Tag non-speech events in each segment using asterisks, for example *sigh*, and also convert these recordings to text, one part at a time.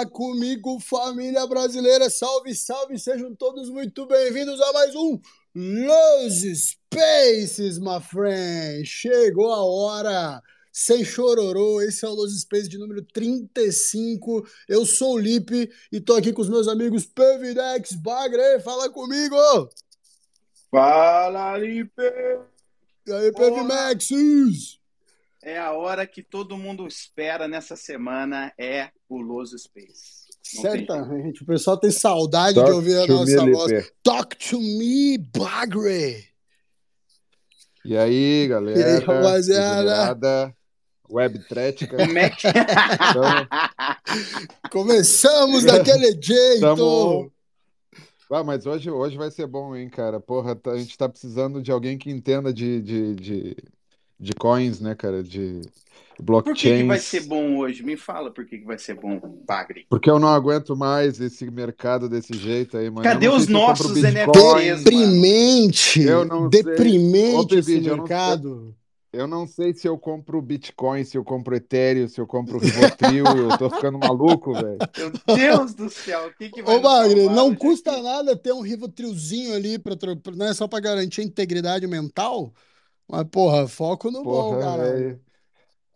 Fala comigo, família brasileira. Salve, salve, sejam todos muito bem-vindos a mais um Los Spaces, my friend. Chegou a hora. Sem chororô, esse é o Los Spaces de número 35. Eu sou o Lipe e tô aqui com os meus amigos Pevidex Bagre. Fala comigo! Fala, Lipe! E aí, Pevimax? É a hora que todo mundo espera nessa semana, é o Los Space. Não. Certamente. O pessoal tem saudade Talk de ouvir a nossa me, voz. Lipe. Talk to me, Bagre. E aí, galera? E aí, rapaziada? Como é que... *laughs* Começamos daquele *laughs* jeito. Tamo- Ah, mas hoje, hoje vai ser bom, hein, cara? Porra, tá- a gente tá precisando de alguém que entenda de, de, de, de coins, né, cara? De Por que, que vai ser bom hoje? Me fala por que, que vai ser bom, Bagre. Porque eu não aguento mais esse mercado desse jeito aí, mano. Cadê os sei nossos. NFTs? Deprimente. Eu não sei. Deprimente esse Pevide, eu não mercado. Eu não sei se eu compro Bitcoin, se eu compro Ethereum, se eu compro Rivotril. eu tô ficando maluco, velho. *laughs* Meu Deus do céu, o que, que vai Ô, Bagre, não hoje custa nada ter um Rivotrilzinho ali, pra, pra- né, só pra garantir a integridade mental. Mas, porra, foco no bom, Porra, cara. velho.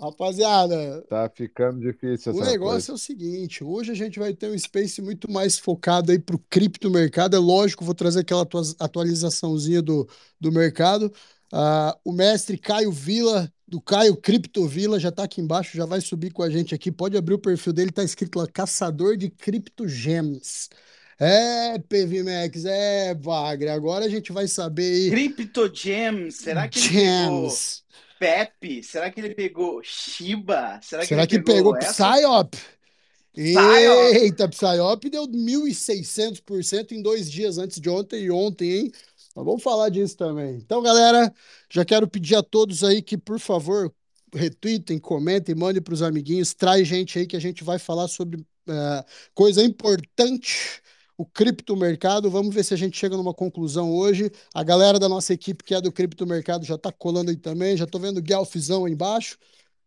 Rapaziada, Tá ficando difícil O negócio coisa. é o seguinte, hoje a gente vai ter um space muito mais focado aí para o criptomercado. É lógico, vou trazer aquela atua- atualizaçãozinha do, do mercado. Ah, o mestre Caio Vila, do Caio Cripto Vila, já está aqui embaixo, já vai subir com a gente aqui. Pode abrir o perfil dele, tá escrito lá, Caçador de Cripto Gems. É, PVMax, é, Bagre. Agora a gente vai saber aí. Crypto Gems, será que ele pegou. Pepe? Será que ele pegou Shiba? Será que Será ele que pegou pegou essa? Psyop? Psyop? Eita, Psyop deu 1.600% em dois dias antes de ontem e ontem, hein? Mas vamos falar disso também. Então, galera, já quero pedir a todos aí que, por favor, retweetem, comentem, mandem para os amiguinhos, traz gente aí que a gente vai falar sobre eh, coisa importante, o criptomercado. Vamos ver se a gente chega numa conclusão hoje. A galera da nossa equipe que é do criptomercado já está colando aí também, já estou vendo o Guelfzão aí embaixo.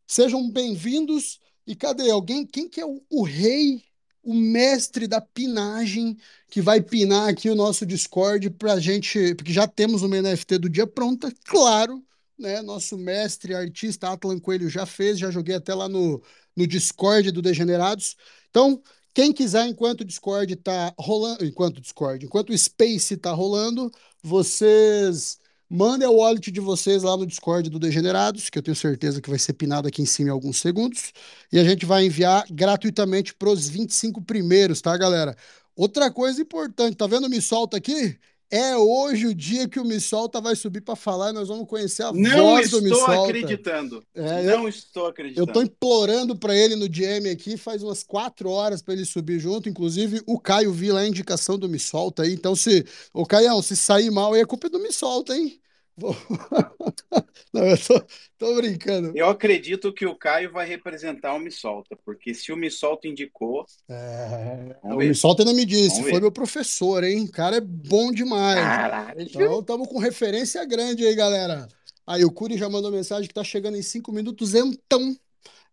Sejam bem-vindos. E cadê alguém? Quem que é o, o rei, o mestre da pinagem, que vai pinar aqui o nosso Discord pra gente, porque já temos uma NFT do dia pronta, claro, né? Nosso mestre, artista Atlan Coelho já fez, já joguei até lá no, no Discord do Degenerados. Então, quem quiser, enquanto o Discord tá rolando, enquanto o Discord, enquanto o Space tá rolando, vocês Mandem o wallet de vocês lá no Discord do Degenerados, que eu tenho certeza que vai ser pinado aqui em cima em alguns segundos. E a gente vai enviar gratuitamente para os 25 primeiros, tá, galera? Outra coisa importante, tá vendo Me Solta aqui? É hoje o dia que o Me Solta vai subir para falar e nós vamos conhecer a Não voz do Me estou Solta. acreditando. É, eu, Não estou eu acreditando. tô implorando para ele no DM aqui faz umas quatro horas para ele subir junto. Inclusive, o Caio Vila é a indicação do Me Solta aí. Então, se. Ô, Caião, se sair mal aí, a culpa é do Me Solta, hein? *laughs* Não, eu tô, tô brincando. Eu acredito que o Caio vai representar o Me Solta, porque se o Me Solta indicou, É, o. Me Solta ainda me disse, foi meu professor, hein? O cara é bom demais. caralho. Então, estamos com referência grande aí, galera. Aí, o Curi já mandou mensagem que tá chegando em cinco minutos, então.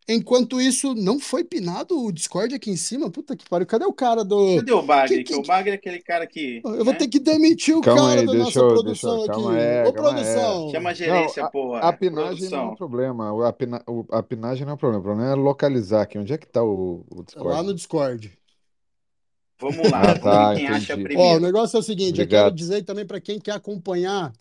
Enquanto isso, não foi pinado o Discord aqui em cima? Puta que pariu. Cadê o cara do. Cadê o Bagre? Que- Que, o Bagre é aquele cara que. Eu vou né? ter que demitir o Calma cara aí, da deixa nossa eu- produção deixa eu- aqui. calma aí, Ô, produção. Chama a gerência, Não, a- porra. A pinagem não é produção. o problema. o- A, pina- o- a pinagem não é o problema. O problema é localizar aqui. Onde é que tá o, o Discord? Lá no Discord. Vamos lá, Ah, tá, quem acha entendi. Ó, o primeiro. negócio é o seguinte, eu Obrigado. quero dizer também para quem quer acompanhar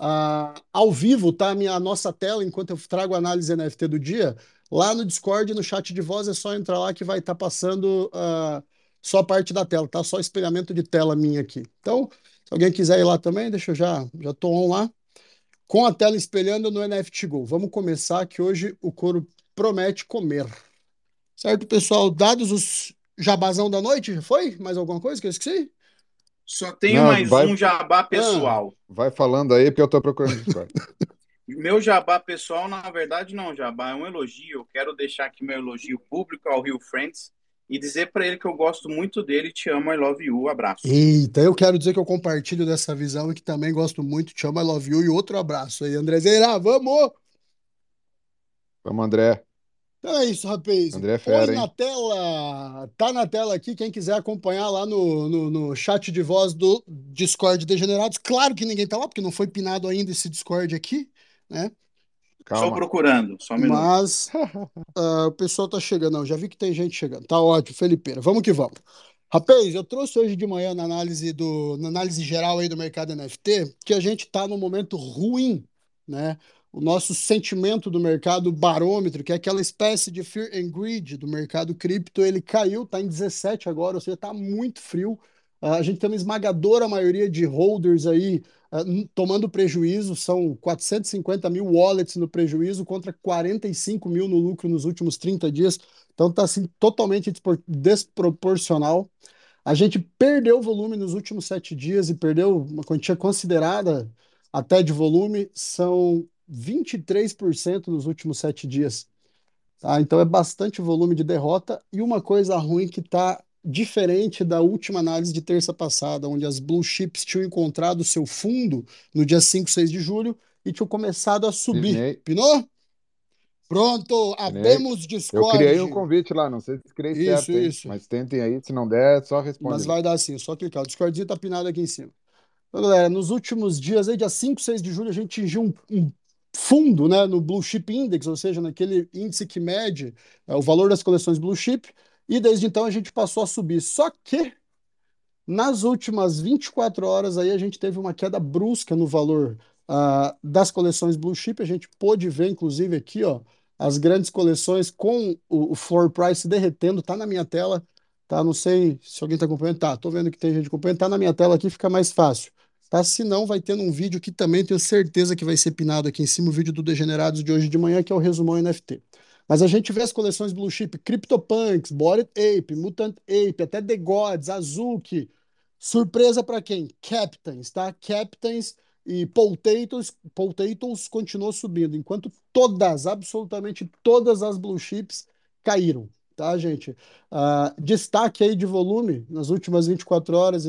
ah, ao vivo, tá? A, minha, a nossa tela, enquanto eu trago a análise NFT do dia, lá no Discord, no chat de voz, é só entrar lá que vai estar passando ah, só a parte da tela, tá? Só espelhamento de tela minha aqui. Então, se alguém quiser ir lá também, deixa eu já, já tô on lá. Com a tela espelhando no NFT Go. Vamos começar que hoje o couro promete comer. Certo, pessoal? Dados os jabazão da noite, já foi? Mais alguma coisa que eu esqueci? Só tenho Não, mais vai- um jabá pessoal. Vai falando aí, porque eu tô procurando o Discord. *laughs* Meu jabá pessoal, na verdade, não, jabá é um elogio. Eu quero deixar aqui meu elogio público ao Rio Friends e dizer para ele que eu gosto muito dele, te amo, I love you, abraço. Eita, eu quero dizer que eu compartilho dessa visão e que também gosto muito. Te amo, I love you. E outro abraço aí, Andrezeira. Vamos! Vamos, André. Então é isso, rapaz. André é Põe fera, na tela, tá na tela aqui, quem quiser acompanhar lá no, no, no chat de voz do Discord Degenerados. Claro que ninguém tá lá, porque não foi pinado ainda esse Discord aqui, né? Só Calma. procurando, só um minuto. Mas *laughs* ah, o pessoal tá chegando, não, já vi que tem gente chegando. Tá ótimo, Felipeira. Vamos que vamos. Rapaz, eu trouxe hoje de manhã na análise do, na análise geral aí do mercado NFT que a gente tá num momento ruim, né? O nosso sentimento do mercado barômetro, que é aquela espécie de fear and greed do mercado cripto, ele caiu, tá em 17 agora, ou seja, tá muito frio. Ah, a gente tem uma esmagadora maioria de holders aí tomando prejuízo, são 450 mil wallets no prejuízo contra 45 mil no lucro nos últimos 30 dias. Então está assim, totalmente despro- desproporcional. A gente perdeu volume nos últimos sete dias e perdeu uma quantia considerada até de volume, são 23% nos últimos sete dias. Tá? Então é bastante volume de derrota. E uma coisa ruim que está diferente da última análise de terça passada, onde as blue chips tinham encontrado seu fundo no dia 5, 6 de julho e tinham começado a subir. Pinei, Pinou? Pronto, abemos Eu criei um Discord. convite lá, não sei se criei Isso, certo, hein? isso. Mas tentem aí, se não der, só responde Mas vai dar sim, só clicar. O Discordzinho tá pinado aqui em cima. Então, galera, nos últimos dias, aí, dia 5, 6 de julho, a gente atingiu um, um fundo, né, no Blue Chip Index, ou seja, naquele índice que mede é, o valor das coleções Blue Chip, e desde então a gente passou a subir. Só que nas últimas 24 horas aí a gente teve uma queda brusca no valor ah, das coleções Blue Chip. A gente pôde ver, inclusive, aqui, ó, as grandes coleções com o, o floor price derretendo. Tá na minha tela, tá? Não sei se alguém tá acompanhando. Tá, tô vendo que tem gente acompanhando. Tá na minha tela aqui, fica mais fácil. Tá? Se não, vai ter um vídeo que também tenho certeza que vai ser pinado aqui em cima, o vídeo do Degenerados de hoje de manhã, que é o resumão NFT. Mas a gente vê as coleções Blue Chip, CryptoPunks, Bored Ape, Mutant Ape, até The Gods, Azuki. Surpresa para quem? Captains, tá? Captains e Potatoes, Potatoes continuou subindo, enquanto todas, absolutamente todas as Blue Chips caíram, tá, gente? Ah, destaque aí de volume nas últimas 24 horas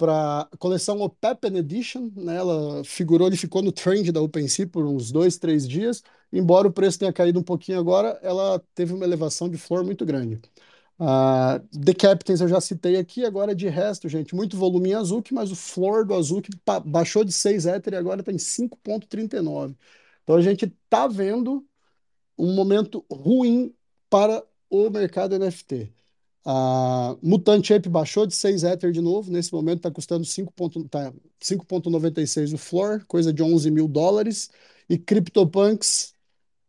para a coleção Open Edition, né? Ela figurou, ele ficou no trend da OpenSea por uns dois, três dias. Embora o preço tenha caído um pouquinho agora, ela teve uma elevação de flor muito grande. Uh, The Captains eu já citei aqui, agora de resto, gente, muito volume em Azuki, mas o floor do Azuki baixou de 6 Ether e agora está em 5,39. Então a gente está vendo um momento ruim para o mercado NFT. A Mutant Ape baixou de 6 Ether de novo, nesse momento está custando 5,96 tá, 5,96 o floor, coisa de 11 mil dólares. E CryptoPunks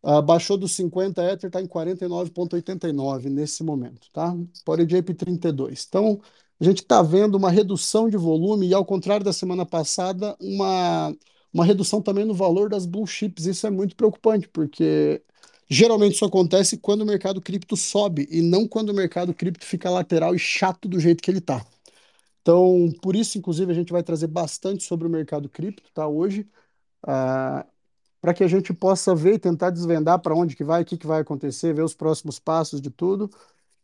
uh, baixou dos 50 Ether, está em 49,89 nesse momento, tá? Porridge Ape 32. Então, a gente está vendo uma redução de volume e, ao contrário da semana passada, uma, uma redução também no valor das blue chips. Isso é muito preocupante, porque Geralmente isso acontece quando o mercado cripto sobe e não quando o mercado cripto fica lateral e chato do jeito que ele está. Então, por isso, inclusive, a gente vai trazer bastante sobre o mercado cripto, tá? Hoje, ah, para que a gente possa ver e tentar desvendar para onde que vai, o que, que vai acontecer, ver os próximos passos de tudo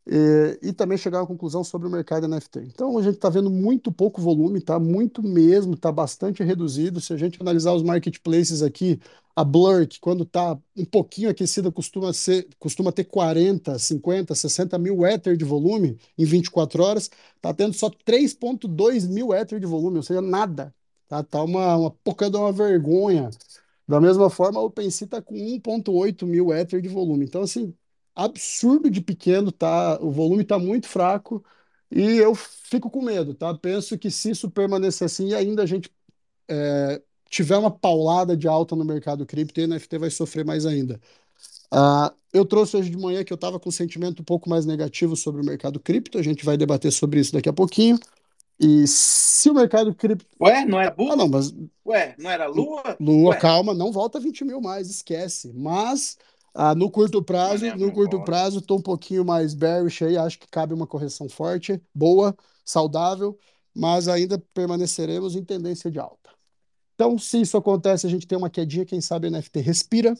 e, e também chegar uma conclusão sobre o mercado NFT. Então, a gente está vendo muito pouco volume, tá? Muito mesmo, está bastante reduzido. Se a gente analisar os marketplaces aqui, a Blur, que quando está um pouquinho aquecida, costuma, ser, costuma ter 40, 50, 60 mil Ether de volume em 24 horas, está tendo só 3,2 mil Ether de volume, ou seja, nada. Tá, tá uma, uma pouca de uma vergonha. Da mesma forma, a OpenSea está com 1,8 mil Ether de volume. Então, assim, absurdo de pequeno, tá? O volume está muito fraco e eu fico com medo, tá? Penso que se isso permanecer assim e ainda a gente é, tiver uma paulada de alta no mercado cripto, o NFT vai sofrer mais ainda. Uh, eu trouxe hoje de manhã que eu estava com um sentimento um pouco mais negativo sobre o mercado cripto, a gente vai debater sobre isso daqui a pouquinho. E se o mercado cripto. Ué, não era Bull? Ah, não, mas. Ué, não era Lua? Lua, Ué. calma, não volta 20 mil mais, esquece. Mas ah, no curto prazo, Mané, no curto prazo, estou um pouquinho mais bearish aí, acho que cabe uma correção forte, boa, saudável, mas ainda permaneceremos em tendência de alta. Então, se isso acontece, a gente tem uma quedinha, quem sabe a NFT respira.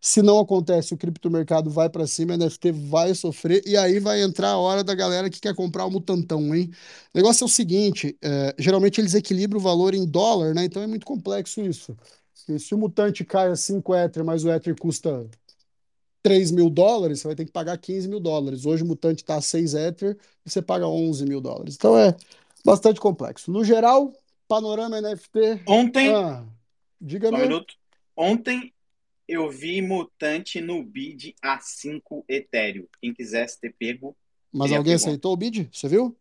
Se não acontece, o criptomercado vai para cima, a NFT vai sofrer, e aí vai entrar a hora da galera que quer comprar o mutantão, hein? O negócio é o seguinte: é, geralmente eles equilibram o valor em dólar, né? Então é muito complexo isso. E se o mutante cai a 5 Ether, mas o Ether custa 3 mil dólares, você vai ter que pagar 15 mil dólares. Hoje o mutante está a 6 Ether e você paga 11 mil dólares. Então é bastante complexo. No geral, panorama NFT. Ontem. Ah, diga Só um minuto. Ontem eu vi mutante no bid a 5 Ethereum. Quem quisesse ter pego. Mas alguém aceitou o bid? Você viu?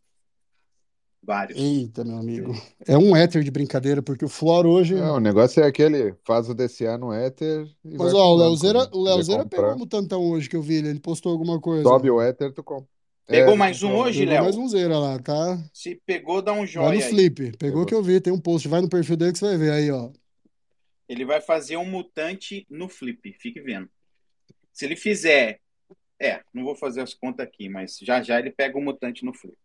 Vários. Eita, meu amigo. É um Ether de brincadeira, porque o Flor hoje. É, o negócio é aquele, faz o DCA no Ether. E Mas vai ó, o Leozeira, né? o Leozeira pegou o Mutantão hoje que eu vi ele. Postou alguma coisa. Sobe o Ether, tu compra. Pegou É, mais um então, hoje, Pegou Léo? mais um Zera lá, tá? Se pegou, dá um Vai joia no. Flip. Pegou Pegou. que eu vi, tem um post. Vai no perfil dele que você vai ver aí, ó. Ele vai fazer um mutante no flip. Fique vendo. Se ele fizer. É, não vou fazer as contas aqui, mas já já ele pega o mutante no flip.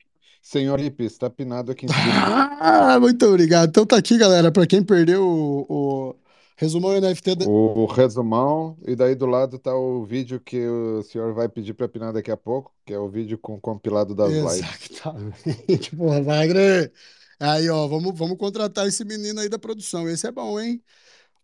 Senhor Ipe, está pinado aqui em cima. Ah, muito obrigado. Então tá aqui, galera. Pra quem perdeu o, o resumão NFT. da- O, o resumão, e daí do lado tá o vídeo que o senhor vai pedir para pinar daqui a pouco, que é o vídeo com o compilado das lives. Exatamente. *laughs* Porra, Wagner. Aí, ó, vamos, vamos contratar esse menino aí da produção. Esse é bom, hein?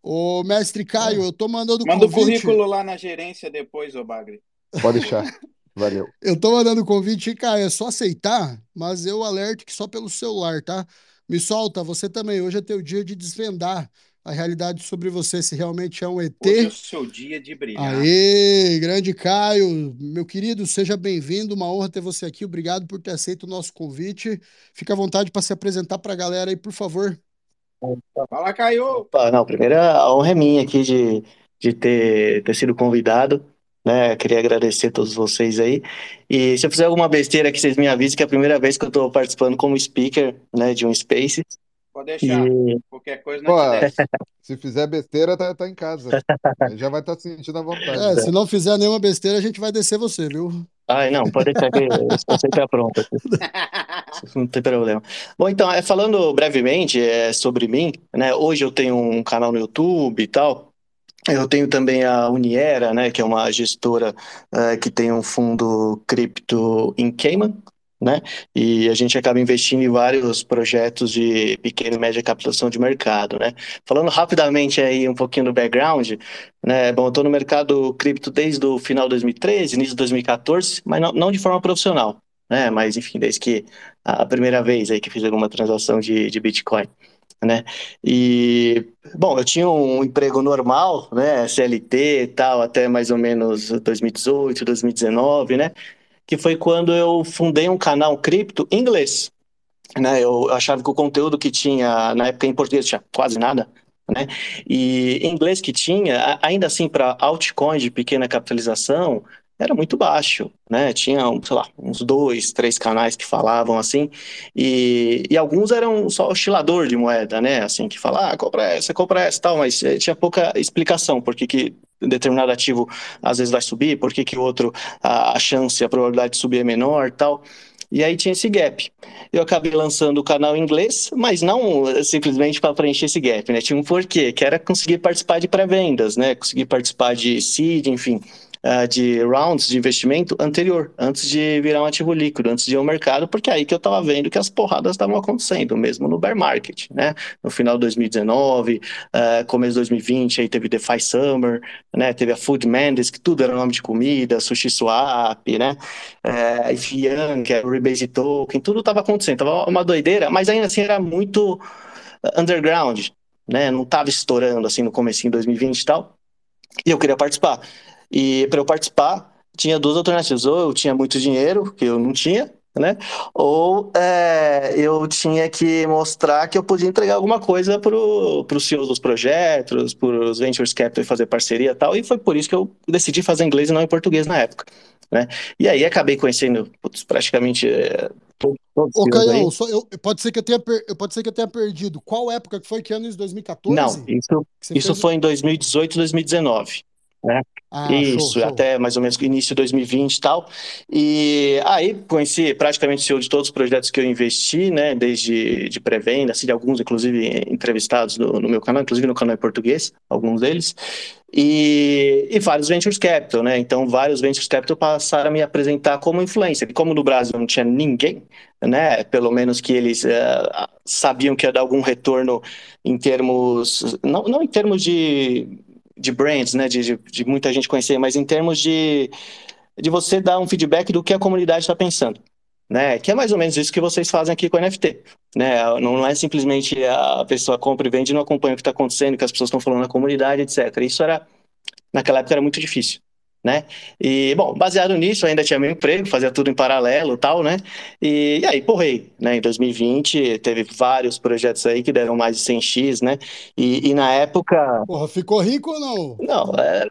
Ô, mestre Caio, eu tô mandando Manda o convite. currículo lá na gerência depois, ô Bagre. Pode deixar. *laughs* Valeu. Eu tô mandando convite, Caio, é só aceitar, mas eu alerto que só pelo celular, tá? Me solta, você também. Hoje é teu dia de desvendar a realidade sobre você, se realmente é um ET. Hoje é o seu dia de brilhar. Aê, grande Caio, meu querido, seja bem-vindo, uma honra ter você aqui, obrigado por ter aceito o nosso convite. Fica à vontade para se apresentar para a galera aí, por favor. Fala, Caio! Opa, não, primeiro a honra é minha aqui de, de ter, ter sido convidado, né? Queria agradecer a todos vocês aí. E se eu fizer alguma besteira que vocês me avisem, que é a primeira vez que eu estou participando como speaker, né, de um Space. Pode deixar. E Qualquer coisa Pô, não desce. se fizer besteira, tá, tá em casa. *laughs* Já vai estar sentindo à vontade. É, se não fizer nenhuma besteira, a gente vai descer você, viu? Ai, não, pode deixar que *laughs* eu sempre pronto. Não tem problema. Bom, então, é, falando brevemente é, sobre mim, né? Hoje eu tenho um canal no YouTube e tal. Eu tenho também a Uniera, né? Que é uma gestora eh, que tem um fundo cripto em Cayman, né? E a gente acaba investindo em vários projetos de pequena e média captação de mercado, né? Falando rapidamente aí um pouquinho do background, né? Bom, eu estou no mercado cripto desde o final de 2013, início de 2014, mas não, não de forma profissional, né? Mas enfim, desde que a primeira vez aí que fiz alguma transação de, de Bitcoin, né? E bom, eu tinha um emprego normal, né? CLT e tal, até mais ou menos 2018, 2019, né? Que foi quando eu fundei um canal cripto em inglês, né? Eu achava que o conteúdo que tinha na época em português tinha quase nada, né? E inglês que tinha, ainda assim para altcoins de pequena capitalização, era muito baixo, né? Tinha, sei lá, uns dois, três canais que falavam assim, e, e alguns eram só oscilador de moeda, né? Assim, que fala, ah, compra essa, compra essa, tal, mas eh, tinha pouca explicação, porque que determinado ativo às vezes vai subir, por que que o outro, a, a chance, a probabilidade de subir é menor, tal. E aí tinha esse gap. Eu acabei lançando o canal em inglês, mas não eh, simplesmente para preencher esse gap, né? Tinha um porquê, que era conseguir participar de pré-vendas, né? Conseguir participar de seed, enfim, ah, de rounds de investimento anterior, antes de virar um ativo líquido, antes de ir ao mercado, porque é aí que eu estava vendo que as porradas estavam acontecendo, mesmo no bear market, né? No final de 2019, ah, começo de 2020, aí teve DeFi Summer, né? Teve a Food Mendes, que tudo era nome de comida, Sushi Swap, né? É, Fian, que é o Rebase Token, tudo estava acontecendo, tava uma doideira, mas ainda assim era muito ah, underground, né? Não estava estourando assim no comecinho de 2020 e tal. E eu queria participar. E para eu participar, tinha duas alternativas. Ou eu tinha muito dinheiro, que eu não tinha, né? Ou é, eu tinha que mostrar que eu podia entregar alguma coisa para os CEOs dos projetos, para os Ventures Capital fazer parceria e tal. E foi por isso que eu decidi fazer inglês e não em português na época. Né? E aí acabei conhecendo putz, praticamente é, Ô. Caião, só, eu, pode, ser que eu tenha per- pode ser que eu tenha perdido. Qual época que foi? Que ano? Isso, 2014? Não, isso, isso fez foi em 2018, 2019. Ah, Isso, show, show. até mais ou menos início de 2020 e tal. E aí conheci praticamente o CEO de todos os projetos que eu investi, né? Desde de pré-venda, assim, de alguns, inclusive, entrevistados no, no meu canal, inclusive no canal em português, alguns deles. E, e vários Ventures Capital, né? Então, vários Ventures Capital passaram a me apresentar como influencer. E como no Brasil não tinha ninguém, né? Pelo menos que eles eh, sabiam que ia dar algum retorno em termos, não, não em termos de de brands, né, de, de, de muita gente conhecer, mas em termos de, de você dar um feedback do que a comunidade está pensando. Né, que é mais ou menos isso que vocês fazem aqui com o NFT. Né? Não, não é simplesmente a pessoa compra e vende e não acompanha o que está acontecendo, o que as pessoas estão falando na comunidade, etc. Isso era, naquela época, era muito difícil né? E, bom, baseado nisso, ainda tinha meu emprego, fazia tudo em paralelo e tal, né? E, e, aí, porrei, né? Em 2020, teve vários projetos aí que deram mais de 100x, né? E, e na época... Porra, ficou rico ou não? Não, é,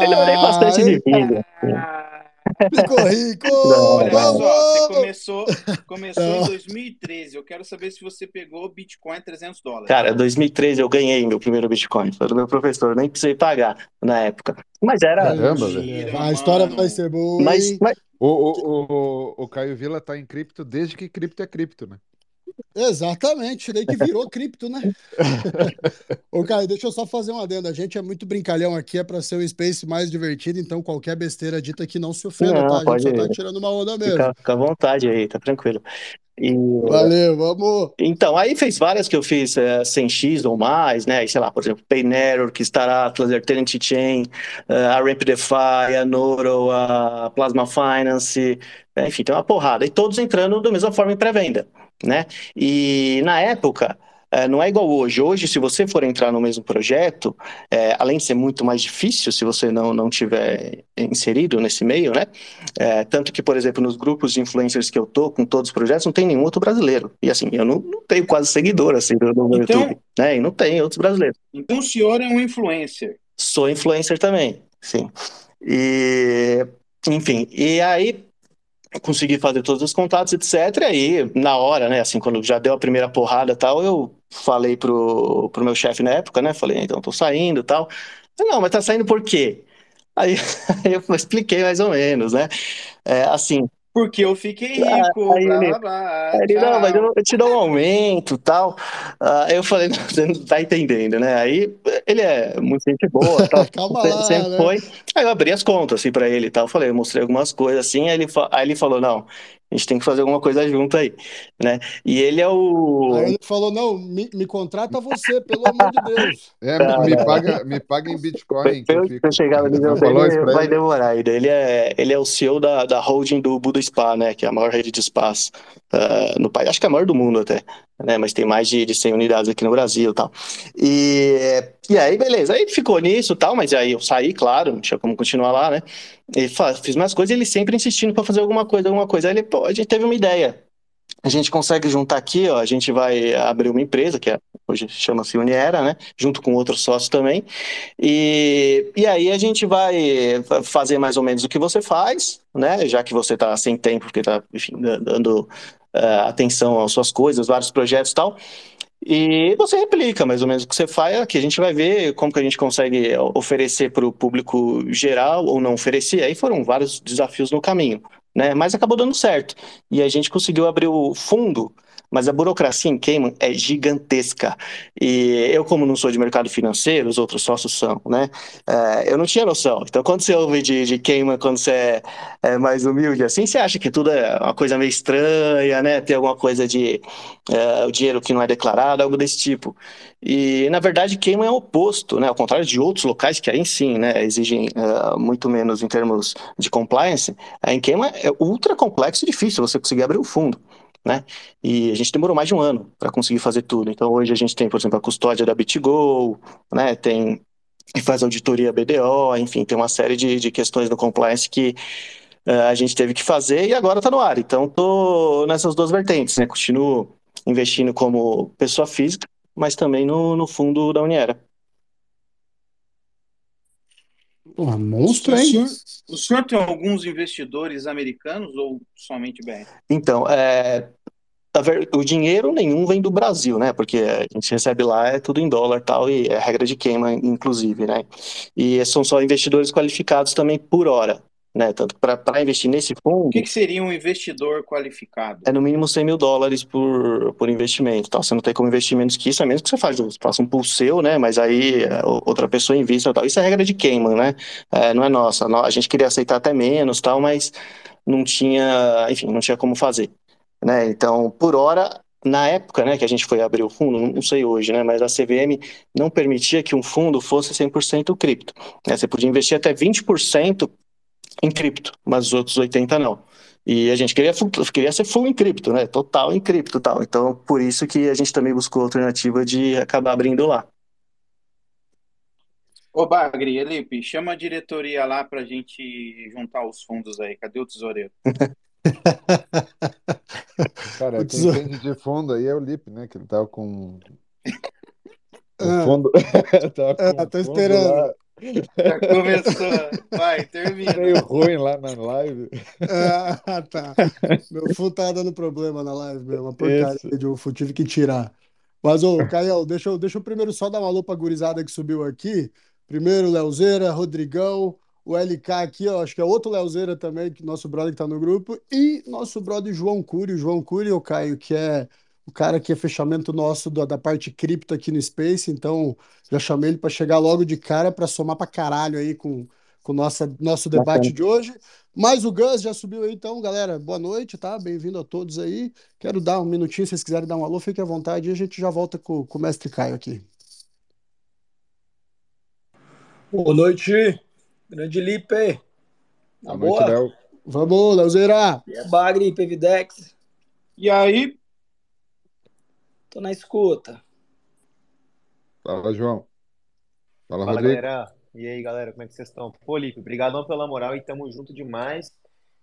melhorei, ah, bastante de vida. Ah, Ficou rico! *laughs* Olha só, você começou, começou em 2013. Eu quero saber se você pegou Bitcoin 300 dólares. Cara, 2013 eu ganhei meu primeiro Bitcoin. Foi do meu professor, nem precisei pagar na época. Mas era. Caramba, velho. A história vai ser boa. Mas, mas... O, o, o, o Caio Vila tá em cripto desde que cripto é cripto, né? Exatamente, daí que virou cripto, né? *laughs* Ô, Caio, deixa eu só fazer um adendo. A gente é muito brincalhão aqui, é para ser um space mais divertido, então qualquer besteira dita aqui não se ofenda, não, tá? A gente pode... só tá tirando uma onda mesmo. Fica, fica à vontade aí, tá tranquilo. E... Valeu, vamos. Então, aí fez várias que eu fiz é, 100x ou mais, né? Sei lá, por exemplo, Paynetwork, Star Atlas, Eternity Chain, uh, a RampDefi, a Noro, a Plasma Finance, enfim, tem uma porrada. E todos entrando da mesma forma em pré-venda né? E na época, é, não é igual hoje. Hoje, se você for entrar no mesmo projeto, é, além de ser muito mais difícil se você não, não tiver inserido nesse meio, né? É, tanto que, por exemplo, nos grupos de influencers que eu tô, com todos os projetos, não tem nenhum outro brasileiro. E assim, eu não, não tenho quase seguidor assim, no então, YouTube, né? E não tem outros brasileiros. Então o senhor é um influencer? Sou influencer também, sim. E, enfim, e aí consegui fazer todos os contatos, etc. E aí, na hora, né, assim, quando já deu a primeira porrada tal, eu falei pro, pro meu chefe na época, né, falei, então, tô saindo tal. Não, mas tá saindo por quê? Aí, *laughs* aí eu expliquei mais ou menos, né, é, assim, porque eu fiquei ah, rico, aí, blá, blá, blá. Ele, não, mas eu, eu, te dou um aumento tal. Ah, aí eu falei, *laughs* não, você não tá entendendo, né? Aí ele é muito gente boa *laughs* tal. Calma sempre, lá, sempre né? foi. Aí eu abri as contas assim pra ele e tal. Falei, eu mostrei algumas coisas assim. Aí ele, aí ele falou, não, a gente tem que fazer alguma coisa junto aí, né? E ele é o. Aí ele falou: não, me, me contrata você, pelo amor de Deus. *laughs* É, me, me paga, me paga em Bitcoin. Que eu, eu, eu chegar dele, vai demorar. Ele é, ele é o CEO da, da holding do Buda Spa, né? Que é a maior rede de spas uh, no país. Acho que é a maior do mundo até, né? Mas tem mais de, de 100 unidades aqui no Brasil e tal. E, e aí, beleza. Aí ficou nisso tal, mas aí eu saí, claro, não tinha como continuar lá, né? E fiz mais coisas ele sempre insistindo para fazer alguma coisa, alguma coisa. Aí ele, pô, a gente teve uma ideia. A gente consegue juntar aqui, ó, a gente vai abrir uma empresa, que é, hoje chama-se Uniera, né? Junto com outros sócios também. E, e aí a gente vai fazer mais ou menos o que você faz, né? Já que você está sem tempo, porque está, enfim, dando uh, atenção às suas coisas, vários projetos e tal. E você replica mais ou menos o que você faz aqui. A gente vai ver como que a gente consegue oferecer para o público geral ou não oferecer. Aí foram vários desafios no caminho, né? Mas acabou dando certo. E a gente conseguiu abrir o fundo mas a burocracia em Cayman é gigantesca. E eu, como não sou de mercado financeiro, os outros sócios são, né? É, eu não tinha noção. Então, quando você ouve de, de Cayman, quando você é, é, mais humilde assim, você acha que tudo é uma coisa meio estranha, né? Tem alguma coisa de é, o dinheiro que não é declarado, algo desse tipo. E, na verdade, Cayman é o oposto, né? Ao contrário de outros locais que aí sim, né, exigem uh, muito menos em termos de compliance, em Cayman é ultra complexo e difícil você conseguir abrir o fundo né? E a gente demorou mais de um ano para conseguir fazer tudo. Então hoje a gente tem, por exemplo, a custódia da BitGo, né? Tem faz auditoria BDO, enfim, tem uma série de, de questões no compliance que uh, a gente teve que fazer e agora está no ar. Então tô nessas duas vertentes, né? Continuo investindo como pessoa física, mas também no, no fundo da Uniera. Porra, monstro, hein? O senhor, o senhor tem alguns investidores americanos ou somente BR? Então, é, o dinheiro nenhum vem do Brasil, né? Porque a gente recebe lá é tudo em dólar tal e é regra de queima, inclusive, né? E são só investidores qualificados também por hora né? Tanto para investir nesse fundo. O que, que, seria um investidor qualificado? É no mínimo 100 mil dólares por, por investimento. Tal. Você não tem como investir menos que isso, a menos que você faz, faça um pool seu, né? Mas aí é, outra pessoa invista tal. Isso é regra de Cayman, né? É, não é nossa. A gente queria aceitar até menos tal, mas não tinha, enfim, não tinha como fazer. Né? Então, por hora, na época, né, que a gente foi abrir o fundo, não sei hoje, né, mas a CVM não permitia que um fundo fosse 100% cripto. Né, você podia investir até 20% em cripto, mas os outros 80% não. E a gente queria, queria ser full em cripto, né, total em cripto tal. Então, por isso que a gente também buscou a alternativa de acabar abrindo lá. Ô Bagri, Elipe, chama a diretoria lá pra gente juntar os fundos aí. Cadê o tesoureiro? *laughs* Cara, O quem tesouro- entende de fundo aí é o Lipe, né? Que ele tava com. *laughs* O Ah. fundo. *laughs* tava com Ah, tô fundo esperando. lá Já começou. Vai, termina. meio ruim lá na live. Ah, tá. Meu fundo tá dando problema na live, meu. Uma porcaria de UFO, tive que tirar. Mas, ô, Caio, deixa eu, deixa eu primeiro só dar uma alô pra gurizada que subiu aqui. Primeiro, Leozeira, Rodrigão, o LK aqui, ó, acho que é outro Leozeira também, que nosso brother que tá no grupo, e nosso brother João Cury, o João Cury, o Caio, que é o cara que é fechamento nosso da, da parte cripto aqui no Space, então já chamei ele para chegar logo de cara para somar pra caralho aí com com nossa nosso debate Bacana. de hoje. Mas o Gus já subiu aí, então, galera, boa noite, tá? Bem-vindo a todos aí. Quero dar um minutinho, se vocês quiserem dar um alô, fiquem à vontade e a gente já volta com, com o mestre Caio aqui. Boa noite, grande Lipe. Boa noite, boa? Léo. Vamos, Leozeira! E é Bagre, Pevidex. E aí, Tô na escuta. Fala, João. Fala, Fala, Rodrigo. galera. E aí, galera, como é que vocês estão? Pô, Lipe, obrigadão pela moral e tamo junto demais.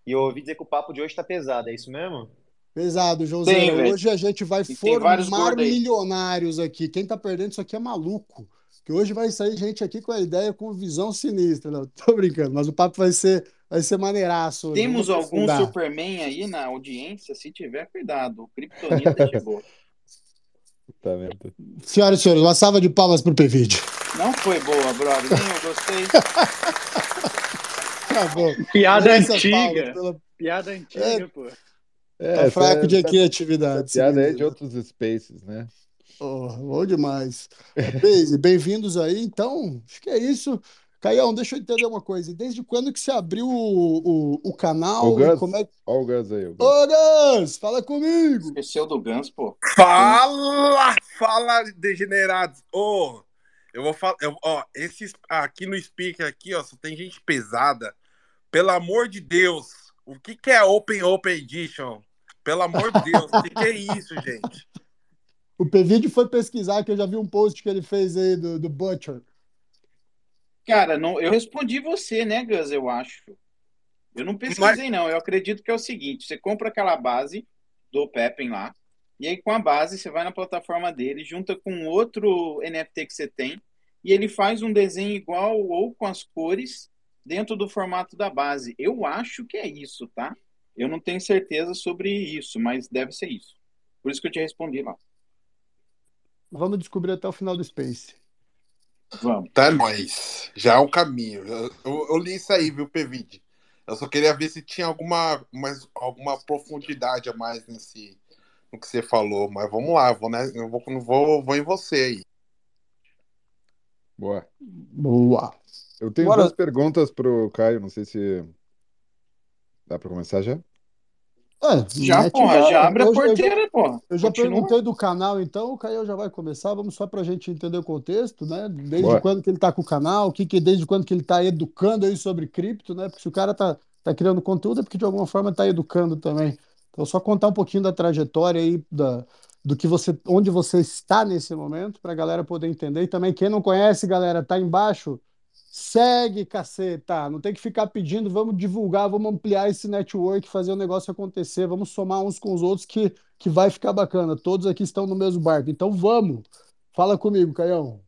E eu ouvi dizer que o papo de hoje tá pesado, é isso mesmo? Pesado. Tem, velho. Hoje a gente vai E formar milionários aqui. Quem tá perdendo isso aqui é maluco. Que hoje vai sair gente aqui com a ideia, com visão sinistra. Não, tô brincando, mas o papo vai ser, vai ser maneiraço temos algum. Superman aí na audiência? Se tiver, cuidado. O Kryptonita chegou. *laughs* Tá? Senhoras e senhores, uma salva de palmas pro PVD. Não foi boa, brother. Nem eu gostei. Tá bom. Piada Essa antiga. palma, pela- Piada antiga, pô. É, Tá fraco de essa- criatividade. piada esse de outros spaces, né? Oh, bom demais. Bem-vindos aí. Então, acho que é isso. Caião, deixa eu entender uma coisa. Desde quando que você abriu o, o, o canal? O Gus, como é ó o Gus aí. O Gus. Ô, Gus, fala comigo. Esqueceu do Gans, pô. Fala, fala, degenerados. Ô, eu vou falar, eu- ó, esses aqui no speaker aqui, ó, só tem gente pesada. Pelo amor de Deus, o que que é Open Open Edition? Pelo amor de Deus, o que que é isso, gente? *laughs* O PVD foi pesquisar, que eu já vi um post que ele fez aí do, do Butcher. Cara, não, eu respondi você, né, Gus? Eu acho. Eu não pesquisei, não. Eu acredito que é o seguinte: você compra aquela base do Pepen lá, e aí com a base você vai na plataforma dele, junta com outro NFT que você tem, e ele faz um desenho igual ou com as cores dentro do formato da base. Eu acho que é isso, tá? Eu não tenho certeza sobre isso, mas deve ser isso. Por isso que eu te respondi lá. Vamos descobrir até o final do Space. Vamos. Tá nóis. Já é um caminho. Eu, eu- eu li isso aí, viu, Pevide? Eu só queria ver se tinha alguma, mais, alguma profundidade a mais nesse no que você falou. Mas vamos lá, vou, né, eu vou, vou, vou em você aí. Boa. Boa. Eu tenho Bora. duas perguntas pro Caio, não sei se dá pra começar já. É, Já, mete porra, bala. já abre a Eu- eu- porteira, porra. Eu já Continua. perguntei do canal, então o Caio já vai começar. Vamos só para a gente entender o contexto, né? Desde Bora. quando que ele está com o canal, o que que desde quando que ele está educando aí sobre cripto, né? Porque se o cara tá, tá criando conteúdo é porque de alguma forma está educando também. Então só contar um pouquinho da trajetória aí da do que você, onde você está nesse momento, para a galera poder entender. E também quem não conhece, galera, tá embaixo. Segue, caceta. Não tem que ficar pedindo, vamos divulgar, vamos ampliar esse network, fazer o negócio acontecer, vamos somar uns com os outros que, que vai ficar bacana. Todos aqui estão no mesmo barco. Então vamos. Fala comigo, Caião.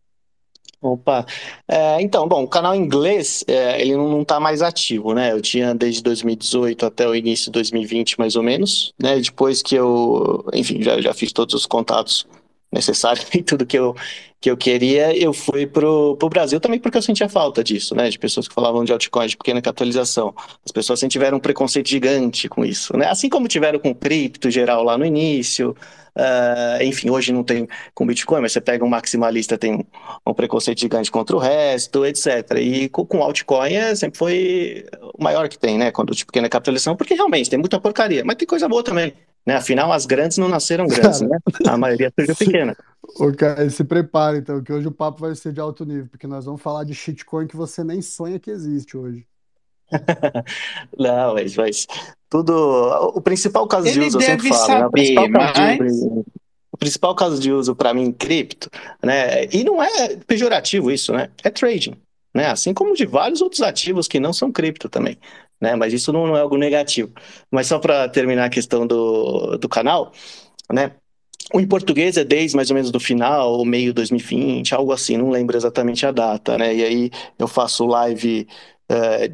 Opa, É, então, bom, o canal inglês, é, ele não, não tá mais ativo, né? Eu tinha desde 2018 até o início de 2020, mais ou menos, né? Depois que eu, enfim, já, já fiz todos os contatos necessários *laughs* e tudo que eu, que eu queria, eu fui pro, pro Brasil também porque eu sentia falta disso, né? De pessoas que falavam de altcoins de pequena capitalização. As pessoas sempre tiveram um preconceito gigante com isso, né? Assim como tiveram com cripto geral lá no início, ah, enfim, hoje não tem com Bitcoin, mas você pega um maximalista, tem um preconceito gigante contra o resto, etc. E com, com altcoin é, sempre foi o maior que tem, né? Quando tipo pequena capitalização, porque realmente tem muita porcaria, mas tem coisa boa também. Né? Afinal, as grandes não nasceram grandes, Cara, né? A maioria surgiu *laughs* se, pequena. cara, se prepare então, que hoje o papo vai ser de alto nível, porque nós vamos falar de shitcoin que você nem sonha que existe hoje. *laughs* Não, mas, mas tudo. O principal caso de Ele uso, eu sempre falo, né? O principal saber, caso de mas. uso, o principal caso de uso para mim em cripto, né? E não é pejorativo isso, né? É trading, né? Assim como de vários outros ativos que não são cripto também, né? Mas isso não, não é algo negativo. Mas só para terminar a questão do, do canal, né? O em português é desde mais ou menos do final, ou meio 2020, algo assim, não lembro exatamente a data, né? E aí eu faço live eh,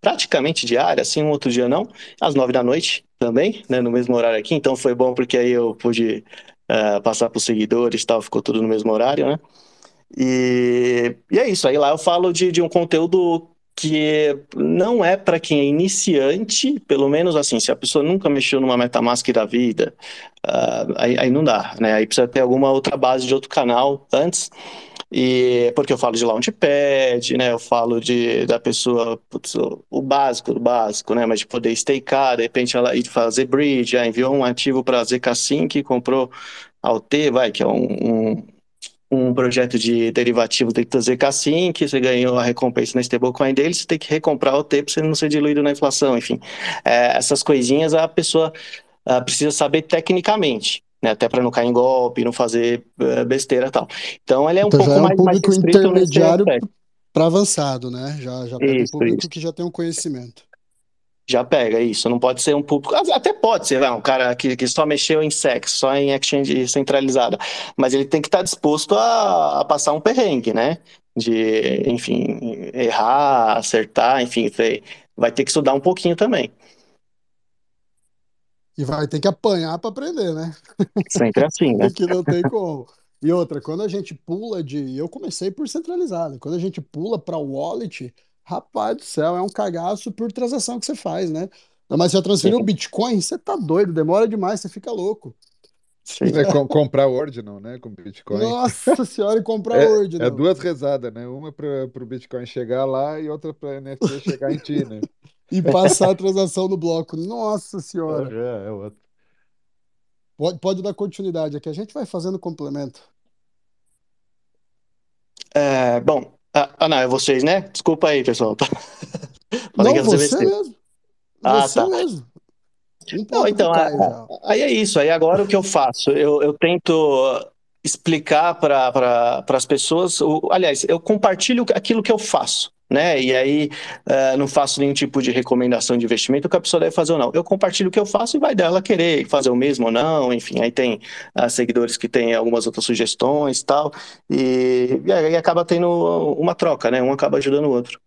praticamente diária, assim, um outro dia não, às nove da noite também, né? No mesmo horário aqui, então foi bom porque aí eu pude eh, passar para os seguidores e tal, ficou tudo no mesmo horário, né? E, e é isso, aí lá eu falo de, de um conteúdo que não é para quem é iniciante, pelo menos assim, se a pessoa nunca mexeu numa MetaMask da vida, ah, aí, aí não dá, né? Aí precisa ter alguma outra base de outro canal antes, e porque eu falo de Launchpad, né? Eu falo de da pessoa, putz, o, básico do básico, né? Mas de poder stakear, de repente ela ir fazer bridge, ah, enviou um ativo para ZK5 e comprou a UT, vai, que é um, um um projeto de derivativo tem que trazer K5, você ganhou a recompensa na stablecoin dele, você tem que recomprar o T para você não ser diluído na inflação, enfim. É, essas coisinhas a pessoa ah, precisa saber tecnicamente, né, até para não cair em golpe, não fazer eh, besteira e tal. Então ele é um Então já pouco é um mais, mais público nesse intermediário para avançado, né? Já, já pega um Isso, público isso. que já tem um conhecimento. Já pega isso, não pode ser um público. Até pode ser, vai, um cara que, que só mexeu em SEX, só em exchange centralizada, mas ele tem que estar disposto a, a passar um perrengue, né? De, enfim, errar, acertar, enfim, vai ter que estudar um pouquinho também. E vai ter que apanhar para aprender, né? Sempre assim, né? *laughs* Não tem como. E outra, quando a gente pula de. Eu comecei por centralizado. Quando a gente pula para wallet, rapaz do céu, é um cagaço por transação que você faz, né? Mas já transferiu o Sim, Bitcoin, você tá doido, demora demais, você fica louco. sim. É, com- comprar Ordinal, né? Com Bitcoin. Nossa senhora, e comprar É, é Ordinal. duas rezadas, né? Uma para o Bitcoin chegar lá e outra para NFT chegar em ti, né? *laughs* E passar a transação no bloco. Nossa senhora. É, é outro. Pode, pode dar continuidade aqui, a gente vai fazendo complemento. É, bom, ah, ah, não, é vocês, né? Desculpa aí, pessoal. *laughs* Falei Não, você mesmo. Ah, Você tá. mesmo. Não, então, pro a- Caio já. a- aí é isso. Aí agora o que eu faço? Eu, eu tento explicar para pra, as pessoas. O, aliás, eu compartilho aquilo que eu faço, né? E aí eh, não faço nenhum tipo de recomendação de investimento que a pessoa deve fazer ou não. Eu compartilho o que eu faço e vai dela querer fazer o mesmo ou não. Enfim, aí tem ah, seguidores que têm algumas outras sugestões e tal. E, e aí acaba tendo uma troca, né? Um acaba ajudando o outro.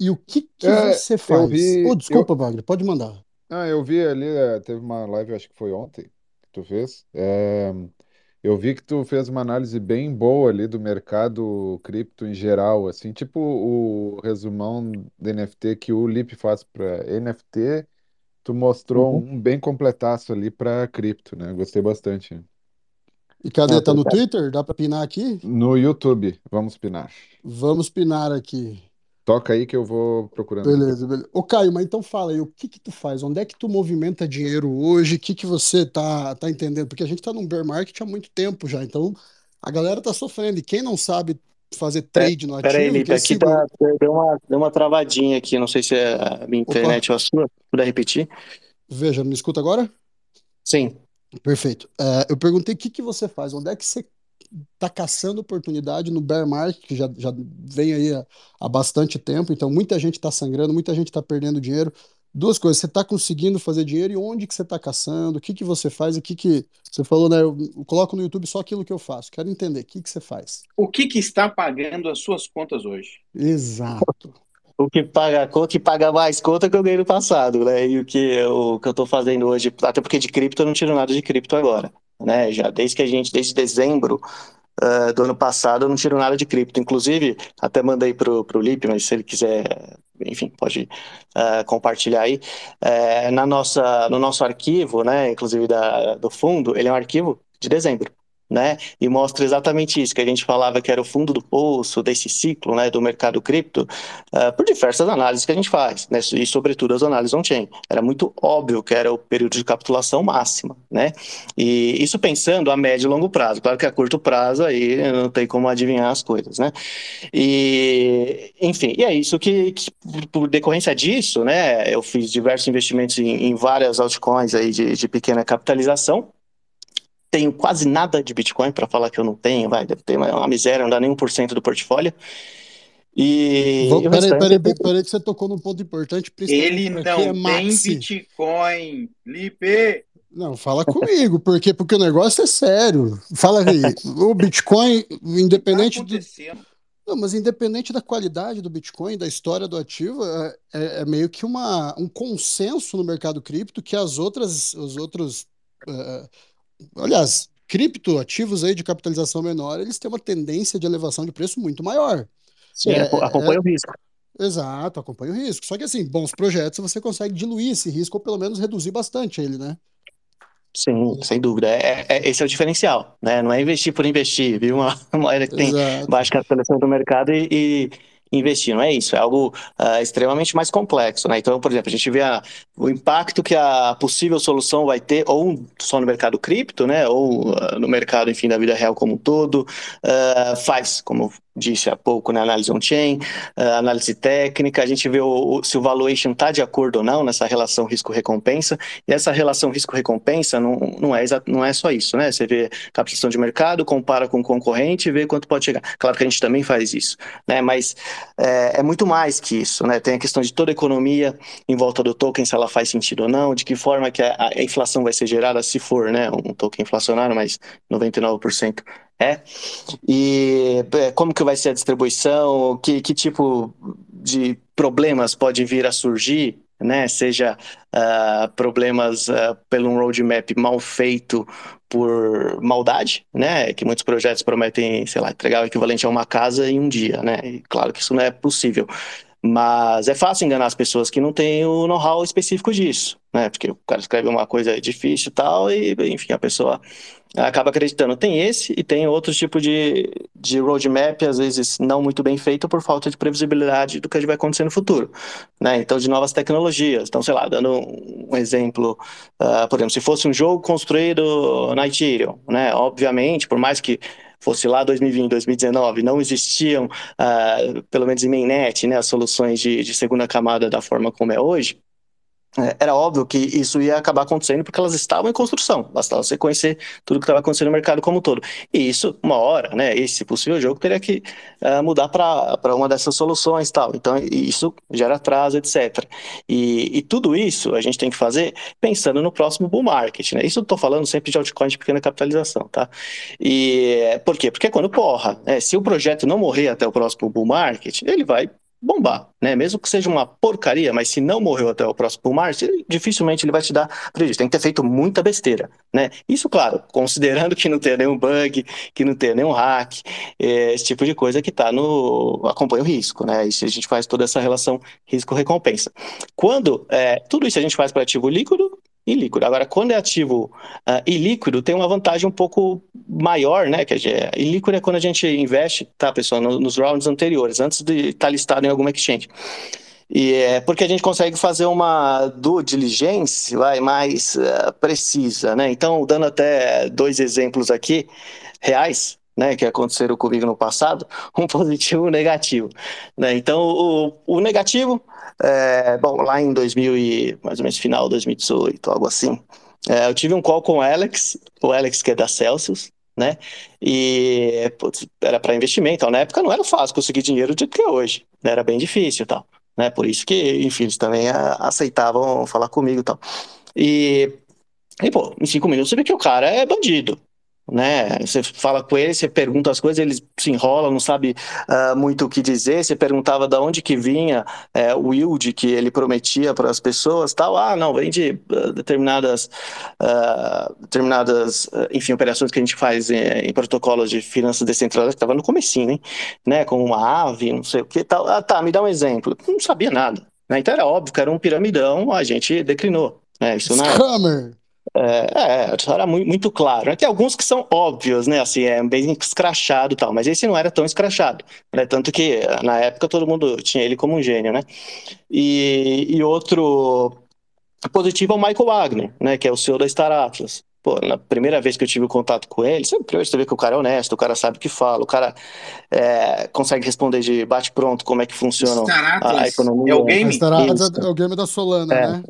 E o que que É, você eu faz? vi, eu, desculpa, Wagner, pode mandar. ah, eu vi ali, eh, teve uma live, acho que foi ontem, que tu fez. É, eu vi que tu fez uma análise bem boa ali do mercado cripto em geral, assim, tipo o resumão de NFT que o Lip faz para NFT, tu mostrou Uhum. um bem completaço ali para cripto, né? Gostei bastante. E cadê? Ah, Tá no obrigado. Twitter? Dá pra pinar aqui? No YouTube, vamos pinar. Vamos pinar aqui. Toca aí que eu vou procurando. Beleza, beleza. Ô, Caio, mas então fala aí, o que que tu faz? Onde é que tu movimenta dinheiro hoje? O que que você tá, tá entendendo? Porque a gente tá num bear market há muito tempo já, então a galera tá sofrendo. E quem não sabe fazer trade no Pera aí, ativo, Lipe, quem aqui segura... tá, deu uma, deu uma travadinha aqui, não sei se é a minha Opa, internet ou a sua. Puder repetir? veja, me escuta agora? Sim. Perfeito. É, eu perguntei o que que você faz, onde é que você está caçando oportunidade no bear market, que já, já vem aí há, há bastante tempo, então muita gente está sangrando, muita gente está perdendo dinheiro. Duas coisas, você está conseguindo fazer dinheiro e onde que você está caçando, o que que você faz, o que que... Você falou, né, eu, eu coloco no YouTube só aquilo que eu faço, quero entender, o que que você faz? O que que está pagando as suas contas hoje? Exato. O que paga, o que paga mais conta que eu ganhei no passado, né? E o que, o que eu tô fazendo hoje, até porque de cripto eu não tiro nada de cripto agora, né? Já desde que a gente, desde dezembro uh, do ano passado, eu não tiro nada de cripto. Inclusive, até mandei pro, pro Lipe, mas se ele quiser, enfim, pode uh, compartilhar aí. É, na nossa, no nosso arquivo, né? Inclusive da, do fundo, ele é um arquivo de dezembro. Né? E mostra exatamente isso que a gente falava que era o fundo do poço desse ciclo, né, do mercado cripto, uh, por diversas análises que a gente faz, né? E sobretudo as análises on-chain. Era muito óbvio que era o período de capitulação máxima, né? E isso pensando a médio e longo prazo. Claro que a curto prazo aí não tem como adivinhar as coisas, né? E enfim, e é isso que, que por decorrência disso, né? Eu fiz diversos investimentos em, em várias altcoins aí de, de pequena capitalização tenho quase nada de Bitcoin, para falar que eu não tenho, vai, deve ter uma, miséria, não dá nem 1% do portfólio. E. Vou, peraí, peraí, peraí, peraí, que você tocou num ponto importante. Ele não é tem Bitcoin, Lipe. Não, fala comigo, porque, porque o negócio é sério. Fala aí, o Bitcoin, independente tá do. Não, mas independente da qualidade do Bitcoin, da história do ativo, é, é, é meio que uma, um consenso no mercado cripto que as outras, os outros uh, aliás, criptoativos aí de capitalização menor, eles têm uma tendência de elevação de preço muito maior. Sim, é, acompanha é, o risco. Exato, acompanha o risco. Só que assim, bons projetos você consegue diluir esse risco ou pelo menos reduzir bastante ele, né? Sim, sem dúvida. É, é, esse é o diferencial, né? Não é investir por investir, viu? Uma moeda que tem baixa capitalização do mercado e, e investir, não é isso, é algo uh, extremamente mais complexo, né? Então, por exemplo, a gente vê a, o impacto que a possível solução vai ter, ou só no mercado cripto, né? Ou uh, no mercado, enfim, da vida real como um todo, uh, faz, como disse há pouco, né, análise on-chain, uh, análise técnica, a gente vê o, se o valuation está de acordo ou não nessa relação risco-recompensa, e essa relação risco-recompensa não, não, é não é só isso, né? Você vê captação de mercado, compara com o concorrente e vê quanto pode chegar. Claro que a gente também faz isso, né? Mas é, é muito mais que isso, né? Tem a questão de toda a economia em volta do token, se ela faz sentido ou não, de que forma que a, a inflação vai ser gerada, se for, né, um token inflacionário, mas 99% é. E é, como que vai ser a distribuição, que, que tipo de problemas pode vir a surgir, né? Seja uh, problemas uh, pelo um roadmap mal feito por maldade, né? Que muitos projetos prometem, sei lá, entregar o equivalente a uma casa em um dia, né? E claro que isso não é possível. Mas é fácil enganar as pessoas que não têm o know-how específico disso, né? Porque o cara escreve uma coisa difícil e tal, e enfim, a pessoa acaba acreditando. Tem esse e tem outro tipo de, de roadmap, às vezes não muito bem feito por falta de previsibilidade do que vai acontecer no futuro, né? Então, de novas tecnologias. Então, sei lá, dando um exemplo, uh, por exemplo, se fosse um jogo construído na Ethereum, né? Obviamente, por mais que fosse lá 2020, 2019, não existiam, uh, pelo menos em mainnet, né, as soluções de, de segunda camada da forma como é hoje, era óbvio que isso ia acabar acontecendo porque elas estavam em construção, bastava você conhecer tudo que estava acontecendo no mercado como um todo. E isso, uma hora, né, esse possível jogo teria que uh, mudar para uma dessas soluções tal. Então, isso gera atraso, etc. E, e, tudo isso a gente tem que fazer pensando no próximo bull market, né? Isso eu estou falando sempre de altcoin de pequena capitalização, tá? E por quê? Porque é quando porra, né? se o projeto não morrer até o próximo bull market, ele vai bombar, né? Mesmo que seja uma porcaria, mas se não morreu até o próximo março, dificilmente ele vai te dar prejuízo. Tem que ter feito muita besteira, né? Isso, claro, considerando que não tenha nenhum bug, que não tenha nenhum hack, é, esse tipo de coisa que está no acompanha o risco, né? Isso a gente faz toda essa relação risco-recompensa. Quando é, tudo isso a gente faz para ativo líquido, e líquido. Agora, quando é ativo uh, e líquido, tem uma vantagem um pouco maior, né? Que é, e líquido é quando a gente investe, tá, pessoal, no, nos rounds anteriores, antes de estar tá listado em alguma exchange. E é porque a gente consegue fazer uma due diligence vai, mais uh, precisa, né? Então, dando até dois exemplos aqui reais, né, que aconteceram comigo no passado, *laughs* um positivo e um negativo. Né? Então, o, o negativo é, bom, lá em 2000 e mais ou menos final de 2018, algo assim. É, eu tive um call com o Alex, o Alex que é da Celsius, né? E putz, era para investimento. Então, na época não era fácil conseguir dinheiro do que é hoje, né? era bem difícil, tal. Né? Por isso que, enfim, eles também aceitavam falar comigo, tal. E, e pô, em cinco minutos você vê que o cara é bandido, né? Você fala com ele, você pergunta as coisas, ele se enrola, não sabe uh, muito o que dizer. Você perguntava de onde que vinha uh, o yield que ele prometia para as pessoas, tal. Ah, não, vem de uh, determinadas, determinadas, enfim, operações que a gente faz em, em protocolos de finanças descentralizadas, que estava no comecinho, hein? né? Como uma ave, não sei o que, tal. Ah, tá, me dá um exemplo. Não sabia nada. Né? Então era óbvio que era um piramidão, a gente declinou. Né? Isso Scammer. É, é, era muito, muito claro. Tem alguns que são óbvios, né? Assim, é bem escrachado e tal, mas esse não era tão escrachado, né? Tanto que na época todo mundo tinha ele como um gênio, né? E, e outro positivo é o Michael Wagner, né? Que é o CEO da Star Atlas. Pô, na primeira vez que eu tive contato com ele, sempre você vê que o cara é honesto, o cara sabe o que fala, o cara é, consegue responder de bate-pronto como é que funciona a, a, economia. É o game? Star Atlas é o game da Solana, É. né?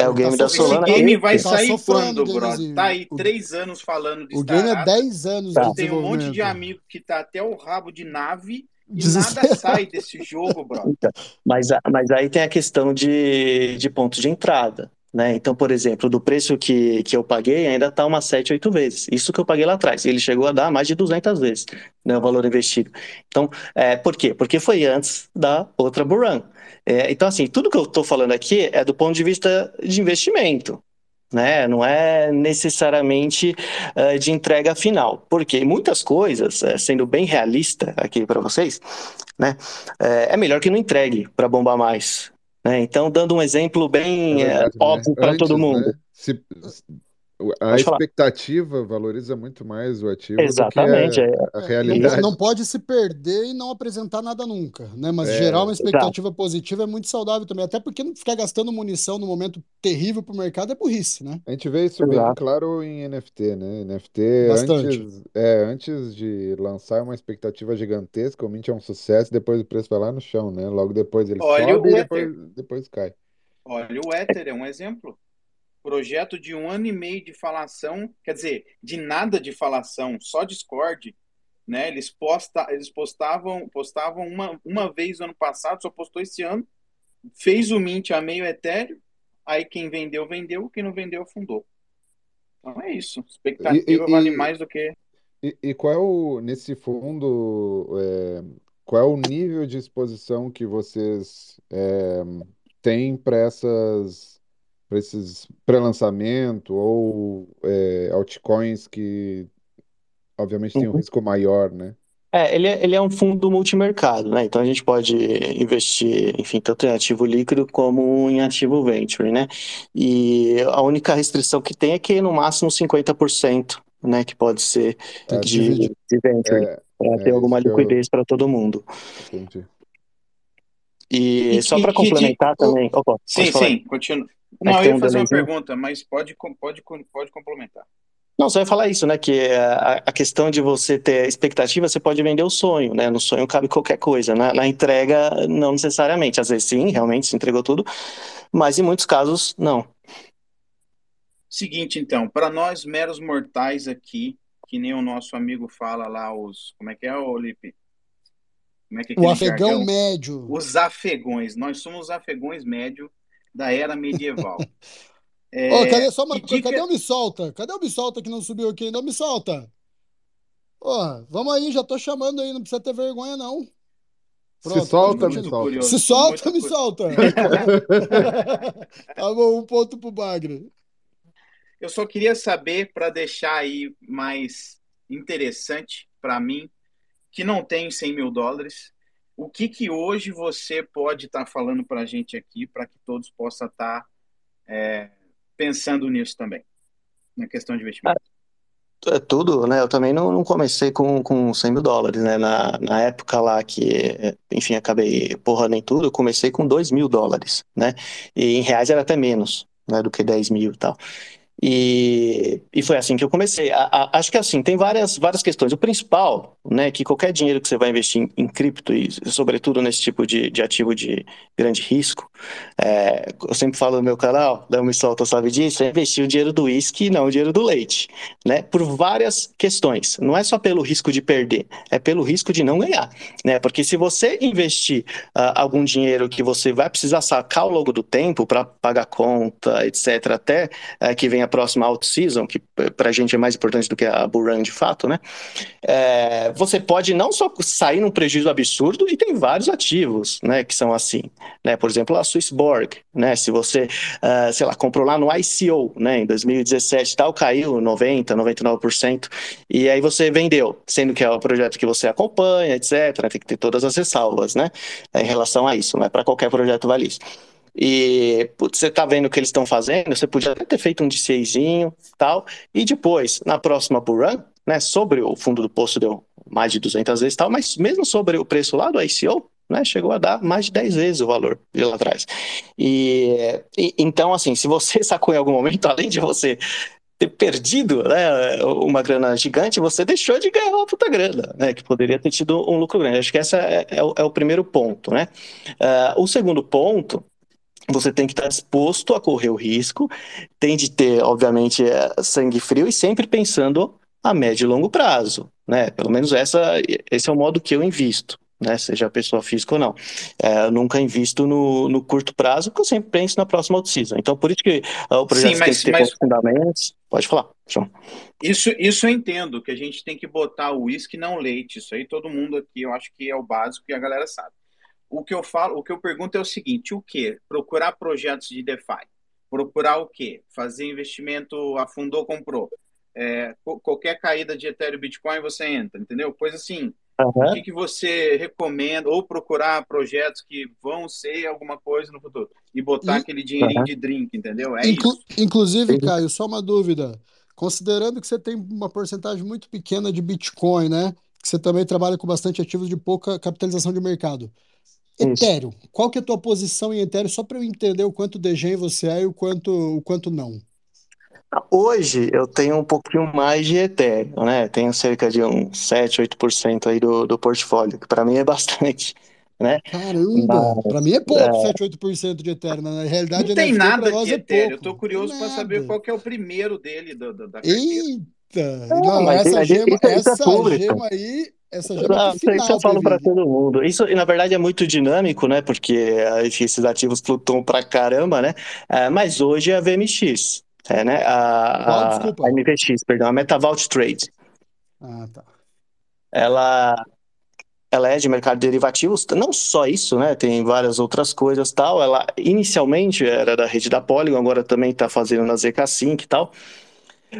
É o game Tá da. Solana. Esse game e- vai Tá sair sofrendo quando, brother? Tá aí três anos falando de O game é Star 10 anos Tá. de Eu tenho um monte de amigo que tá até o rabo de nave e nada sai desse jogo, brother. *laughs* Então, mas, mas aí tem a questão de, de ponto de entrada. Né? Então, por exemplo, do preço que, que eu paguei, ainda está umas 7, 8 vezes. Isso que eu paguei lá atrás. Ele chegou a dar mais de 200 vezes né, o valor investido. Então, é, por quê? Porque foi antes da outra Buran. É, então, assim, tudo que eu estou falando aqui é do ponto de vista de investimento. Né? Não é necessariamente eh, de entrega final, porque muitas coisas, eh, sendo bem realista aqui para vocês, né, eh, é melhor que não entregue para bombar mais. né? Então, dando um exemplo bem É verdade, né? óbvio para todo Antes, mundo. né? Se- a Pode falar. expectativa valoriza muito mais o ativo do que Exatamente. a, é. a realidade. não, não pode se perder e não apresentar nada nunca, né? Mas É, gerar uma expectativa positiva é muito saudável também, até porque não ficar gastando munição no momento terrível pro mercado é burrice, né? A gente vê isso bem Exato. claro em NFT, né? NFT, Bastante. antes, é, antes de lançar uma expectativa gigantesca, o Mint é um sucesso, depois o preço vai lá no chão, né? Logo depois ele Olha sobe o e depois, depois cai. Olha, o Ether é um exemplo. Projeto de um ano e meio de falação, quer dizer, de nada de falação, só Discord, né? Eles, posta, eles postavam, postavam uma, uma vez no ano passado, só postou esse ano, fez o Mint a meio etéreo, aí quem vendeu, vendeu, quem não vendeu, afundou. Então é isso. Expectativa E- e- vale mais do que. E, e qual é o, nesse fundo, é, qual é o nível de exposição que vocês é, têm para essas, para esses pré-lançamento ou é, altcoins que, obviamente, têm um Uhum. risco maior, né? É, ele é, ele é um fundo multimercado, né? Então a gente pode investir, enfim, tanto em ativo líquido como em ativo venture, né? E a única restrição que tem é que no máximo 50%, né, que pode ser Tem que de, de venture, É, para é ter alguma isso que eu liquidez para todo mundo. entendi. E E só para que complementar o- também, opa, Sim, sim, continua. É Não, que eu ia um fazer uma pergunta, mas pode, pode, pode complementar. Não, só ia falar isso, né? Que a, a questão de você ter expectativa, você pode vender o sonho, né? No sonho cabe qualquer coisa. Na, na entrega, não necessariamente. Às vezes sim, realmente se entregou tudo, mas em muitos casos, não. Seguinte, então, para nós meros mortais aqui, que nem o nosso amigo fala lá, os. Como é que é, Olipe? Como é que é O afegão jargão? médio. Os afegões. Nós somos os afegões médio da era medieval. *laughs* É, cadê só uma dica- Cadê o Me Solta? Cadê o Me Solta que não subiu aqui ainda? Me Solta! Ó, vamos aí, já tô chamando aí, não precisa ter vergonha, não. Pronto, Se solta, me solta. curioso, Se solta, me solta. *laughs* tá bom, um ponto pro Bagre. Eu só queria saber, para deixar aí mais interessante para mim, que não tem 100 mil dólares, o que que hoje você pode estar falando para a gente aqui, para que todos possam estar é, pensando nisso também, na questão de investimento? É tudo, né? Eu também não, não comecei com, com 100 mil dólares, né? Na, na época lá que, enfim, acabei porrando em tudo, eu comecei com 2 mil dólares, né? E em reais era até menos, né? Do que 10 mil e tal. E, e foi assim que eu comecei. A- a- acho que assim, tem várias, várias questões. O principal, né, que qualquer dinheiro que você vai investir em, em cripto, e sobretudo nesse tipo de, de ativo de grande risco, é, eu sempre falo no meu canal, Léo Me Solta sabe disso, é investir o dinheiro do uísque e não o dinheiro do leite, né? Por várias questões. Não é só pelo risco de perder, é pelo risco de não ganhar, né? Porque se você investir ah, algum dinheiro que você vai precisar sacar ao longo do tempo para pagar conta, etc., até eh, que venha próxima out-season, que para a gente é mais importante do que a bull run de fato, né? É, você pode não só sair num prejuízo absurdo, e tem vários ativos, né, que são assim, né? Por exemplo, a Swissborg, né? Se você, ah, sei lá, comprou lá no ICO, né, em 2017 e tal, caiu 90, 99%, e aí você vendeu, sendo que é o projeto que você acompanha, etc., tem que ter todas as ressalvas, né, em relação a isso, não é para qualquer projeto vale isso. E putz, você tá vendo o que eles estão fazendo, você podia até ter feito um DCAzinho tal, e depois, na próxima bull run, né, sobre o fundo do poço deu mais de 200 vezes tal, mas mesmo sobre o preço lá do ICO, né, chegou a dar mais de 10 vezes o valor de lá atrás. E, e, então, assim, se você *laughs* sacou em algum momento, além de você ter perdido né, uma grana gigante, você deixou de ganhar uma puta grana, né, que poderia ter tido um lucro grande. Acho que esse é, é, é o, primeiro ponto. Né? Uh, o segundo ponto você tem que estar disposto a correr o risco, tem de ter, obviamente, é, sangue frio e sempre pensando a médio e longo prazo, né? Pelo menos essa, esse é o modo que eu invisto, né? Seja pessoa física ou não. É, eu nunca invisto no, no curto prazo, porque eu sempre penso na próxima out-season. Então, por isso que uh, o projeto Sim, mas, tem que ter mas... fundamentos. Pode falar, João. Isso, isso eu entendo, que a gente tem que botar o uísque não leite. Isso aí todo mundo aqui, eu acho que é o básico e a galera sabe. O que eu falo, o que eu pergunto é o seguinte: o que? Procurar projetos de DeFi. Procurar o quê? Fazer investimento, afundou, comprou. É, qualquer caída de Ethereum Bitcoin você entra, entendeu? Coisa assim. Uhum. O que, que você recomenda? Ou procurar projetos que vão ser alguma coisa no futuro e botar e... aquele dinheirinho uhum. de drink, entendeu? É Inclu isso. Inclusive, Caio, só uma dúvida. Considerando que você tem uma porcentagem muito pequena de Bitcoin, né? Que você também trabalha com bastante ativos de pouca capitalização de mercado. Ethereum, qual que é a tua posição em Ethereum, só para eu entender o quanto degen você é e o quanto, o quanto não? Hoje eu tenho um pouquinho mais de Ethereum, né? Tenho cerca de uns 7, 8% aí do, do portfólio, que para mim é *laughs* bastante. Né? Caramba, Mas, para mim é pouco, é... 7, 8% de Ethereum. Na realidade, não tem nada de Ethereum. É eu tô curioso para saber qual que é o primeiro dele do, da carteira. Eita! Não, não essa, gema, isso, essa é gema aí essa já não, final, isso eu falo para todo mundo. Isso, na verdade, é muito dinâmico, né? Porque enfim, esses ativos flutuam pra caramba, né? É, mas hoje é a VMX, é, né? A, Qual, a, a MVX, perdão, a MetaVault Trade. Ah, tá. Ela, ela é de mercado de derivativos, não só isso, né? Tem várias outras coisas tal. Ela inicialmente era da rede da Polygon, agora também está fazendo na ZK Sync e tal.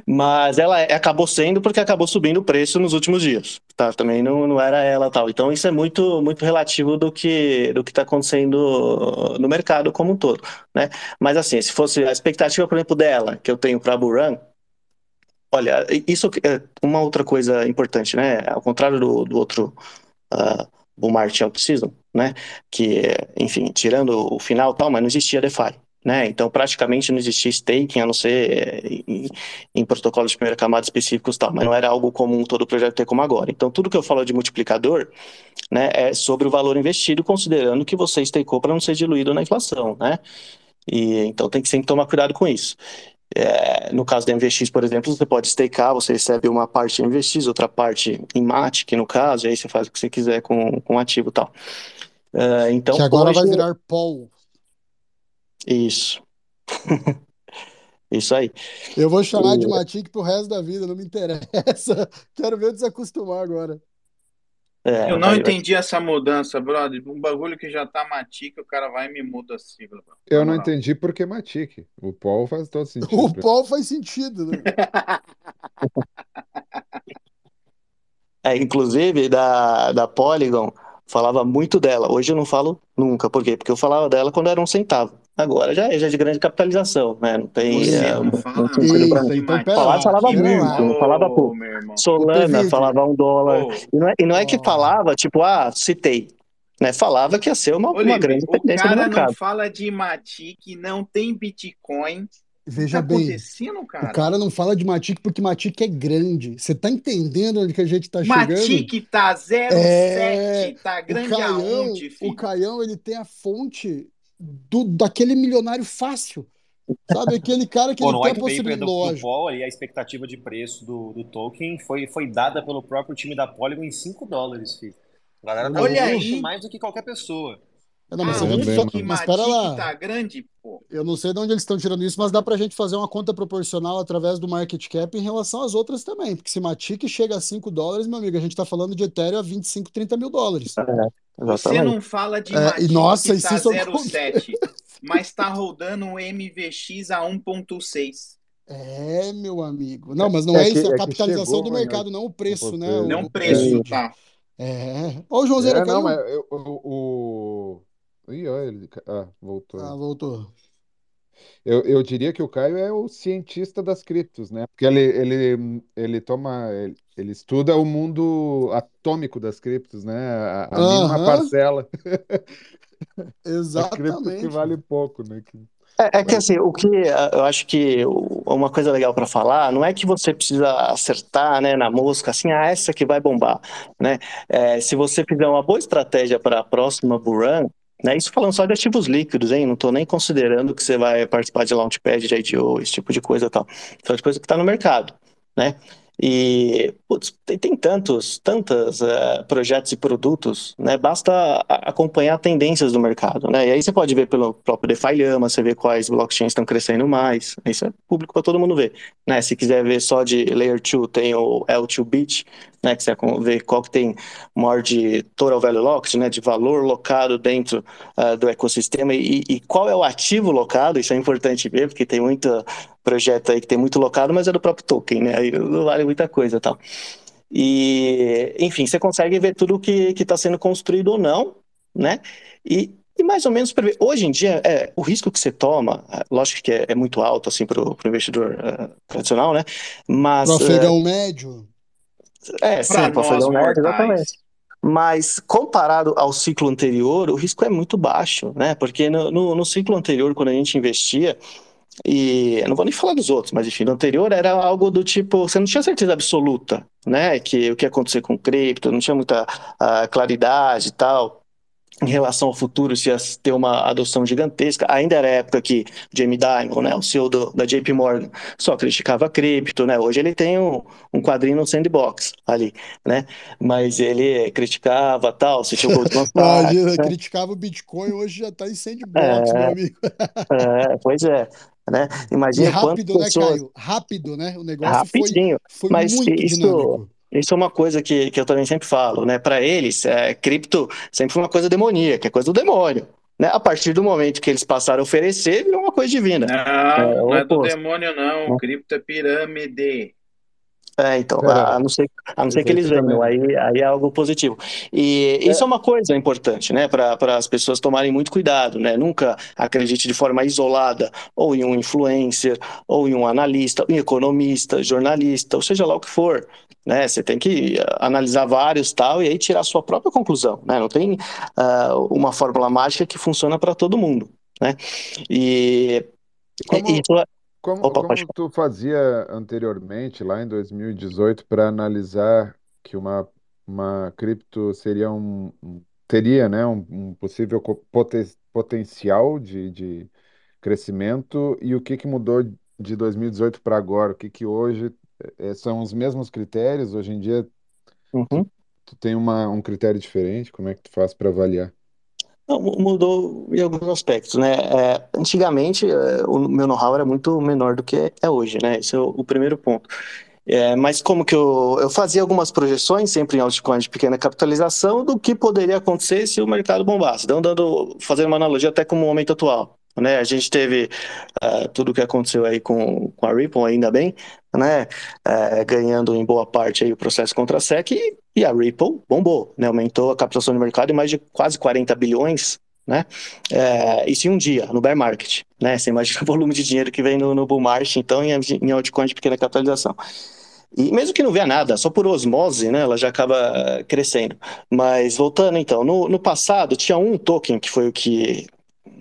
Mas ela é, acabou sendo porque acabou subindo o preço nos últimos dias, tá? Também não, não era ela tal. Então isso é muito muito relativo do que do que está acontecendo no mercado como um todo, né? Mas assim, se fosse a expectativa, por exemplo, dela que eu tenho para a Buran, olha, isso é uma outra coisa importante, né? Ao contrário do, do outro uh, bull market season, né? Que, enfim, tirando o final tal, mas não existia DeFi né? Então, praticamente não existia staking, a não ser eh, em, em, protocolos de primeira camada específicos, tal, mas não era algo comum todo o projeto ter como agora. Então, tudo que eu falo de multiplicador, né, é sobre o valor investido, considerando que você stakeou para não ser diluído na inflação, né? E então tem que sempre tomar cuidado com isso. É, no caso da MVX, por exemplo, você pode stakear, você recebe uma parte em MVX, outra parte em MAT, no caso, e aí você faz o que você quiser com, com o ativo e tal. É, então, que agora hoje... vai virar POL. Isso. *laughs* Isso aí. Eu vou chamar de Matic pro resto da vida, não me interessa. *laughs* Quero ver desacostumar agora. É, eu não entendi vai... essa mudança, brother. Um bagulho que já tá Matic, o cara vai e me muda a sigla. Eu não, não entendi porque Matic. O Paul faz todo *laughs* sentido. O Paul faz sentido, né? é, inclusive, da, da Polygon, falava muito dela. Hoje eu não falo nunca. Por quê? Porque eu falava dela quando era um centavo. Agora já é, já é de grande capitalização, né? Não tem. Você é, não fala muito, então, falava, falava muito, não falava pouco. Solana falava um dólar. Oh, e não é, e não é que falava, tipo, ah, citei. Né, falava que ia ser uma, uma grande tendência. O cara não fala de Matic, não tem Bitcoin, Veja tá bem, cara? o cara não fala de Matic porque Matic é grande. Você tá entendendo onde que a gente tá Matic chegando? Matic tá 0,7, é... tá grande o Caião, aonde, filho? O Caião, ele tem a fonte do, daquele milionário fácil. Sabe, aquele cara que Pô, ele tem a possibilidade. Do, do Paul, ali, a expectativa de preço do, do token foi, foi dada pelo próprio time da Polygon em 5 dólares, filho. A galera tá Olha aí. mais do que qualquer pessoa. Não, mas, ah, você mas espera lá. Tá grande, pô. Eu não sei de onde eles estão tirando isso, mas dá pra gente fazer uma conta proporcional através do market cap em relação às outras também. Porque se Matic chega a 5 dólares, meu amigo, a gente tá falando de Ethereum a 25, 30 mil dólares. É. Você não fala de é, e nossa, que tá 0,7, *laughs* mas tá rodando um MVX a 1,6. É, meu amigo. Não, mas não é, é isso, é a capitalização chegou, do mercado, não o preço, né? Não o preço, tá. É. Ô, Joãozeira, é, não, mas eu, o, Ih, olha, ele... Ah, voltou. Ah, voltou. Eu, eu diria que o Caio é o cientista das criptos, né? Porque ele, ele, ele toma, ele, ele estuda o mundo atômico das criptos, né? A, a mínima Aham, parcela. *laughs* A cripto que exatamente. vale pouco, né? Que- É, é que assim, o que eh, eu acho que uma coisa legal para falar não é que você precisa acertar, né, na mosca, assim, ah, essa que vai bombar, né? É, se você fizer uma boa estratégia para a próxima bull run, né, isso falando só de ativos líquidos, hein? Não estou nem considerando que você vai participar de launchpad, de IDO, esse tipo de coisa tal. Só de coisa que está no mercado, né? E putz, tem, tem tantos, tantos eh, projetos e produtos, né? Basta acompanhar tendências do mercado, né? E aí você pode ver pelo próprio DeFi Llama, você vê quais blockchains estão crescendo mais. Isso é público para todo mundo ver, né? Se quiser ver só de Layer 2, tem o L2Bit, né? Que você vê qual que tem maior de total value locked, né? De valor locado dentro ah, do ecossistema e, e qual é o ativo locado, isso é importante ver, porque tem muito projeto aí que tem muito locado, mas é do próprio token, né? Aí não vale muita coisa e tal. E, enfim, você consegue ver tudo que está sendo construído ou não, né? E, e mais ou menos prever. Hoje em dia, é, o risco que você toma, é, lógico que é, é muito alto assim, para o investidor é, tradicional, né? Mas Pro afegão médio. é, Para sim, para um médio, exatamente. Mas comparado ao ciclo anterior, o risco é muito baixo, né? Porque no, no, no ciclo anterior, quando a gente investia, e eu não vou nem falar dos outros, mas enfim, no anterior era algo do tipo, você não tinha certeza absoluta, né? Que o que ia acontecer com cripto, não tinha muita ah, claridade e tal. Em relação ao futuro, se ia ter uma adoção gigantesca. Ainda era a época que Jamie Dimon, né, o CEO do, da JP Morgan, só criticava cripto, né? Hoje ele tem um, um quadrinho no sandbox ali, né? Mas ele criticava tal, se tinha o Goldman Sachs, *laughs* Imagina, né? criticava o Bitcoin, hoje já tá em sandbox, meu É, amigo. é, pois é, né? E Imagina quantas rápido, né, pessoas Caio? Rápido, né? O negócio foi, rapidinho. foi Mas muito isso, dinâmico. isso é uma coisa que, que eu também sempre falo, né? Para eles, é, cripto sempre foi uma coisa demoníaca, é coisa do demônio. Né? A partir do momento que eles passaram a oferecer, virou uma coisa divina. É Não, o não é do demônio, não. né? Cripto é pirâmide. É, então, a, a não ser, a não ser que eles venham, aí, aí é algo positivo. E isso é uma coisa importante, né, para as pessoas tomarem muito cuidado, né? Nunca acredite de forma isolada, ou em um influencer, ou em um analista, em um economista, jornalista, ou seja lá o que for. Né? Você tem que ah, analisar vários tal e aí tirar a sua própria conclusão. Né? Não tem ah, uma fórmula mágica que funciona para todo mundo. Né? E, como, e é- como, Opa, como tu fazia anteriormente, lá em 2018, para analisar que uma, uma cripto seria um, um- teria, né, um, um possível co- poten- potencial de, de crescimento e o que que mudou de 2018 para agora? O que que hoje eh, são os mesmos critérios? Hoje em dia Uhum. tu, tu tem uma, um critério diferente? Como é que tu faz para avaliar? Não, mu- mudou em alguns aspectos, né? É, antigamente, é, o meu know-how era muito menor do que é hoje, né? Esse é o, o primeiro ponto. É, mas como que eu, eu fazia algumas projeções, sempre em altcoins de pequena capitalização, do que poderia acontecer se o mercado bombasse. Então, dando, fazendo uma analogia até com o momento atual. Né? A gente teve ah, tudo o que aconteceu aí com, com a Ripple, ainda bem, né? É, ganhando em boa parte aí o processo contra a SEC e, e a Ripple bombou, né? Aumentou a captação de mercado em mais de quase 40 bilhões, né? É, isso em um dia, no bear market, né? Você imagina *laughs* o volume de dinheiro que vem no, no bull market, então, em, em altcoins de pequena capitalização. E mesmo que não venha nada, só por osmose, né, ela já acaba crescendo. Mas voltando então, no, no passado tinha um token que foi o que,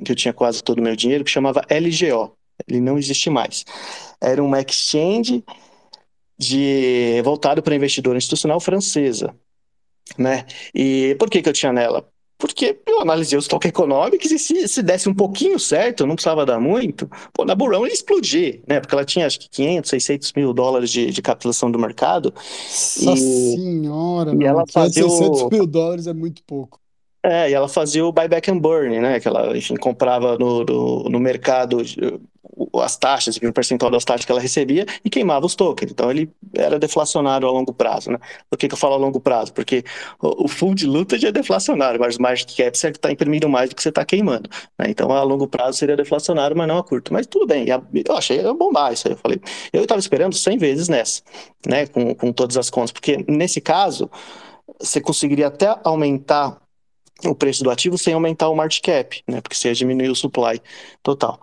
que eu tinha quase todo o meu dinheiro, que chamava LGO. Ele não existe mais. Era uma exchange de voltado para investidor institucional francesa, né? E por que que eu tinha nela? Porque eu analisei os token econômicos e se, se desse um pouquinho certo, não precisava dar muito, pô, na Burão ia explodir, né? Porque ela tinha acho que 500, 600 mil dólares de, de capitalização do mercado Nossa e, senhora, e meu ela irmão. 500, fazia 600 o, mil dólares é muito pouco. É, e ela fazia o buyback and burn, né? Que ela, enfim, comprava no, no, no mercado as taxas, o percentual das taxas que ela recebia e queimava os tokens. Então ele era deflacionário a longo prazo, né? Por que que eu falo a longo prazo? Porque o, o full de luta já é deflacionário, mas o market cap você está imprimindo mais do que você está queimando, né? Então a longo prazo seria deflacionário, mas não a curto. Mas tudo bem, eu achei bombar isso aí. Eu falei, eu estava esperando 100 vezes nessa, né? Com, com todas as contas, porque nesse caso você conseguiria até aumentar o preço do ativo sem aumentar o market cap, né? Porque você ia diminuir o supply total.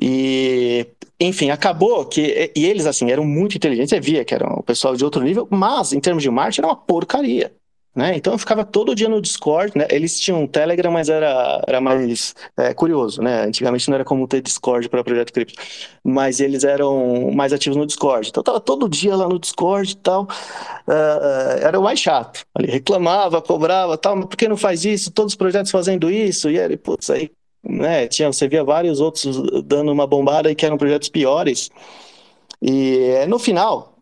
E, enfim, acabou que. E eles, assim, eram muito inteligentes, você via que eram o pessoal de outro nível, mas em termos de marketing era uma porcaria. Né? Então eu ficava todo dia no Discord, né? Eles tinham um Telegram, mas era, era mais é, curioso, né? Antigamente não era como ter Discord para projeto cripto, mas eles eram mais ativos no Discord. Então eu tava todo dia lá no Discord e tal. Uh, era o mais chato. Ali reclamava, cobrava, tal, mas por que não faz isso? Todos os projetos fazendo isso, e aí, putz, aí, né? Tinha, você via vários outros dando uma bombada e que eram projetos piores. E no final,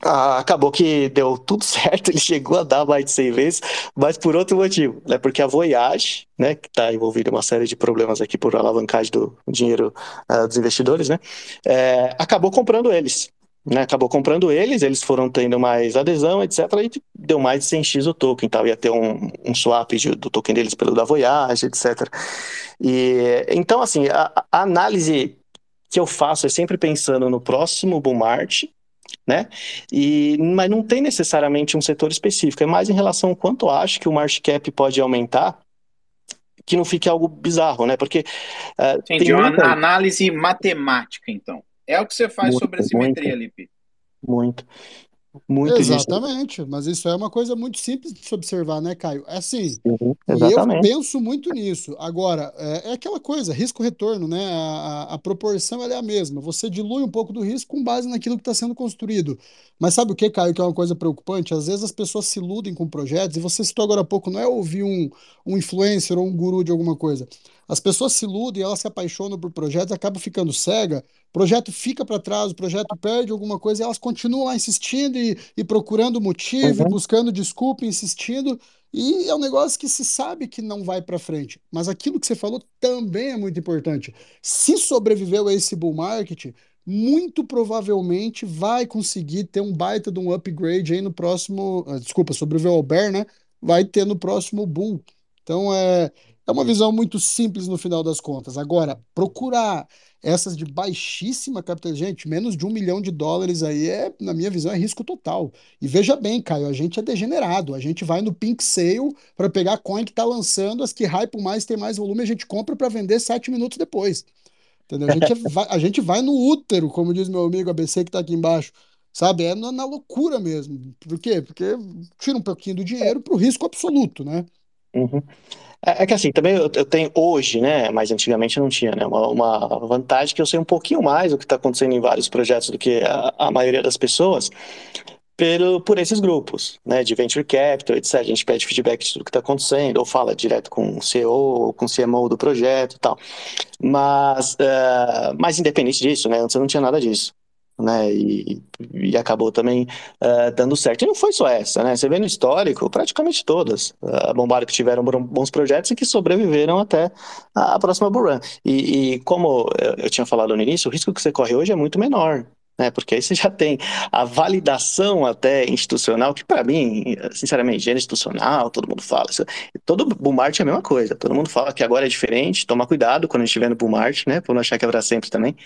ah, acabou que deu tudo *laughs* certo, ele chegou a dar mais de 100 vezes, mas por outro motivo, né? Porque a Voyage, né, que está envolvida em uma série de problemas aqui por alavancagem do dinheiro uh, dos investidores, né, é, acabou comprando eles. Né, acabou comprando eles, eles foram tendo mais adesão, etc. E deu mais de 100x o token, tal. ia ter um, um swap de, do token deles pelo da Voyage, etc. E, então, assim, a, a análise que eu faço é sempre pensando no próximo bull market, né? E, mas não tem necessariamente um setor específico, é mais em relação ao quanto acho que o market cap pode aumentar, que não fique algo bizarro, né? Porque. Uh, Entendi, tem muita... uma análise matemática, então. É o que você faz muito, sobre a simetria, Lipe. Muito. Muito Exatamente, mas isso é uma coisa muito simples de se observar, né, Caio? É assim, uhum, e eu penso muito nisso. Agora, é, é aquela coisa, risco-retorno, né? A, a, a, proporção é a mesma. Você dilui um pouco do risco com base naquilo que está sendo construído. Mas sabe o que, Caio, que é uma coisa preocupante? Às vezes as pessoas se iludem com projetos, e você citou agora há pouco, não é ouvir um, um influencer ou um guru de alguma coisa. As pessoas se iludem, elas se apaixonam por projetos, acabam ficando cega, o projeto fica para trás, o projeto perde alguma coisa e elas continuam lá insistindo e, e procurando motivo, uhum. buscando desculpa, insistindo. E é um negócio que se sabe que não vai para frente. Mas aquilo que você falou também é muito importante. Se sobreviveu a esse bull market, muito provavelmente vai conseguir ter um baita de um upgrade aí no próximo. Ah, desculpa, sobreviveu ao bear, né? Vai ter no próximo bull. Então é, é uma visão muito simples no final das contas. Agora, procurar essas de baixíssima capital, gente, menos de um milhão de dólares aí é, na minha visão, é risco total. E veja bem, Caio, a gente é degenerado. A gente vai no Pink Sale para pegar a coin que está lançando, as que hypam mais, tem mais volume, a gente compra para vender sete minutos depois. Entendeu? A gente, vai, a gente vai no útero, como diz meu amigo ABC que está aqui embaixo. Sabe? É na, na loucura mesmo. Por quê? Porque tira um pouquinho do dinheiro para o risco absoluto, né? Uhum. É, é, que assim, também eu, eu, tenho hoje, né, mas antigamente não tinha, né, uma, vantagem que eu sei um pouquinho mais o que está acontecendo em vários projetos do que a, a maioria das pessoas, pelo, por esses grupos, né, de venture capital, etc. A gente pede feedback de tudo que está acontecendo, ou fala direto com o CEO, com o CMO do projeto e tal. Mas, uh, mas independente disso, né, antes eu não tinha nada disso né? E, e acabou também uh, dando certo. E não foi só essa, né? Você vê no histórico, praticamente todas. Uh, a Bombardier que tiveram bons projetos e que sobreviveram até a, a próxima Buran. E, e como eu, eu tinha falado no início, o risco que você corre hoje é muito menor né? Porque aí você já tem a validação até institucional, que para mim, sinceramente, higiene institucional, todo mundo fala. Isso, todo bull market é a mesma coisa. Todo mundo fala que agora é diferente, toma cuidado quando a gente estiver no bull market, né? Por não achar que é para sempre também.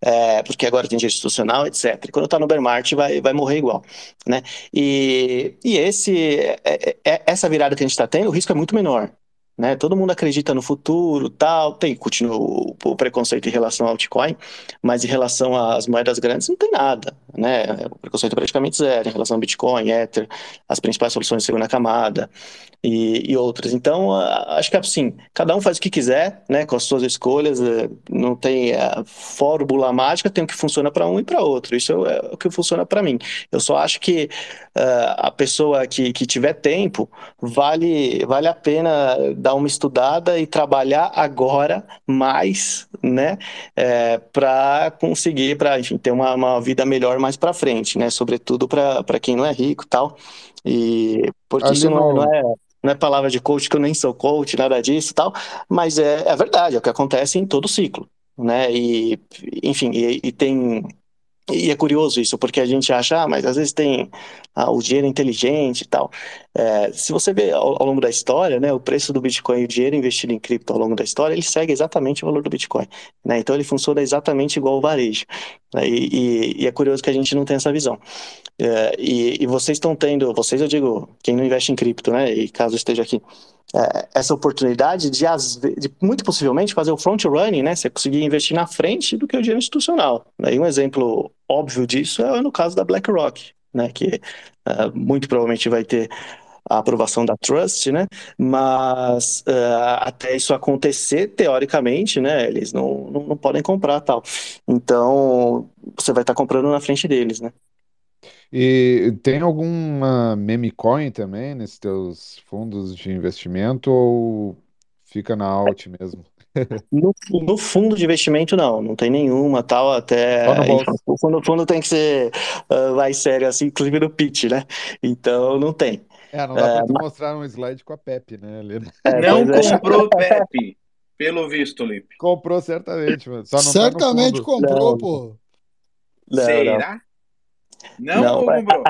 É, porque agora tem higiene institucional, etc. E quando tá no bear market vai, vai morrer igual, né? E, e esse, é, é, é essa virada que a gente está tendo, o risco é muito menor né? Todo mundo acredita no futuro, tal, tem, continua o, o, preconceito em relação ao Bitcoin, mas em relação às moedas grandes não tem nada, né? O preconceito é praticamente zero em relação ao Bitcoin, Ether, as principais soluções de segunda camada e, e outras. Então, acho que assim, cada um faz o que quiser, né? Com as suas escolhas, é, não tem a fórmula mágica, tem o que funciona para um e para outro. Isso é o que funciona para mim. Eu só acho que uh, a pessoa que, que tiver tempo vale vale a pena dar uma estudada e trabalhar agora mais, né, é, para conseguir, para ter uma, uma vida melhor mais para frente, né, sobretudo para quem não é rico tal, e porque Ali isso não, não, é, não é palavra de coach, que eu nem sou coach, nada disso tal, mas é, é verdade, é o que acontece em todo ciclo, né, e enfim, e, e tem e é curioso isso, porque a gente acha, ah, mas às vezes tem ah, o dinheiro inteligente e tal. É, se você vê ao, ao, longo da história, né, o preço do Bitcoin e o dinheiro investido em cripto ao longo da história, ele segue exatamente o valor do Bitcoin. Né? Então ele funciona exatamente igual ao varejo. Né? E, e, e, é curioso que a gente não tem essa visão. É, e, e, vocês estão tendo, vocês eu digo, quem não investe em cripto, né, e caso esteja aqui, é, essa oportunidade de, de, muito possivelmente, fazer o front running, né? Você conseguir investir na frente do que o dinheiro institucional. E um exemplo óbvio disso é no caso da BlackRock, né? Que uh, muito provavelmente vai ter a aprovação da Trust, né? Mas uh, até isso acontecer, teoricamente, né? Eles não, não, não podem comprar tal. Então, você vai estar comprando na frente deles, né? E tem alguma meme coin também nesses teus fundos de investimento ou fica na alt mesmo? *laughs* No, no, fundo de investimento, não, não tem nenhuma, tal, até. O fundo, fundo tem que ser uh, mais sério, assim, inclusive no pitch, né? Então não tem. É, não dá é, pra tu mas... mostrar um slide com a Pepe, né? É, *laughs* não comprou Pepe, pelo visto, Lipe. Comprou certamente, mano. Só não certamente tá comprou, não. pô. Não, Será? Não, não, não comprou?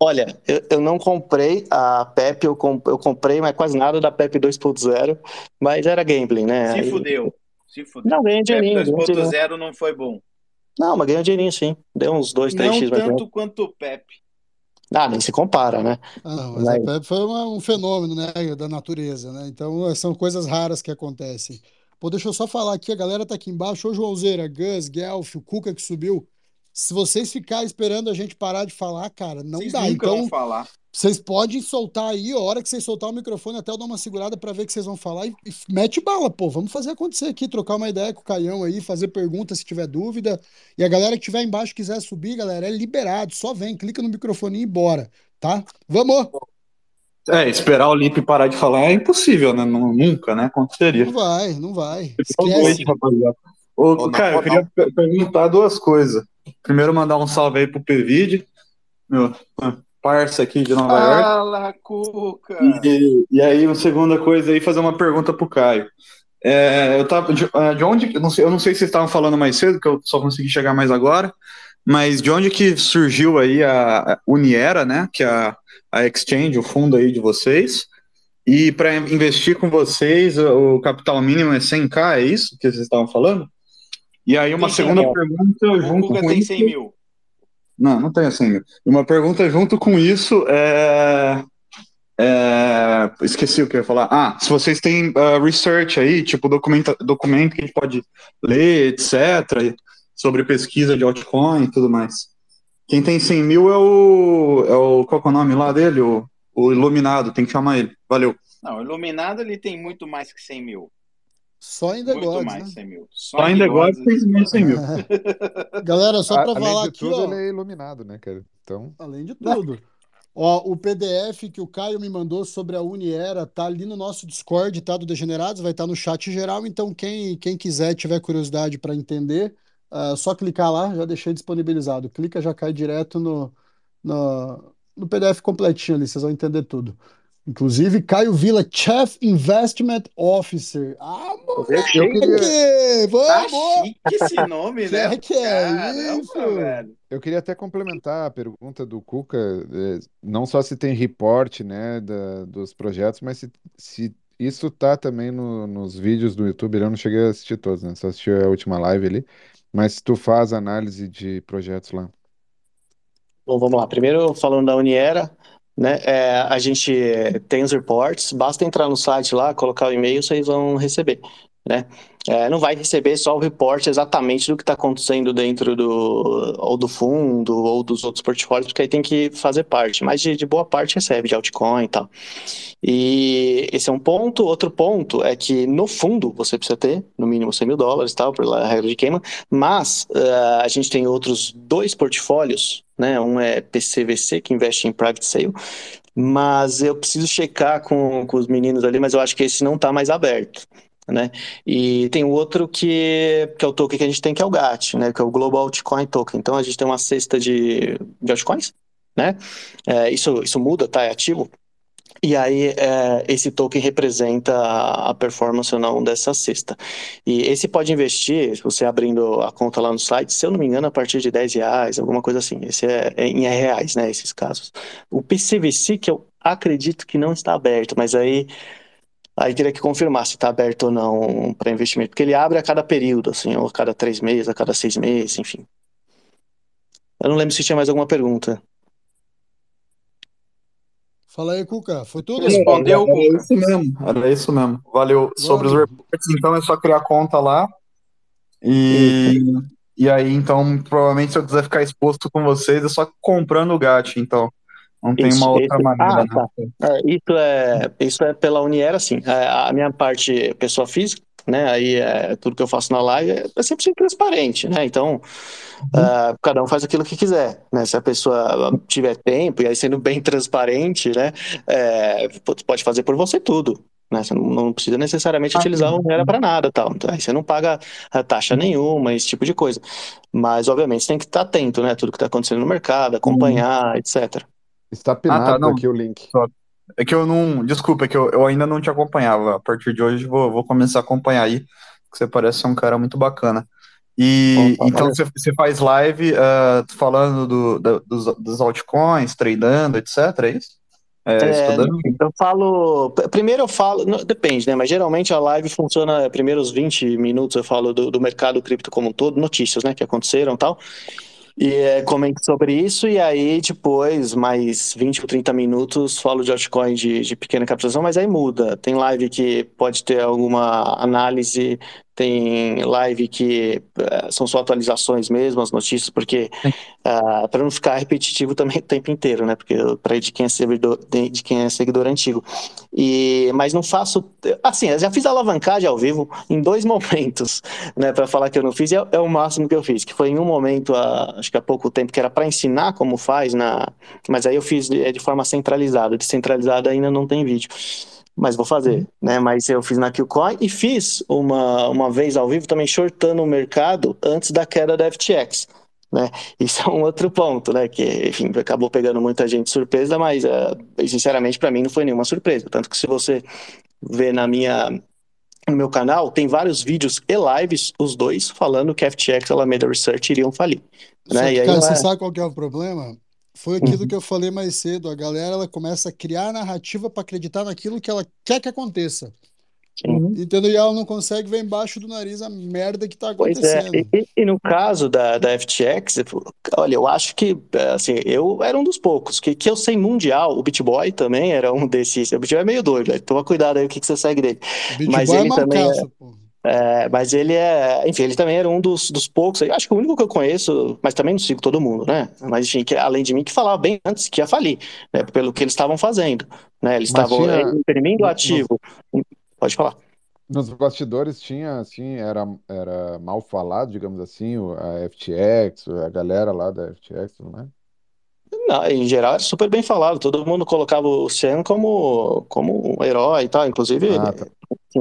Olha, eu, eu, não comprei a PEP, eu, comp, eu comprei, mas quase nada da PEP 2.0, mas era gambling, né? Se Aí... fudeu. Se fudeu. Não, ganhei dinheirinho. 2.0 não foi bom. Não, mas ganhou dinheirinho sim. Deu uns 2, 3 X. Não tanto quanto o PEP. Ah, nem se compara, né? Ah, mas, mas... a PEP foi uma, um fenômeno, né, da natureza, né? Então são coisas raras que acontecem. Pô, deixa eu só falar aqui, a galera tá aqui embaixo. Ô, Joãozeira, Gus, Guelph, o Cuca que subiu. Se vocês ficarem esperando a gente parar de falar, cara, não vocês dá. então, falar. vocês podem soltar aí, a hora que vocês soltar o microfone, até eu dar uma segurada para ver o que vocês vão falar e, e, mete bala, pô. Vamos fazer acontecer aqui, trocar uma ideia com o Caião aí, fazer perguntas se tiver dúvida. E a galera que estiver embaixo quiser subir, galera, é liberado. Só vem, clica no microfone e bora, tá? Vamos! É, esperar o Limpe parar de falar é impossível, né? Nunca, né? Aconteceria. Não vai, não vai. Esquece. rapaziada. Ô, cara, eu queria perguntar duas coisas. Primeiro, mandar um salve aí pro PVD, meu parça aqui de Nova York. Fala, Cuca! E, e aí, uma segunda coisa aí, fazer uma pergunta pro Caio. É, eu tava, de, é, de onde, eu não, sei, eu não sei se vocês estavam falando mais cedo, que eu só consegui chegar mais agora, mas de onde que surgiu aí a Uniera, né, que é a, a Exchange, o fundo aí de vocês, e para investir com vocês, o capital mínimo é 100k, é isso que vocês estavam falando? E aí uma tem segunda pergunta o junto com tem isso... 100 mil. Não, não tem 100 mil. Uma pergunta junto com isso é... é... Esqueci o que eu ia falar. Ah, se vocês têm uh, research aí, tipo documento, documento que a gente pode ler, etc., sobre pesquisa de altcoin e tudo mais. Quem tem 100 mil é o, é o. Qual é o nome lá dele? O, o Iluminado, tem que chamar ele. Valeu. Não, o Iluminado ele tem muito mais que 100 mil. Só em The Muito Gods, mais né? 100 mil. Só, Só em The Gods tem mais 100 mil. *laughs* Galera, só para falar de aqui, tudo, ó. ele é iluminado, né, cara? Então, Além de tudo. Ó, o PDF que o Caio me mandou sobre a Uniera tá ali no nosso Discord, tá? Do Degenerados, vai estar no chat geral. Então, quem, quem quiser, tiver curiosidade para entender, uh, só clicar lá, já deixei disponibilizado. Clica, já cai direto no, no, no PDF completinho ali, vocês vão entender tudo. Inclusive, Caio Vila, Chief Investment Officer. Ah, moleque! eu queria, Vamos! Tá chique esse nome, Que né? é que é Caramba, isso? velho. eu queria até complementar a pergunta do Cuca, eh, não só se tem reporte, né, da- dos projetos, mas se, se isso tá também no- nos vídeos do YouTube. Eu não cheguei a assistir todos, né? Só assisti a última live ali. Mas se tu faz análise de projetos lá. Bom, vamos lá. Primeiro, falando da Uniera, né? é, a gente tem os reports, basta entrar no site lá, colocar o e-mail, vocês vão receber, né? É, não vai receber só o report exatamente do que está acontecendo dentro do, ou do fundo ou dos outros portfólios, porque aí tem que fazer parte, mas de, de boa parte recebe, de altcoin e tal. E esse é um ponto. Outro ponto é que no fundo você precisa ter no mínimo 100 mil dólares, tal, pela regra de queima, mas uh, a gente tem outros dois portfólios, né? Um é PCVC, que investe em private sale, mas eu preciso checar com, com os meninos ali, mas eu acho que esse não está mais aberto né? E tem outro que, que é o token que a gente tem, que é o GAT, né? Que é o Global Altcoin Token. Então a gente tem uma cesta de, de altcoins, né? É, isso, isso muda, tá? É ativo. E aí, é, esse token representa a performance ou não dessa cesta. E esse pode investir, você abrindo a conta lá no site, se eu não me engano, a partir de 10 reais, alguma coisa assim. Esse é, é em reais, né? Esses casos. O PCVC, que eu acredito que não está aberto, mas aí Aí teria que confirmar se está aberto ou não para investimento, porque ele abre a cada período, assim, ou a cada três meses, a cada seis meses, enfim. Eu não lembro se tinha mais alguma pergunta. Fala aí, Cuca. Foi tudo? Respondeu, Era Cuca. isso mesmo, era isso mesmo. Valeu. Sobre os reports, então é só criar conta lá. E, e aí, então, provavelmente se eu quiser ficar exposto com vocês, é só comprando o GAT, então. Não tem Isso, uma outra esse- maneira, ah, né? tá. É, isso é isso é pela Uniera, sim. É, a minha parte pessoa física, né? Aí é, tudo que eu faço na live é, é sempre transparente, né? Então ah, cada um faz aquilo que quiser, né? Se a pessoa tiver tempo e aí sendo bem *laughs* transparente, né? É, pode fazer por você tudo. Né? Você não, precisa necessariamente Ah, utilizar o Uniera para nada, tal. Então, aí você não paga taxa nenhuma, esse tipo de coisa. Mas obviamente você tem que estar atento, né? Tudo que está acontecendo no mercado, acompanhar, etc. Está pinado Ah, tá, não. aqui o link. É que eu não. Desculpa, é que eu, eu ainda não te acompanhava. A partir de hoje vou, vou começar a acompanhar aí, que você parece ser um cara muito bacana. E Opa, então você, você faz live ah, falando do, da- dos, dos altcoins, tradando, etc. É isso? É, É, estudando? eu falo. Primeiro eu falo. não, Depende, né? Mas geralmente a live funciona. Primeiros 20 minutos eu falo do, do mercado cripto como um todo, notícias, né? Que aconteceram e tal. E é, comento sobre isso, e aí depois, mais 20 ou 30 minutos, falo de altcoin de, de pequena capitalização, mas aí muda. Tem live que pode ter alguma análise, tem live que eh, são só atualizações mesmo, as notícias, porque para não ficar repetitivo também *laughs* o tempo inteiro, né? Porque para de quem é seguidor, de quem é seguidor antigo. E mas não faço, assim, eu já fiz alavancagem ao vivo em dois *laughs* momentos, né? Para falar que eu não fiz é, é o máximo que eu fiz, que foi em um momento, há, acho que há pouco tempo, que era para ensinar como faz na, mas aí eu fiz de, de forma centralizada, descentralizada ainda não tem vídeo. Mas vou fazer, né? Mas eu fiz na Qcoin e fiz uma, uma vez ao vivo também shortando o mercado antes da queda da FTX né? Isso é um outro ponto, né? Que, enfim, acabou pegando muita gente surpresa, mas, eh, sinceramente, para mim não foi nenhuma surpresa. Tanto que se você vê na minha, no meu canal, tem vários vídeos e lives, os dois, falando que FTX e Alameda Research iriam falir. Né? que, E aí cara, não você é- sabe qual é o problema? Foi aquilo Uhum. que eu falei mais cedo. A galera ela começa a criar narrativa para acreditar naquilo que ela quer que aconteça. Sim. Entendeu? E ela não consegue ver embaixo do nariz a merda que tá Pois é, acontecendo. e, e no caso da, da FTX, olha, eu acho que, assim, eu era um dos poucos, que, que eu sei mundial, o BitBoy também era um desses, o BitBoy é meio doido, né? toma cuidado aí o que, que você segue dele. Mas é ele também é- malcaço, pô. É, mas ele é, enfim, ele também era um dos, dos poucos, acho que o único que eu conheço, mas também não sigo todo mundo, né? Mas enfim, que, além de mim, que falava bem antes que ia falir, né? Pelo que eles estavam fazendo, né? Eles Mas estavam tinha- eh, imprimindo no- ativo. Pode falar. Nos bastidores tinha, assim, era, era mal falado, digamos assim, o- a FTX, a galera lá da FTX, não é? Não, em geral era super bem falado, todo mundo colocava o Sam como, como um herói e tal, inclusive Ah, tá.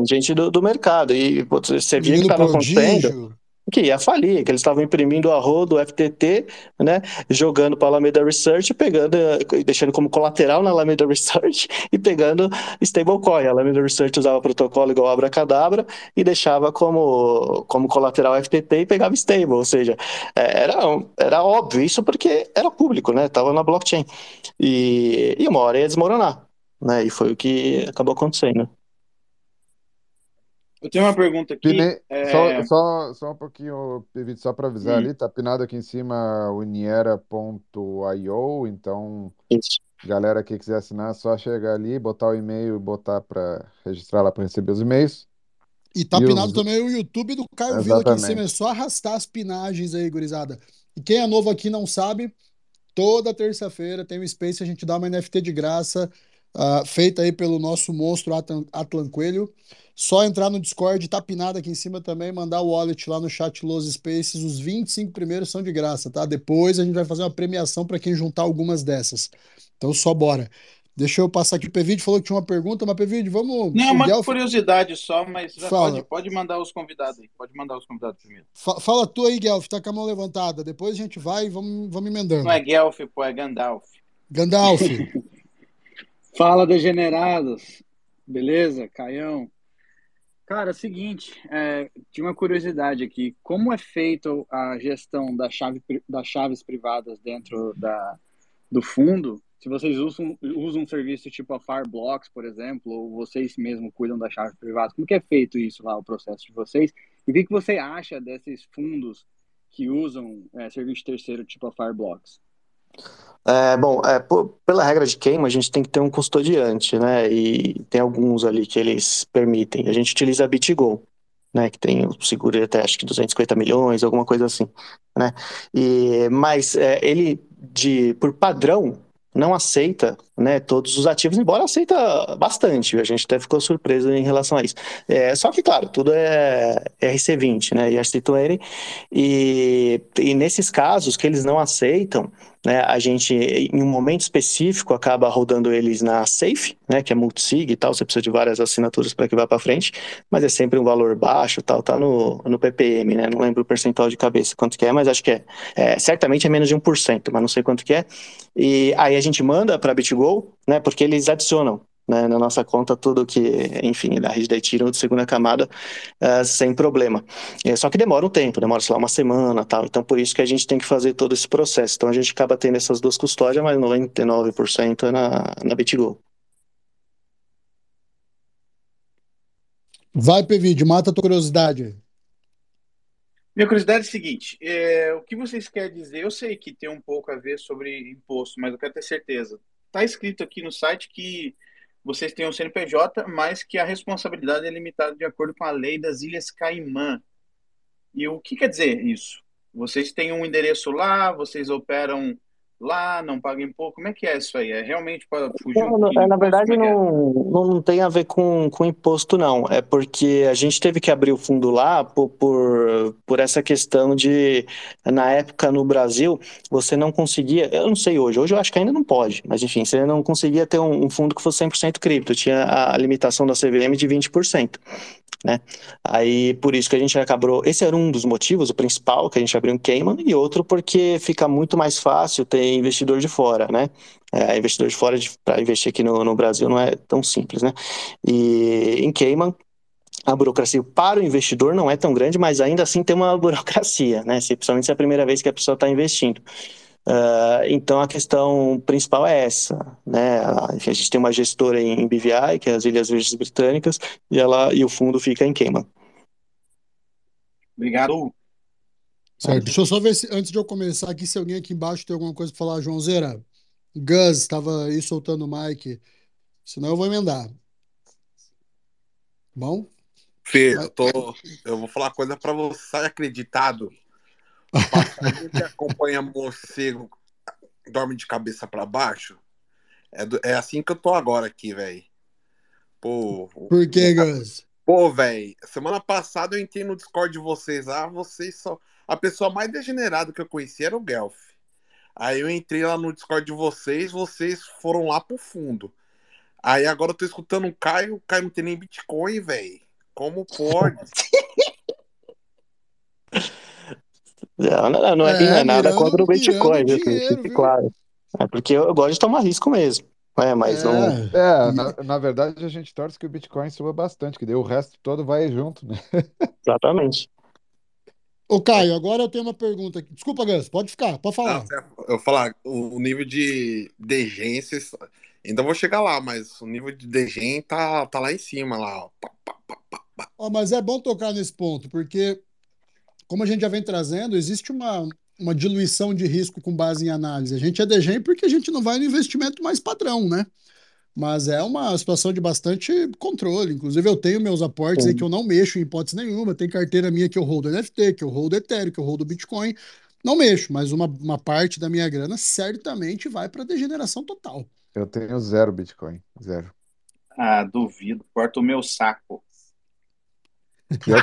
gente do, do mercado, e putz, você via que estava acontecendo. Que ia falir, que eles estavam imprimindo a do FTT, né, jogando para a Alameda Research, pegando, deixando como colateral na Alameda *laughs* Research e pegando stablecoin. A Alameda Research usava protocolo igual Abracadabra e deixava como, como colateral FTT e pegava stable, ou seja, eh, era, era óbvio isso porque era público, né, estava na blockchain. E, e uma hora ia desmoronar, né, e foi o que acabou acontecendo. Eu tenho uma pergunta aqui. Pinei, é, só, só, só um pouquinho, Pivito, só para avisar Hum. ali, tá pinado aqui em cima uniera.io, então Isso. galera que quiser assinar, é só chegar ali, botar o e-mail e botar para registrar lá para receber os e-mails. E tá E pinado os- também o YouTube do Caio Vila aqui em cima. Exatamente. É só arrastar as pinagens aí, gurizada. E quem é novo aqui não sabe, toda terça-feira tem o Space, a gente dá uma NFT de graça, ah, feita aí pelo nosso monstro Atlan, Coelho. Só entrar no Discord, tá pinado aqui em cima também, mandar o wallet lá no chat Los Spaces. Os 25 primeiros são de graça, tá? Depois a gente vai fazer uma premiação para quem juntar algumas dessas. Então só bora. Deixa eu passar aqui. O Pevide falou que tinha uma pergunta, mas Pevide, vamos. Não, o uma curiosidade só, mas pode, pode mandar os convidados aí. Pode mandar os convidados primeiro. Fa- Fala tu aí, Guelph, tá com a mão levantada. Depois a gente vai e vamos, vamos emendando. Não é Guelph, pô, é Gandalf. Gandalf, *laughs* Fala, degenerados. Beleza, Caião? Cara, é seguinte, é, uma curiosidade aqui. Como é feito a gestão da chave, das chaves privadas dentro da, do fundo? Se vocês usam, usam um serviço tipo a Fireblocks, por exemplo, ou vocês mesmo cuidam da chave privada, como que é feito isso lá, o processo de vocês? E o que que você acha desses fundos que usam é, serviço terceiro tipo a Fireblocks? É, bom, é, por- pela regra de queima, a gente tem que ter um custodiante, né? E tem alguns ali que eles permitem. A gente utiliza a BitGo, né? Que tem o seguro de até acho que 250 milhões, alguma coisa assim, né? E, mas é, ele, de, por padrão, não aceita, né, todos os ativos, embora aceita bastante. A gente até ficou surpreso em relação a isso. É, só que, claro, tudo é RC20, né? ERC20, e, e nesses casos que eles não aceitam, né, a gente, em um momento específico, acaba rodando eles na Safe, né, que é multisig e tal, você precisa de várias assinaturas para que vá para frente, mas é sempre um valor baixo, tal, tá no, no PPM, né, não lembro o percentual de cabeça quanto que é, mas acho que é, é certamente é menos de 1%, mas não sei quanto que é, e aí a gente manda para BitGo, né, porque eles adicionam, né, na nossa conta tudo que, enfim, da rede tiram de segunda camada uh, sem problema. É, só que demora um tempo, demora, sei lá, uma semana tal. Então, por isso que a gente tem que fazer todo esse processo. Então, a gente acaba tendo essas duas custódias, mas 99% é na, na BitGo. Vai, Pevide, mata a tua curiosidade. Minha curiosidade é a seguinte: é, o que vocês querem dizer? Eu sei que tem um pouco a ver sobre imposto, mas eu quero ter certeza. Está escrito aqui no site que vocês têm um CNPJ, mas que a responsabilidade é limitada de acordo com a lei das Ilhas Caimã. E o que quer dizer isso? Vocês têm um endereço lá, vocês operam lá, não pagam imposto? Como é que é isso aí? É realmente para fugir Não, um é, na verdade, é é? não, não tem a ver com, com imposto, não. É porque a gente teve que abrir o fundo lá por, por, por essa questão de, na época no Brasil, você não conseguia, eu não sei hoje, hoje eu acho que ainda não pode, mas enfim, você não conseguia ter um, um fundo que fosse 100% cripto, tinha a limitação da CVM de 20%. Né? Aí por isso que a gente acabou. Esse era um dos motivos, o principal, que a gente abriu um Cayman, e outro porque fica muito mais fácil ter investidor de fora, né? É, investidor de fora para investir aqui no, no Brasil não é tão simples, né? E em Cayman, a burocracia para o investidor não é tão grande, mas ainda assim tem uma *laughs* burocracia, né? Se, principalmente se é a primeira vez que a pessoa está investindo. Uh, então a questão principal é essa, né? A, gente tem uma gestora em BVI, que é as Ilhas Virgens Britânicas, e ela e o fundo fica em Cayman. Obrigado. Certo, deixa eu só ver se, antes de eu começar aqui, se alguém aqui embaixo tem alguma coisa para falar, João Zera. Gus estava aí soltando o mic, senão eu vou emendar. Bom? Fê, eu, tô, eu vou falar uma coisa para você, sai acreditado. Passarinho que acompanha morcego dorme de cabeça para baixo. É, do, é assim que eu tô agora aqui, velho. Pô. Por que, Gus? Pô, velho, semana passada eu entrei no Discord de vocês lá, vocês só. A pessoa mais degenerada que eu conheci era o Guelph. Aí eu entrei lá no Discord de vocês, vocês foram lá pro fundo. Aí agora eu tô escutando o Caio, o Caio não tem nem Bitcoin, velho. Como pode? *laughs* Não, não, não é, É, não é nada mirando- contra o Bitcoin, viu? dinheiro, viu? claro. É porque eu, gosto de tomar risco mesmo. É, mas não. É. É, na, na verdade a gente torce que o Bitcoin suba bastante, que daí o resto todo vai junto, né? *laughs* Exatamente. Ô, Caio, agora eu tenho uma pergunta aqui. Desculpa, Gus, pode ficar, pode falar. Não, eu vou falar, o nível de degência, ainda vou chegar lá, mas o nível de degen tá, tá lá em cima, lá, ó. Pá, pá, pá, pá, pá. Ó, mas é bom tocar nesse ponto, porque, como a gente já vem trazendo, existe uma, uma diluição de risco com base em análise. A gente é degen porque a gente não vai no investimento mais padrão, né? Mas é uma situação de bastante controle. Inclusive, eu tenho meus aportes aí Sim. que eu não mexo em hipótese nenhuma. Tem carteira minha que eu holdo NFT, que eu holdo Ethereum, que eu holdo Bitcoin. Não mexo, mas uma, uma parte da minha grana certamente vai para degeneração total. Eu tenho zero Bitcoin, zero. Ah, duvido. Corta o meu saco. Que eu,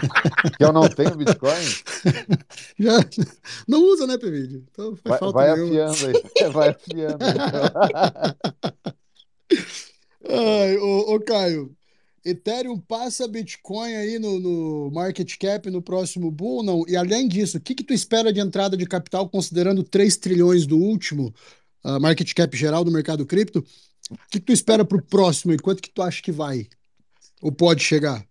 que eu não tenho Bitcoin, *laughs* Já não usa, né, PVD? Então vai, *laughs* vai afiando aí, vai afiando aí. Ai, ô, ô, Caio, Ethereum passa Bitcoin aí no, no market cap no próximo bull ou não? E além disso, o que que tu espera de entrada de capital considerando 3 trilhões do último ah, market cap geral do mercado cripto? O que que tu espera para o próximo e quanto que tu acha que vai? Ou pode chegar?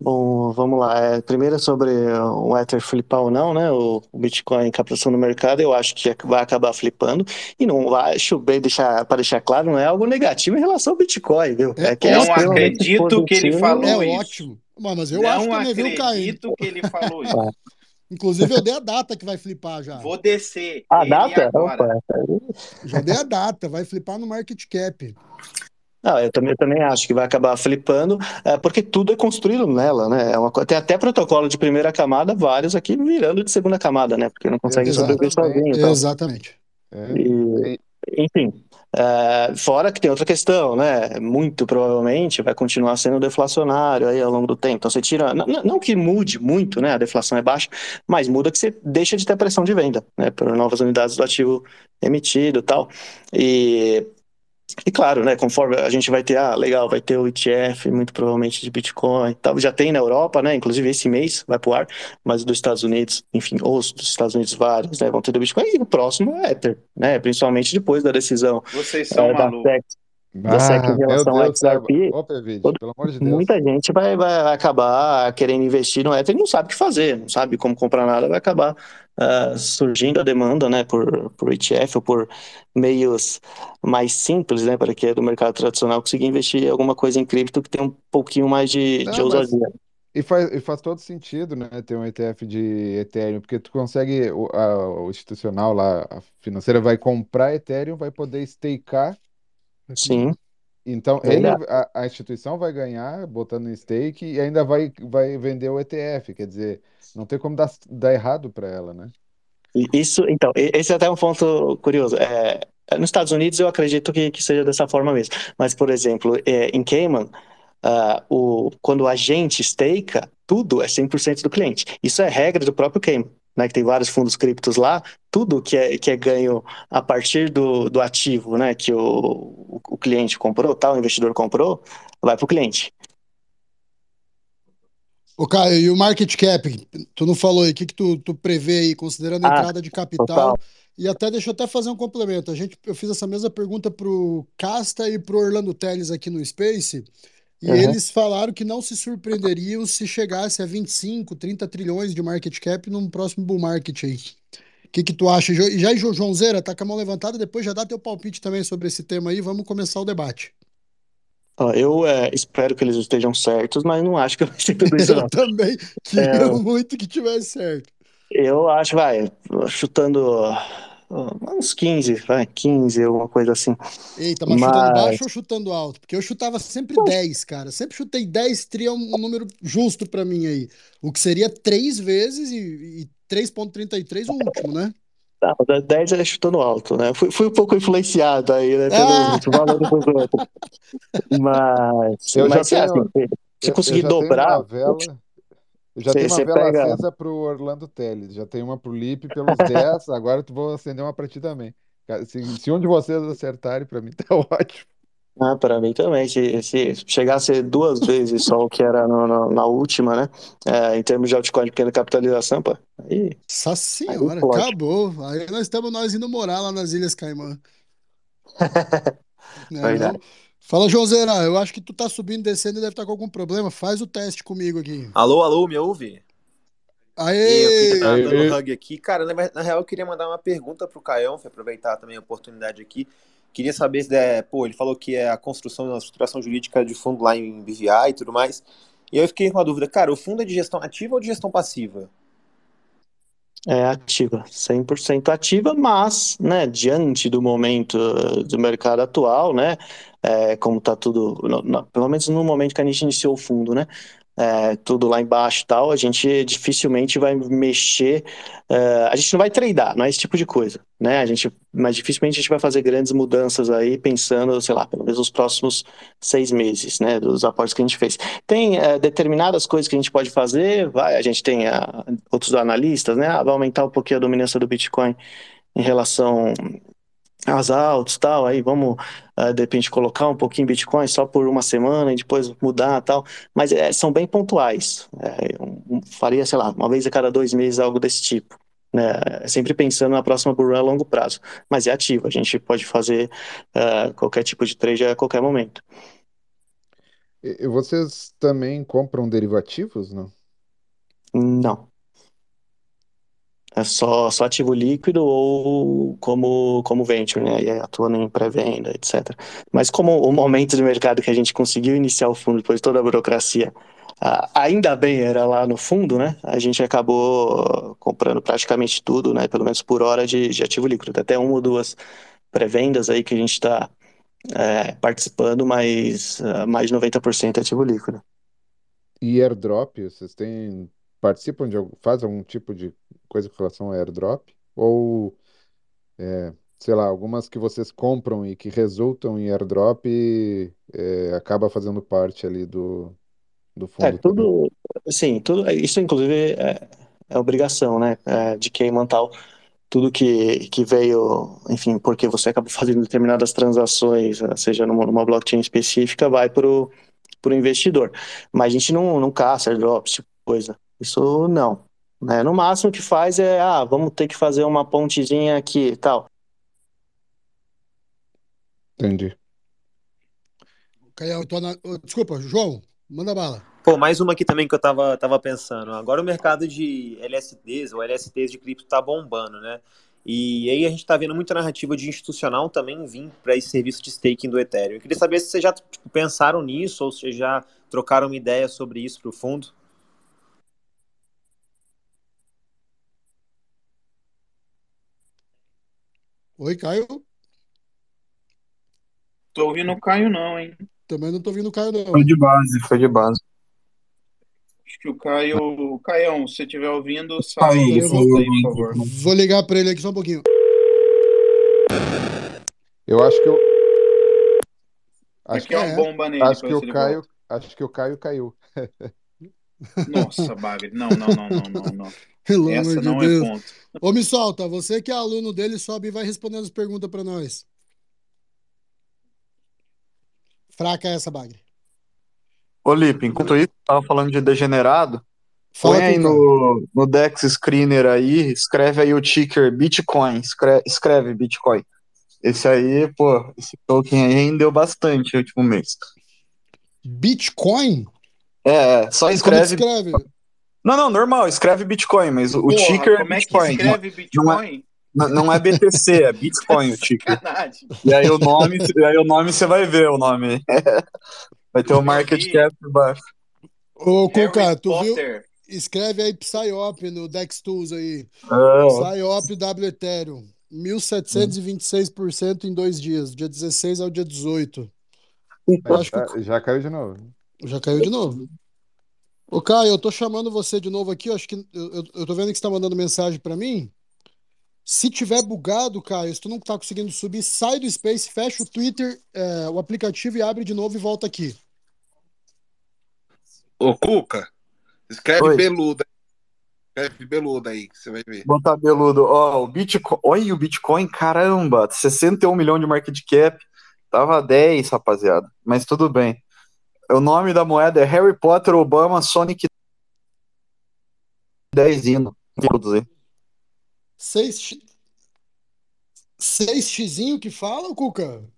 Bom, vamos lá. É, primeiro sobre o Ether flipar ou não, né? O, o Bitcoin captação no mercado, eu acho que vai acabar flipando. E não acho bem deixar para deixar claro, não é algo negativo em relação ao Bitcoin, viu? É É que é Não extremamente acredito que ele falou É isso. ótimo. Mas mas eu não acho também, viu, Caio? acredito que ele falou isso. *laughs* Inclusive, eu dei a data que vai flipar já. Vou descer. A data? agora. Opa, Já dei a data, vai flipar no market cap. Não, eu também, eu também acho que vai acabar flipando, é, porque tudo é construído nela, né? É uma, tem até protocolo de primeira camada, vários aqui virando de segunda camada, né? Porque não consegue sobreviver sozinho. Exatamente. É. E, enfim, é, fora que tem outra questão, né? Muito provavelmente vai continuar sendo deflacionário aí ao longo do tempo. Então você tira, não, não que mude muito, né? A deflação é baixa, mas muda que você deixa de ter pressão de venda, né? Por novas unidades do ativo emitido e tal. E e claro, né, conforme a gente vai ter, ah, legal, vai ter o ETF, muito provavelmente de Bitcoin, tal. já tem na Europa, né, inclusive esse mês vai pro ar, mas dos Estados Unidos, enfim, os dos Estados Unidos vários, né, vão ter do Bitcoin, e o próximo é Ether, né, principalmente depois da decisão Vocês são da malucos. Da SEC Ah, em meu relação ao. XRP, Ô, Pevide, todo- pelo amor de Deus. muita gente vai, vai, acabar querendo investir no Ether e não sabe o que fazer, não sabe como comprar nada, vai acabar ah, surgindo a demanda, né, por, por ETF ou por meios mais simples, né, para quem é do mercado tradicional conseguir investir em alguma coisa em cripto que tem um pouquinho mais de, Não, de mas- ousadia. E faz, e faz todo sentido, né, ter um ETF de Ethereum, porque tu consegue, o, a- o institucional lá, a financeira vai comprar Ethereum, vai poder stakear, Sim, então ele, Verdade. a, a instituição vai ganhar botando em stake e ainda vai, vai vender o ETF, quer dizer, não tem como dar, dar errado para ela, né? Isso, então, esse é até um ponto curioso. É, nos Estados Unidos eu acredito que, que seja dessa forma mesmo. Mas, por exemplo, é, em Cayman, ah, o, quando o agente stakeia, tudo é 100% do cliente. Isso é regra do próprio Cayman, né, que tem vários fundos criptos lá, tudo que é, que é ganho a partir do, do ativo, né, que o, o, o cliente comprou, tal, o investidor comprou, vai para o cliente. Ô, Caio, e o market cap? Tu não falou aí, o que, que tu, tu prevê aí, considerando a Ah, entrada de capital? total. E até deixa eu até fazer um complemento. A gente, eu fiz essa mesma pergunta pro Casta e pro Orlando Teles aqui no Space, e Uhum. eles falaram que não se surpreenderiam se chegasse a 25, 30 trilhões de market cap num próximo bull market aí. O que que tu acha? E já, Jo- Joãozeira, tá com a mão levantada, depois já dá teu palpite também sobre esse tema aí, vamos começar o debate. Eu é, espero que eles estejam certos, mas não acho que vai ser tudo *laughs* isso. Eu também queria muito que tivesse certo. Eu acho, vai, chutando uns 15, vai, 15, alguma coisa assim. Eita, mas chutando Mas- baixo ou chutando alto? Porque eu chutava sempre 10, cara. Sempre chutei 10, tria um, um número justo pra mim aí. O que seria três vezes e, e 3,33 o último, né? Não, da 10 é chutando alto, né? Fui, fui um pouco influenciado aí, né, Ah! pelos valores dos outros. *laughs* Mas, Eu já mas se, tenho- assim, se- Eu- conseguir eu já tenho dobrar, uma vela, eu já Cê- tenho uma vela pega- acesa pro Orlando Teles, já tenho uma pro Lipe pelos *laughs* 10, agora tu vou acender uma pra ti também. Se, se um de vocês acertarem, pra mim tá *laughs* ótimo. ah, para mim também, se, se chegar a ser duas vezes só o que era no- no- na última, né? É, em termos de altcoin de pequena capitalização, pô, aí Nossa senhora, explode. acabou. Aí nós estamos nós indo morar lá nas Ilhas Caimã. Né, *laughs* Verdade. não? Fala, Joãozeira, eu acho que tu tá subindo, descendo e deve estar com algum problema. Faz o teste comigo aqui. Alô, alô, me ouve? Eu Aê! queria Aê. dando hug aqui. Cara, na, na real, eu queria mandar uma pergunta pro Caião, aproveitar também a oportunidade aqui. Queria saber se, é, pô, ele falou que é a construção, a estruturação jurídica de fundo lá em BVI e tudo mais. E aí eu fiquei com a dúvida, cara, o fundo é de gestão ativa ou de gestão passiva? É ativa, 100% ativa, mas, né, diante do momento eh, do mercado atual, né, é, como está tudo, no- no- pelo menos no momento que a gente iniciou o fundo, né, é, tudo lá embaixo e tal, a gente dificilmente vai mexer, eh, a gente não vai tradar, não é esse tipo de coisa, né, a gente, mas dificilmente a gente vai fazer grandes mudanças aí, pensando, sei lá, pelo menos nos próximos seis meses, né, dos aportes que a gente fez. Tem eh, determinadas coisas que a gente pode fazer, vai, a gente tem ah, outros analistas, né? Ah, vai aumentar um pouquinho a dominância do Bitcoin em relação às altas tal, aí vamos ah, de repente colocar um pouquinho Bitcoin só por uma semana e depois mudar tal, mas eh, são bem pontuais. Um- um- faria, sei lá, uma vez a cada dois meses algo desse tipo. Né? Sempre pensando na próxima bull a longo prazo, mas é ativo, a gente pode fazer ah, qualquer tipo de trade a qualquer momento. E vocês também compram derivativos, não? Não. É só, só ativo líquido ou como, como venture, né? E atuando em pré-venda, etc. Mas como o momento de mercado que a gente conseguiu iniciar o fundo depois de toda a burocracia ainda bem era lá no fundo, né? A gente acabou comprando praticamente tudo, né? Pelo menos por hora de, de ativo líquido. Até uma ou duas pré-vendas aí que a gente está é, participando, mas uh, mais de 90% é ativo líquido. E airdrop, vocês têm participam de algum, fazem algum tipo de coisa com relação ao airdrop? Ou, é, sei lá, algumas que vocês compram e que resultam em airdrop e é, acaba fazendo parte ali do, do fundo? É, tudo, sim, tudo, isso inclusive é, é obrigação, né, é, de quem tal tudo que, que veio, enfim, porque você acaba fazendo determinadas transações, seja numa, numa blockchain específica, vai para o investidor. Mas a gente não, não caça airdrops, tipo coisa. Isso não. Né? No máximo que faz é, ah, vamos ter que fazer uma pontezinha aqui e tal. Entendi. Caião, na... Desculpa, João, manda bala. Pô, mais uma aqui também que eu tava, tava pensando. Agora o mercado de LSDs ou LSTs de cripto tá bombando, né? E aí a gente tá vendo muita narrativa de institucional também vir para esse serviço de staking do Ethereum. Eu queria saber se vocês já tipo, pensaram nisso ou se já trocaram uma ideia sobre isso para o fundo. Oi, Caio. Tô ouvindo o Caio, não, hein? Também não tô ouvindo o Caio, não. Foi de base, foi de base. Acho que o Caio. Caião, se você estiver ouvindo, sai aí, aí, por favor. Vou ligar para ele aqui só um pouquinho. Eu acho que eu. Acho que é um bomba nele. Acho que o Caio. Acho que o Caio caiu. *laughs* Nossa, Bagre. Não, não, não, não, não, não. *laughs* Pelo Essa amor de não é Deus. é ponto. Ô, me solta, você que é aluno dele, sobe e vai respondendo as perguntas para nós. Fraca essa, Bagre. Ô, Lipe, enquanto isso, tava falando de degenerado. Fala Põe aí no, no Dex Screener aí, escreve aí o ticker Bitcoin, escreve, escreve Bitcoin. Esse aí, pô, esse token aí rendeu bastante no último mês. Bitcoin? É, só escreve. Como escreve? Não, não, normal, escreve Bitcoin, mas o Porra, ticker é Bitcoin. É escreve Bitcoin? Não é, não é BTC, é Bitcoin o ticker. E aí o nome, e aí o nome você vai ver o nome. Vai ter o market cap baixo. Ô, Cuca, tu viu? Escreve aí Psyop no Dex Tools aí. É. Psyop W Ethereum. 1726% em dois dias, dia 16 ao dia 18. Acho que... Já caiu de novo. Já caiu de novo. Ô, Caio, eu tô chamando você de novo aqui. Eu acho que eu, eu, eu tô vendo que você tá mandando mensagem para mim. Se tiver bugado, Caio, se tu não tá conseguindo subir, sai do Space, fecha o Twitter, é, o aplicativo e abre de novo e volta aqui. Ô, Cuca, escreve Oi. beluda. Escreve beluda aí, que você vai ver. Botar beludo. Ó, o Bitcoin. Olha o Bitcoin, caramba, 61 milhões de market cap. Tava 10, rapaziada. Mas tudo bem. O nome da moeda é Harry Potter Obama Sonic 10 hino. Todos aí. 6 6x que fala, Cuca?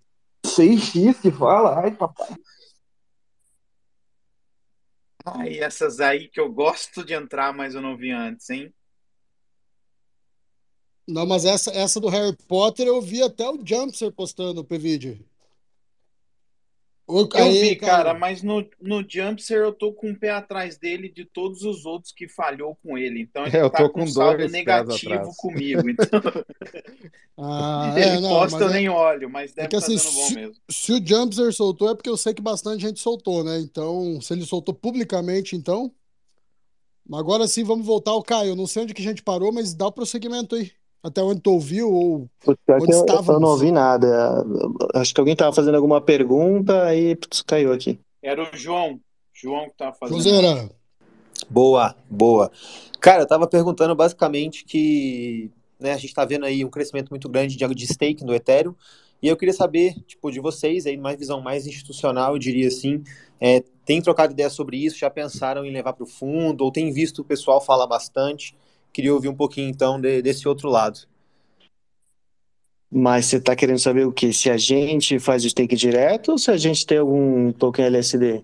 6x que fala? Ai, papai. Ai, essas aí que eu gosto de entrar, mas eu não vi antes, hein? Não, mas essa, essa do Harry Potter eu vi até o Jumpster postando o PVD. Eu aí, vi, cara, cara, mas no, no Jumpster eu tô com um pé atrás dele de todos os outros que falhou com ele. Então ele é, eu tá tô com um saldo negativo comigo. *laughs* Então... ah, ele é, não, posta, eu é... nem olho, mas deve é que, assim, bom se, mesmo. Se o Jumpster soltou, é porque eu sei que bastante gente soltou, né? Então, se ele soltou publicamente, então. Agora sim, vamos voltar ao Caio. Eu não sei onde que a gente parou, mas dá o prosseguimento aí. Até onde tu ouviu ou onde eu, eu não ouvi nada. Acho que alguém estava fazendo alguma pergunta e putz, caiu aqui. Era o João. João que estava fazendo. Joseira. Boa, boa. Cara, eu tava perguntando basicamente que né, a gente está vendo aí um crescimento muito grande de, de stake no Ethereum. E eu queria saber, tipo, de vocês aí, mais visão mais institucional, eu diria assim, é, tem trocado ideia sobre isso, já pensaram em levar para o fundo, ou tem visto o pessoal falar bastante? Queria ouvir um pouquinho então de, desse outro lado. Mas você está querendo saber o que? Se a gente faz o stake direto ou se a gente tem algum token LSD?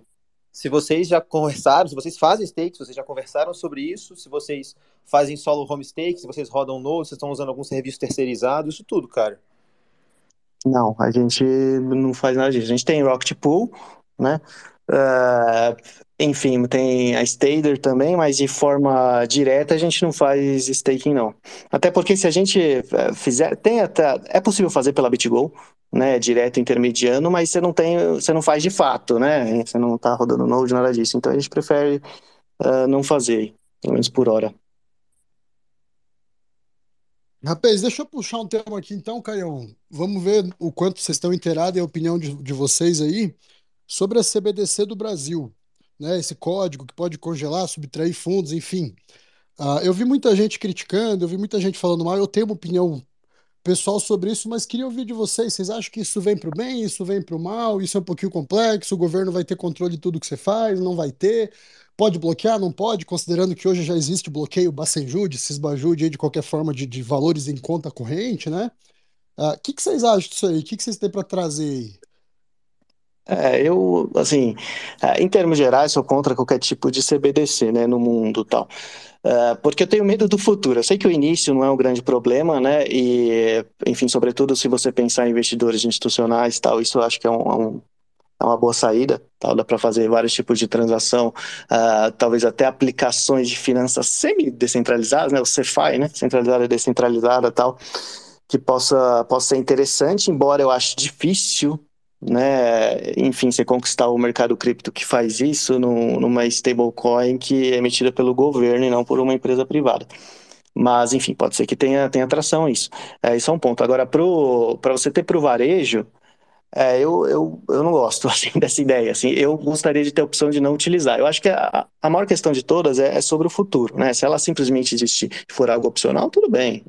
Se vocês já conversaram, se vocês fazem stake, se vocês já conversaram sobre isso, se vocês fazem solo home stake, se vocês rodam node, se estão usando algum serviço terceirizado, isso tudo, cara. Não, a gente não faz nada disso. A gente tem Rocket Pool, né? Uh, enfim, tem a Stader também, mas de forma direta a gente não faz staking, não. Até porque se a gente eh, fizer, tem até, é possível fazer pela BitGo, né, direto intermediano, mas você não tem, você não faz de fato, né? Você não está rodando node, nada disso. Então a gente prefere uh, não fazer, pelo menos por hora. Rapaz, deixa eu puxar um tema aqui então, Caião. Vamos ver o quanto vocês estão inteirados e a opinião de, de vocês aí sobre a CBDC do Brasil, né? Esse código que pode congelar, subtrair fundos, enfim. Uh, eu vi muita gente criticando, eu vi muita gente falando mal. Eu tenho uma opinião pessoal sobre isso, mas queria ouvir de vocês. Vocês acham que isso vem para o bem, isso vem para o mal? Isso é um pouquinho complexo? O governo vai ter controle de tudo que você faz? Não vai ter? Pode bloquear? Não pode? Considerando que hoje já existe bloqueio Bacenjude, Cisbajude, de qualquer forma de, de valores em conta corrente, né? O uh, que, que vocês acham disso aí? O que, que vocês têm para trazer aí? É, eu, assim, é, em termos gerais, sou contra qualquer tipo de CBDC, né, no mundo tal. É, porque eu tenho medo do futuro. Eu sei que o início não é um grande problema, né, e, enfim, sobretudo se você pensar em investidores institucionais tal, isso eu acho que é, um, é um é uma boa saída, tal, dá para fazer vários tipos de transação, uh, talvez até aplicações de finanças semi-descentralizadas, né, o CeFi, né, centralizada e descentralizada tal, que possa, possa ser interessante, embora eu acho difícil né, enfim, você conquistar o mercado cripto que faz isso no, numa stablecoin que é emitida pelo governo e não por uma empresa privada. Mas, enfim, pode ser que tenha, tenha atração isso. É, isso é um ponto. Agora, para você ter para o varejo, é, eu, eu, eu não gosto *laughs* assim, dessa ideia. Assim, eu gostaria de ter a opção de não utilizar. Eu acho que a, a maior questão de todas é, é, sobre o futuro. Né? Se ela simplesmente existir e for algo opcional, tudo bem.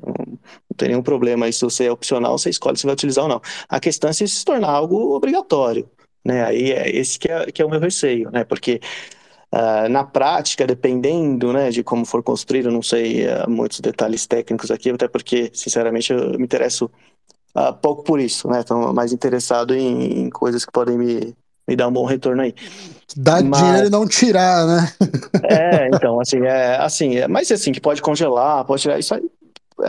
Tem nenhum problema. Isso se é opcional, você escolhe se vai utilizar ou não. A questão é se se tornar algo obrigatório. Né? Aí é esse que é, que é o meu receio, né? Porque uh, na prática, dependendo né, de como for construído, não sei uh, muitos detalhes técnicos aqui, até porque, sinceramente, eu me interesso uh, pouco por isso, né? Estou mais interessado em, em, coisas que podem me, me dar um bom retorno aí. Dar mas, dinheiro e não tirar, né? é, então, assim, é, assim, é, mas assim, que pode congelar, pode tirar, isso aí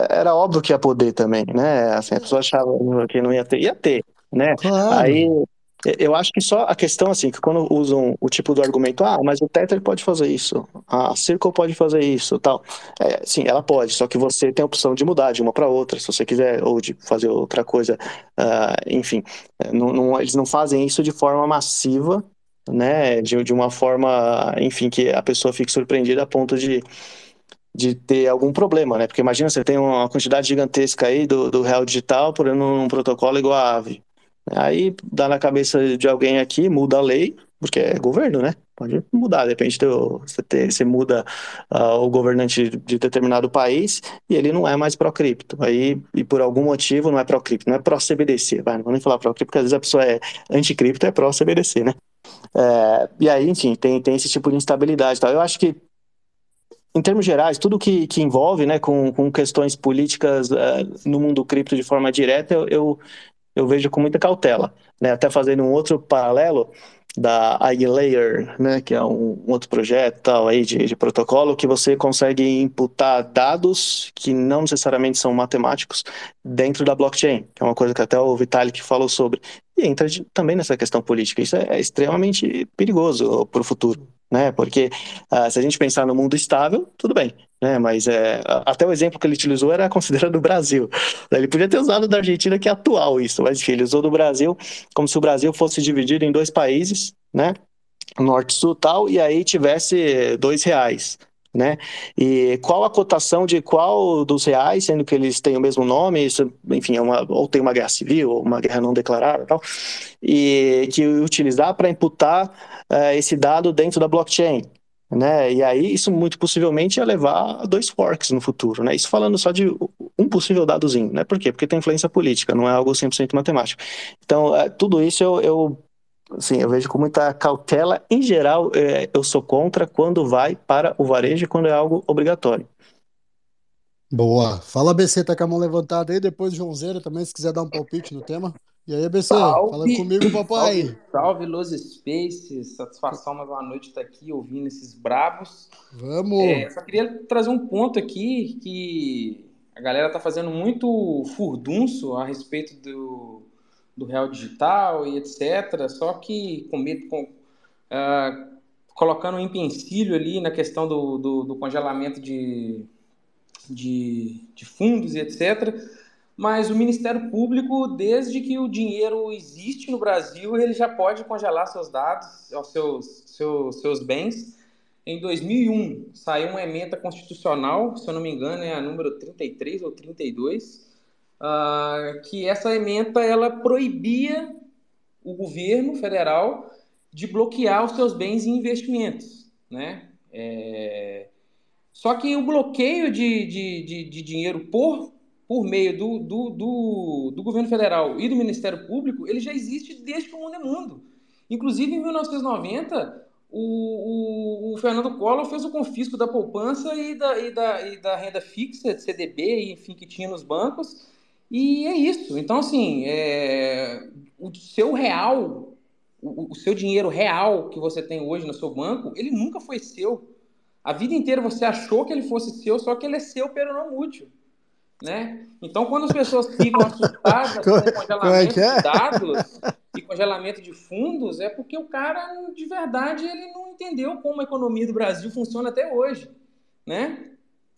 era óbvio que ia poder também, né? Assim, a pessoa achava que não ia ter, ia ter, né? Claro. Aí eu acho que só a questão, assim, que quando usam o tipo do argumento, ah, mas o Tether pode fazer isso, a Circle pode fazer isso, tal. É, sim, ela pode, só que você tem a opção de mudar de uma para outra, se você quiser, ou de fazer outra coisa. Uh, enfim, é, não, não, eles não fazem isso de forma massiva, né? De, de uma forma, enfim, que a pessoa fique surpreendida a ponto de de ter algum problema, né? Porque imagina você tem uma quantidade gigantesca aí do, do real digital por um protocolo igual a AVE. Aí dá na cabeça de alguém aqui, muda a lei, porque é governo, né? Pode mudar, depende do, você, você muda uh, o governante de determinado país e ele não é mais pró-cripto. Aí, e por algum motivo não é pró-cripto, não é pró-CBDC, vai, não vou nem falar pró-cripto, porque às vezes a pessoa é anti-cripto, é pró-CBDC, né? É, e aí, enfim, tem, tem esse tipo de instabilidade. Tal. Eu acho que em termos gerais, tudo que, que envolve né, com, com questões políticas uh, no mundo cripto de forma direta, eu, eu, eu vejo com muita cautela. Né? Até fazendo um outro paralelo da iLayer, né, que é um, um, outro projeto tal, aí de, de protocolo, que você consegue imputar dados que não necessariamente são matemáticos dentro da blockchain, que é uma coisa que até o Vitalik falou sobre. E entra de, também nessa questão política. Isso é, é extremamente perigoso para o futuro né? Porque uh, se a gente pensar no mundo estável, tudo bem, né? Mas é, até o exemplo que ele utilizou era *laughs* considerado do Brasil. Ele podia ter usado da Argentina, que é atual isso, mas enfim, ele usou do Brasil como se o Brasil fosse dividido em dois países, né? Norte-Sul tal, e aí tivesse dois reais. Né? E qual a cotação de qual dos reais, sendo que eles têm o mesmo nome, isso, enfim, é uma, ou tem uma guerra civil, ou uma guerra não declarada tal, e que utilizar para imputar uh, esse dado dentro da blockchain. Né? E aí isso muito possivelmente ia levar a dois forks no futuro, né? Isso falando só de um possível dadozinho, né? Por quê? Porque tem influência política, não é algo 100% matemático. Então, é, tudo isso eu, eu Sim, eu vejo com muita cautela. Em geral, é, eu sou contra quando vai para o varejo e quando é algo obrigatório. Boa. Fala, BC, tá com a mão levantada aí. Depois, Joãozeira também, se quiser dar um palpite no tema. E aí, BC, salve, fala comigo, papai. Salve, salve Los Spaces. Satisfação mais uma noite estar aqui ouvindo esses brabos. Vamos. É, só queria trazer um ponto aqui que a galera tá fazendo muito furdunço a respeito do do real digital e etc. Só que com com, uh, colocando um empecilho ali na questão do, do, do congelamento de, de, de fundos e etc. Mas o Ministério Público, desde que o dinheiro existe no Brasil, ele já pode congelar seus dados, seus, seus, seus bens. Em 2001, saiu uma emenda constitucional, se eu não me engano, é a número 33 ou 32, uh, ah, que essa emenda ela proibia o governo federal de bloquear os seus bens e investimentos, né? É... Só que o bloqueio de, de, de, de dinheiro por, por meio do, do, do, do, governo federal e do Ministério Público, ele já existe desde que o mundo é mundo. Inclusive, em 1990, o, o, o Fernando Collor fez o confisco da poupança e da, e da, e da renda fixa, CDB, enfim, que tinha nos bancos, e é isso. Então, assim, é, o seu real o, seu dinheiro real que você tem hoje no seu banco, ele nunca foi seu. A vida inteira você achou que ele fosse seu, só que ele é seu pelo não útil. Né? Então, quando as pessoas ficam *laughs* assustadas com é congelamento é é? de dados e congelamento de fundos, é porque o cara, de verdade, ele não entendeu como a economia do Brasil funciona até hoje. Né?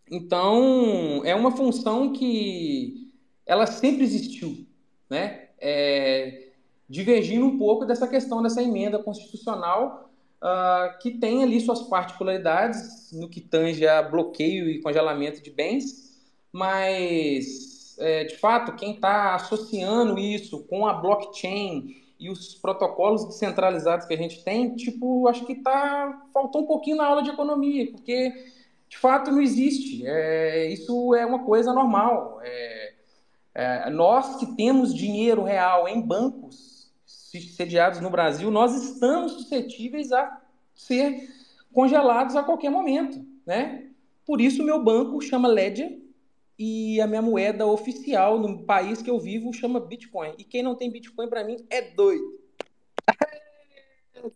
Então, é uma função que ela sempre existiu. Né? É, divergindo um pouco dessa questão dessa emenda constitucional uh, que tem ali suas particularidades no que tange a bloqueio e congelamento de bens, mas é, de fato quem está associando isso com a blockchain e os protocolos descentralizados que a gente tem, tipo, acho que tá faltou um pouquinho na aula de economia, porque de fato não existe. É, isso é uma coisa normal. É, é, nós que temos dinheiro real em bancos sediados no Brasil, nós estamos suscetíveis a ser congelados a qualquer momento, né? Por isso meu banco chama Ledger e a minha moeda oficial no país que eu vivo chama Bitcoin. E quem não tem Bitcoin para mim é doido.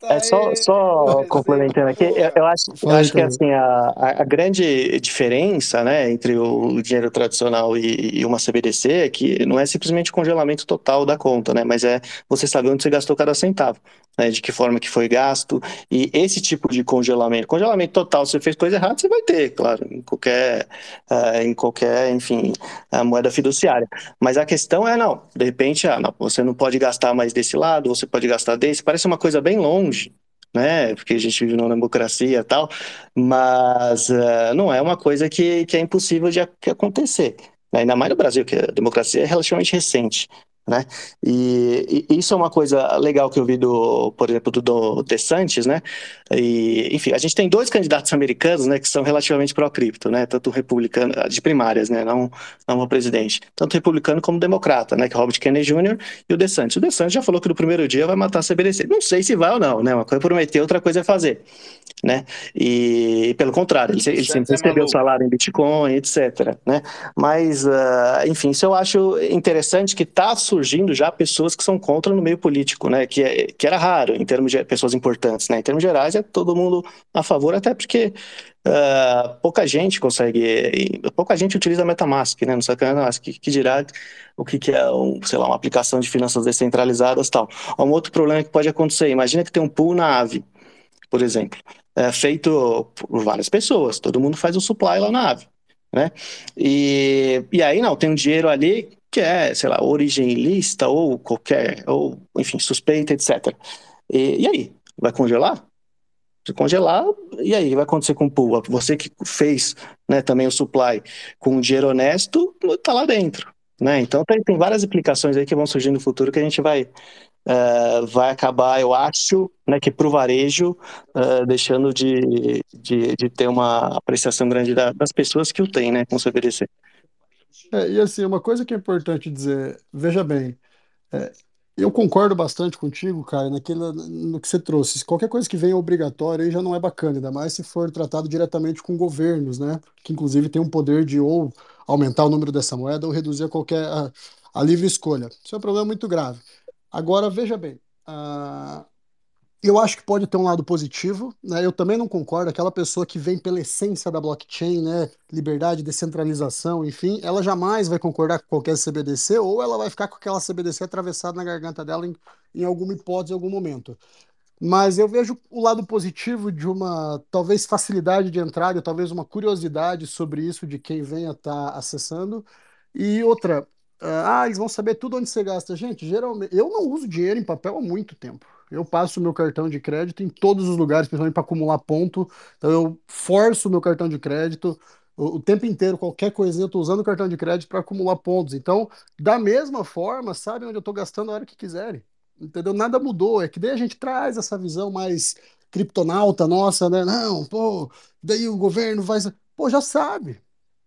É só, só complementando aqui, eu, eu acho, eu acho que assim, a, a grande diferença né, entre o dinheiro tradicional e, e, uma CBDC é que não é simplesmente o congelamento total da conta, né, mas é você saber onde você gastou cada centavo, né, de que forma que foi gasto, e esse tipo de congelamento, congelamento total, se você fez coisa errada, você vai ter, claro, em qualquer, uh, em qualquer, enfim, a moeda fiduciária. Mas a questão é, não, de repente, ah, não, você não pode gastar mais desse lado, você pode gastar desse, parece uma coisa bem longe, né? Porque a gente vive numa democracia e tal, mas uh, não é uma coisa que, que é impossível de acontecer. Ainda mais no Brasil, que a democracia é relativamente recente. Né? E, e, isso é uma coisa legal que eu vi do, por exemplo, do, do DeSantis, né? E, enfim, a gente tem dois candidatos americanos, né, que são relativamente pró-cripto, né? Tanto republicano, de primárias, né? Não, não o presidente. Tanto republicano como democrata, né? Que é o Robert Kennedy Jr. e o DeSantis. O DeSantis já falou que no primeiro dia vai matar a CBDC. Não sei se vai ou não, né? Uma coisa é prometer, outra coisa é fazer né? E pelo contrário, ele, ele sempre é recebeu salário em Bitcoin, etc. Né? Mas, uh, enfim, isso eu acho interessante que está surgindo já pessoas que são contra no meio político, né? Que, é, que era raro em termos de pessoas importantes, né? Em termos gerais é todo mundo a favor, até porque uh, pouca gente consegue, pouca gente utiliza MetaMask, né? No MetaMask, que, que dirá o que, que é, um, sei lá, uma aplicação de finanças descentralizadas tal. Um outro problema que pode acontecer, imagina que tem um pool na Ave, por exemplo é, feito por várias pessoas, todo mundo faz o supply lá na ave, né? E, e aí, não, tem um dinheiro ali que é, sei lá, origem ilícita ou qualquer, ou, enfim, suspeita, etc. E, e aí, vai congelar? Se congelar, e aí, vai acontecer com o pool? Você que fez né, também o supply com dinheiro honesto, tá lá dentro. Né? Então tem, tem várias implicações aí que vão surgir no futuro que a gente vai, uh, vai acabar, eu acho, né, que para o varejo, uh, deixando de, de, de, ter uma apreciação grande da, das pessoas que o têm né, com o CBDC. É, e assim, uma coisa que é importante dizer, veja bem, é, eu concordo bastante contigo, cara, naquilo, no que você trouxe. Qualquer coisa que venha obrigatória aí já não é bacana, ainda mais se for tratado diretamente com governos, né? Que inclusive tem um poder de ou aumentar o número dessa moeda ou reduzir a qualquer a, a livre escolha. Isso é um problema muito grave. Agora, veja bem, uh, eu acho que pode ter um lado positivo, né? Eu também não concordo, aquela pessoa que vem pela essência da blockchain, né? Liberdade, descentralização, enfim, ela jamais vai concordar com qualquer CBDC ou ela vai ficar com aquela CBDC atravessada na garganta dela em, em alguma hipótese, em algum momento. Mas eu vejo o lado positivo de uma talvez facilidade de entrada, talvez uma curiosidade sobre isso de quem venha estar acessando. E outra, ah, eles vão saber tudo onde você gasta. Gente, geralmente, eu não uso dinheiro em papel há muito tempo. Eu passo meu cartão de crédito em todos os lugares, principalmente para acumular ponto. Então eu forço o meu cartão de crédito o, o tempo inteiro, qualquer coisinha, eu estou usando o cartão de crédito para acumular pontos. Então, da mesma forma, sabe onde eu estou gastando a hora que quiserem. Entendeu? Nada mudou. É que daí a gente traz essa visão mais criptonauta nossa, né? Não, pô, daí o governo vai. Pô, já sabe.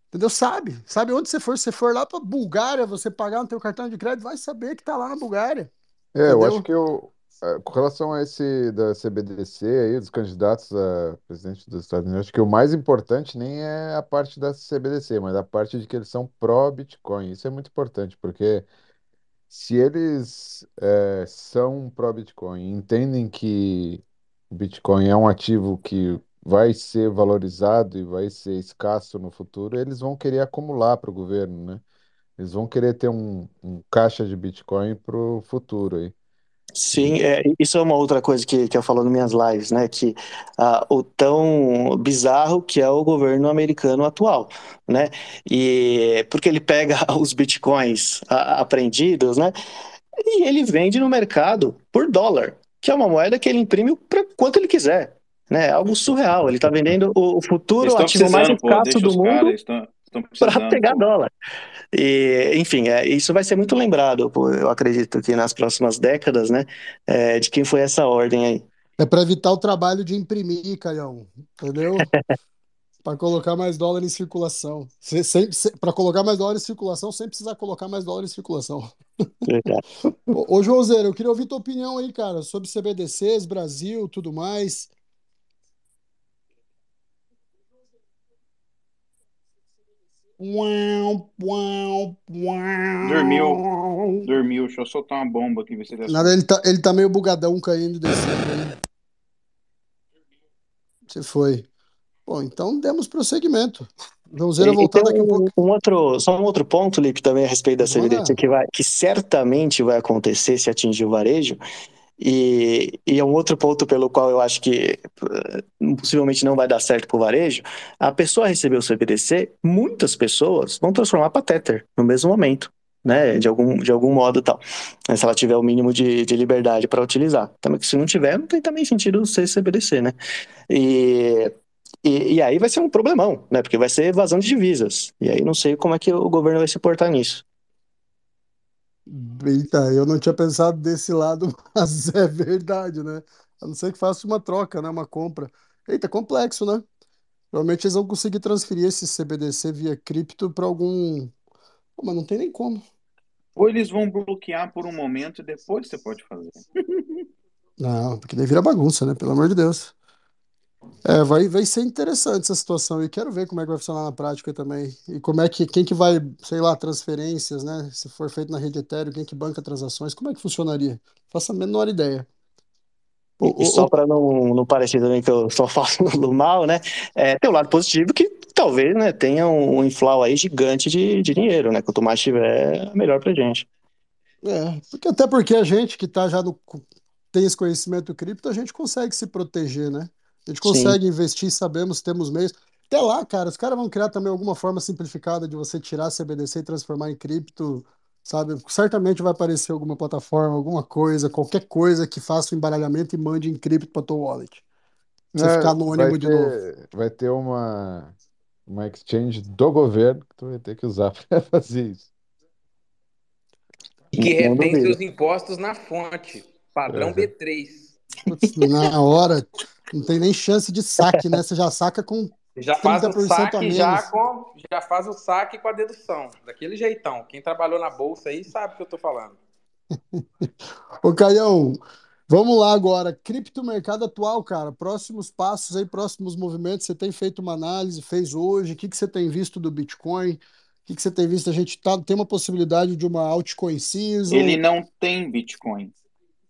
Entendeu? Sabe. Sabe onde você for. Se você for lá para Bulgária, você pagar no teu cartão de crédito, vai saber que tá lá na Bulgária. É, eu Entendeu? acho que eu, eh, com relação a esse da CBDC aí, dos candidatos a presidente dos Estados Unidos, acho que o mais importante nem é a parte da CBDC, mas a parte de que eles são pró-Bitcoin. Isso é muito importante, porque se eles eh, são pró-Bitcoin, e entendem que o Bitcoin é um ativo que vai ser valorizado e vai ser escasso no futuro, eles vão querer acumular para o governo, né? Eles vão querer ter um, um caixa de Bitcoin para o futuro aí. Sim, é, isso é uma outra coisa que, que eu falo nas minhas lives, né? Que ah, o tão bizarro que é o governo americano atual, né? E porque ele pega *laughs* os bitcoins apreendidos, né? E ele vende no mercado por dólar, que é uma moeda que ele imprime para quanto ele quiser, né? É algo surreal. Ele está vendendo o, futuro ativo mais escasso do mundo estão *laughs* para pegar dólar. E, enfim, é, isso vai ser muito lembrado, eu acredito que nas próximas décadas, né, é, de quem foi essa ordem aí. É para evitar o trabalho de imprimir, Caião. Entendeu? *laughs* Para colocar mais dólar em circulação. Para colocar mais dólar em circulação, sem precisar colocar mais dólar em circulação. *laughs* Ô, ô Joseiro, eu queria ouvir tua opinião aí, cara, sobre CBDCs, Brasil, tudo mais. Dormiu, dormiu. Deixa eu soltar uma bomba aqui, ver se ele Nada, ele tá, ele tá meio bugadão caindo e descendo aí. Você foi. Bom, então demos prosseguimento. Vamos ver a e voltar tem daqui a um, pouco. um outro, só um outro ponto, Lipe, também a respeito da Manda. CBDC, que, vai, que certamente vai acontecer se atingir o varejo, e, e é um outro ponto pelo qual eu acho que eh, possivelmente não vai dar certo para o varejo. A pessoa receber o CBDC, muitas pessoas vão transformar para Tether no mesmo momento, né? De algum, de algum modo tal. Né, Se ela tiver o mínimo de, de liberdade para utilizar. Também que se não tiver, não tem também sentido ser CBDC, né? E, e, e aí vai ser um problemão, né? Porque vai ser evasão de divisas. E aí não sei como é que o governo vai se portar nisso. Eita, eu não tinha pensado desse lado, *laughs* mas é verdade, né? A não ser que faça uma troca, né? Uma compra. Eita, complexo, né? Provavelmente eles vão conseguir transferir esse CBDC via cripto para algum. Pô, Mas não tem nem como. Ou eles vão bloquear por um momento e depois você pode fazer. Não, porque daí vira bagunça, né? Pelo amor de Deus. É, vai, vai ser interessante essa situação e quero ver como é que vai funcionar na prática também. E como é que, quem que vai, sei lá, transferências, né? Se for feito na rede Ethereum, quem que banca transações, como é que funcionaria? Faço a menor ideia. E, e só para não, não parecer também que eu só *laughs* faço do mal, né? É, tem o lado positivo que talvez né, tenha um inflau aí gigante de, de dinheiro, né? Quanto mais tiver, melhor pra gente. é, porque até porque a gente que tá já no, tem esse conhecimento cripto, a gente consegue se proteger, né? A gente Sim. consegue investir, sabemos, temos meios. Até lá, cara, os caras vão criar também alguma forma simplificada de você tirar CBDC e transformar em cripto, sabe? Certamente vai aparecer alguma plataforma, alguma coisa, qualquer coisa que faça o embaralhamento e mande em cripto para tua wallet. Você É, ficar anônimo vai de novo. ter, vai ter uma, uma exchange do governo que tu vai ter que usar *laughs* para fazer isso. E que retém duvido. seus impostos na fonte, padrão Uhum. B3. Putz, na hora, não tem nem chance de saque, né? Você já saca com Já faz o 30% a saque já menos. com já faz o saque com a dedução, daquele jeitão. Quem trabalhou na bolsa aí sabe o que eu tô falando. *laughs* Ô, Caião, vamos lá agora. Criptomercado atual, cara. Próximos passos aí, próximos movimentos. Você tem feito uma análise, fez hoje. O que que você tem visto do Bitcoin? O que que você tem visto? A gente tá, tem uma possibilidade de uma altcoin Ele season. não tem Bitcoin.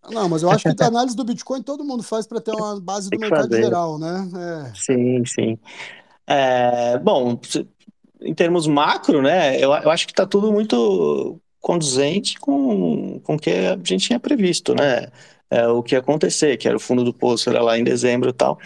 Não, mas eu acho que a análise do Bitcoin todo mundo faz para ter uma *laughs* base do mercado fazer. geral, né? É. Sim, sim. É, bom, em termos macro, né? Eu, eu acho que está tudo muito conduzente com, com o que a gente tinha previsto, né? é, o que ia acontecer, que era o fundo do poço, era lá em dezembro e tal.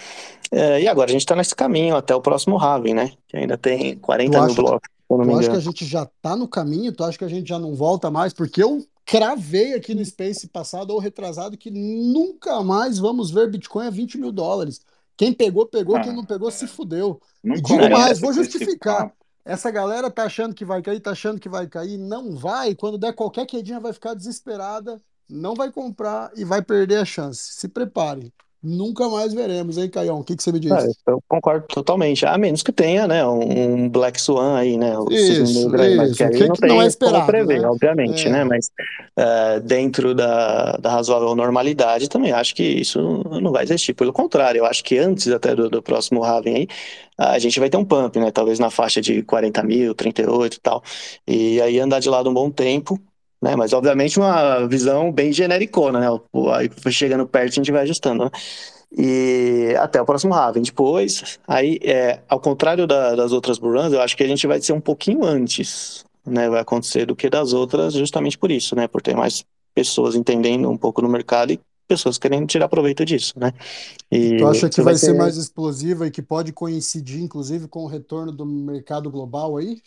É, e agora a gente está nesse caminho até o próximo halving, né? Que ainda tem 40 Tu mil acha, blocos, tu acha que a gente já tá no caminho? Tu acha que a gente já não volta mais? Porque eu cravei aqui no Space passado ou retrasado que nunca mais vamos ver Bitcoin a 20 mil dólares. Quem pegou, pegou. Quem Ah, não pegou, se fudeu. não E digo É, mais, vou justificar. Essa galera tá achando que vai cair, tá achando que vai cair, não vai. Quando der qualquer quedinha, vai ficar desesperada, não vai comprar e vai perder a chance. Se preparem. Nunca mais veremos, hein, Caião? O que que você me É, diz? eu concordo totalmente. A menos que tenha, né, um Black Swan aí, né, o Isso, mas que aí não que não é tem como esperado, prever, né? obviamente, né, É. mas é, dentro da, da razoável normalidade, também acho que isso não vai existir. Pelo contrário, eu acho que antes até do, do próximo halving aí, a gente vai ter um pump, né, talvez na faixa de 40 mil, 38 e tal, e aí andar de lado um bom tempo, né, mas obviamente uma visão bem genericona, né, aí chegando perto a gente vai ajustando, né. E até o próximo halving. Depois, aí, é, ao contrário da- das outras bull eu acho que a gente vai ser um pouquinho antes, né? Vai acontecer do que das outras, justamente por isso, né? Por ter mais pessoas entendendo um pouco no mercado e pessoas querendo tirar proveito disso, né? E tu acha que vai ser ser. mais explosiva e que pode coincidir, inclusive, com o retorno do mercado global aí?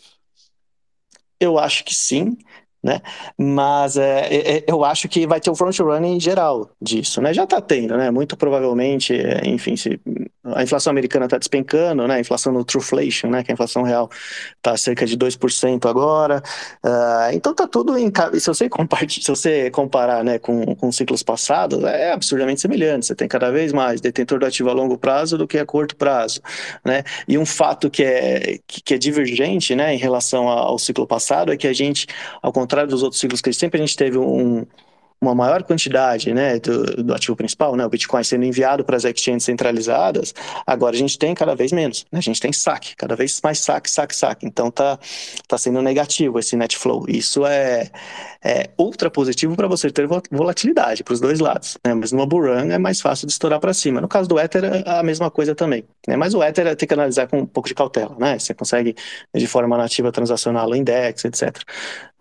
Eu acho que sim, né? Mas é, é, é, eu acho que vai ter o front running geral disso, né? Já está tendo, né? Muito provavelmente, é, enfim, se a inflação americana está despencando, né? A inflação no Trueflation, né? Que é a inflação real está cerca de 2% agora. Ah, então tá tudo em. Se você, compartilha, se você comparar, né, com, com ciclos passados, é absurdamente semelhante. Você tem cada vez mais detentor do ativo a longo prazo do que a curto prazo, né? E um fato que é, que, que é divergente, né, em relação ao ciclo passado é que a gente, ao contrário dos outros ciclos que sempre a gente teve um, uma maior quantidade, né, do, do ativo principal, né, o Bitcoin sendo enviado para as exchanges centralizadas, agora a gente tem cada vez menos, né, a gente tem saque, cada vez mais saque, saque, saque. Então tá, tá sendo negativo esse net flow. Isso é, é ultra positivo para você ter vo- volatilidade para os dois lados, né, mas numa bull run é mais fácil de estourar para cima. No caso do Ether é a mesma coisa também, né, mas o Ether tem que analisar com um pouco de cautela, né, você consegue de forma nativa transacionar o index, etc.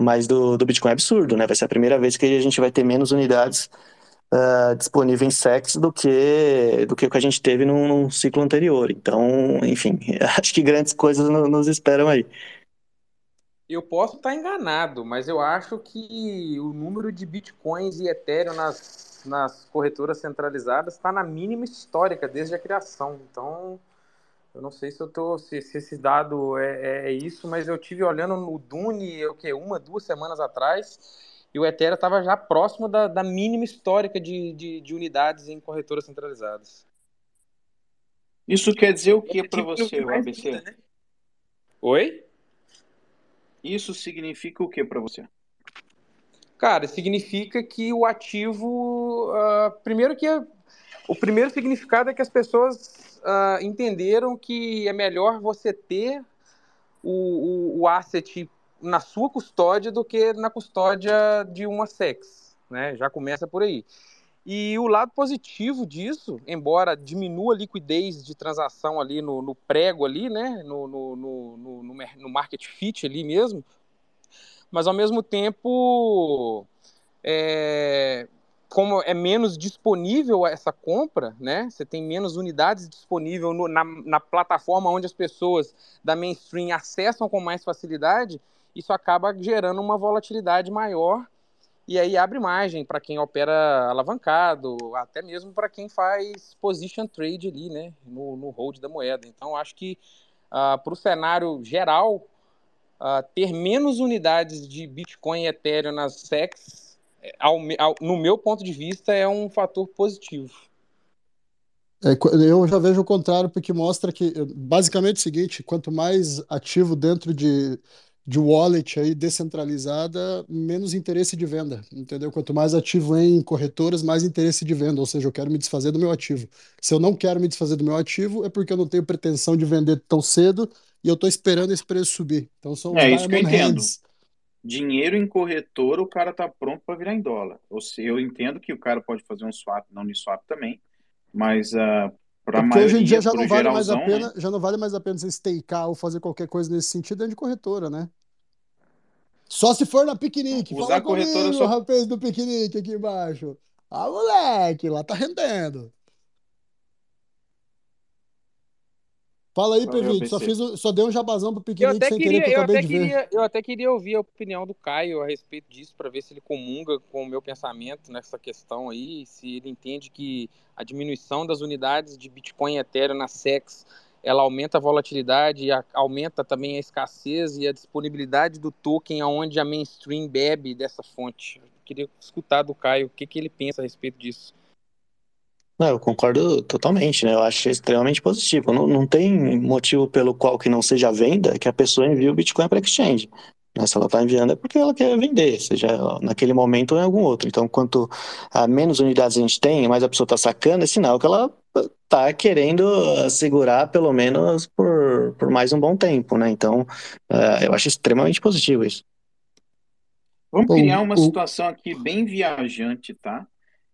Mas do, do Bitcoin é absurdo, né? Vai ser a primeira vez que a gente vai ter menos unidades ah, disponíveis em SEX do que, do que o que a gente teve num, num ciclo anterior. Então, enfim, *laughs* acho que grandes coisas no- nos esperam aí. Eu posso estar enganado, mas eu acho que o número de bitcoins e Ethereum nas, nas corretoras centralizadas está na mínima histórica desde a criação. Então, eu não sei se eu tô, se, se esse dado é, é isso, mas eu tive olhando no Dune, o que uma, duas semanas atrás, e o Ethereum estava já próximo da, da mínima histórica de, de, de unidades em corretoras centralizadas. Isso quer dizer o que para tipo é você, o ABC? muda, né? Oi? Isso significa o que para você? Cara, significa que o ativo. ah, primeiro que é- o primeiro significado é que as pessoas ah, entenderam que é melhor você ter o, o, o asset na sua custódia do que na custódia de uma SEX, né? Já começa por aí. E o lado positivo disso, embora diminua a liquidez de transação ali no, no prego ali, né? No, no, no, no market fit ali mesmo, mas ao mesmo tempo, é, como é menos disponível essa compra, né? Você tem menos unidades disponíveis no- na, na plataforma onde as pessoas da mainstream acessam com mais facilidade, isso acaba gerando uma volatilidade maior e aí abre margem para quem opera alavancado, até mesmo para quem faz position trade ali, né? No, no hold da moeda. Então, acho que para o cenário geral, ah, ter menos unidades de Bitcoin e Ethereum nas SEX, é, ao ao- no meu ponto de vista, é um fator positivo. É, eu já vejo o contrário, porque mostra que, basicamente, é o seguinte: quanto mais ativo dentro de, de wallet aí descentralizada, menos interesse de venda, entendeu? Quanto mais ativo em corretoras, mais interesse de venda, ou seja, eu quero me desfazer do meu ativo. Se eu não quero me desfazer do meu ativo, é porque eu não tenho pretensão de vender tão cedo e eu estou esperando esse preço subir. Então são os É isso que eu entendo. hands. Dinheiro em corretora, o cara tá pronto para virar em dólar. Ou seja, eu entendo que o cara pode fazer um swap, não Uniswap também, mas uh, para É a porque hoje em dia maioria, já não vale mais a geralzão, né? pena, já não vale mais a pena você stakear ou fazer qualquer coisa nesse sentido dentro de corretora, né? Só se for na piquenique. Usar Fala corretora comigo, só rapaz do piquenique aqui embaixo. Ah, moleque, lá tá rendendo. Fala aí, Pevite. Só, fiz, só dei um jabazão pro Eu piquenique até sem querer, queria, que eu eu acabei até de ver. queria, eu até queria ouvir a opinião do Caio a respeito disso, para ver se ele comunga com o meu pensamento nessa questão aí, se ele entende que a diminuição das unidades de Bitcoin e Ethereum na SEX, ela aumenta a volatilidade e a- aumenta também a escassez e a disponibilidade do token aonde a mainstream bebe dessa fonte. Eu queria escutar do Caio o que, que ele pensa a respeito disso. Não, eu concordo totalmente, né? Eu acho extremamente positivo. Não, não tem motivo pelo qual que não seja venda que a pessoa envie o Bitcoin para exchange. Né? Se ela está enviando é porque ela quer vender, seja naquele momento ou em algum outro. Então, quanto a menos unidades a gente tem, mais a pessoa está sacando, é sinal que ela está querendo uh, segurar pelo menos por, por mais um bom tempo, né? Então, uh, eu acho extremamente positivo isso. Vamos criar uma situação aqui bem viajante, tá?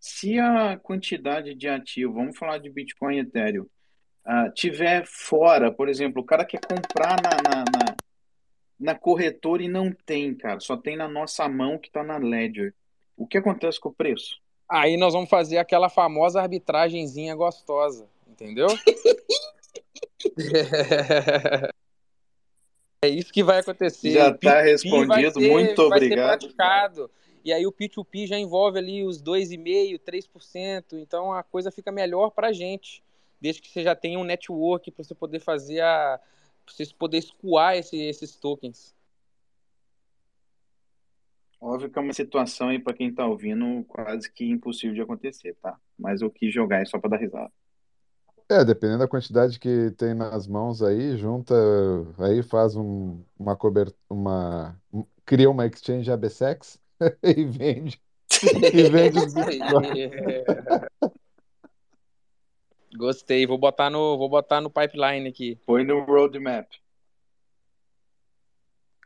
Se a quantidade de ativo, vamos falar de Bitcoin e Ethereum, ah, tiver fora, por exemplo, o cara quer comprar na, na, na, na corretora e não tem, cara, só tem na nossa mão que tá na Ledger. O que acontece com o preço? Aí nós vamos fazer aquela famosa arbitragenzinha gostosa, entendeu? *laughs* É isso que vai acontecer. Já O tá P2P vai respondido, ser- muito obrigado. E aí o P2P já envolve ali os 2,5%, 3%. Então a coisa fica melhor para a gente. Desde que você já tenha um network para você poder fazer a. Pra você poder escoar esse- esses tokens. Óbvio que é uma situação aí para quem tá ouvindo quase que impossível de acontecer, tá? Mas eu quis jogar aí só para dar risada. É, dependendo da quantidade que tem nas mãos aí, junta, aí faz um, uma cobertura, uma, um- cria uma exchange ABSEX *laughs* e vende, e vende os. *laughs* Gostei. Vou botar no, vou botar no pipeline aqui. Põe no roadmap.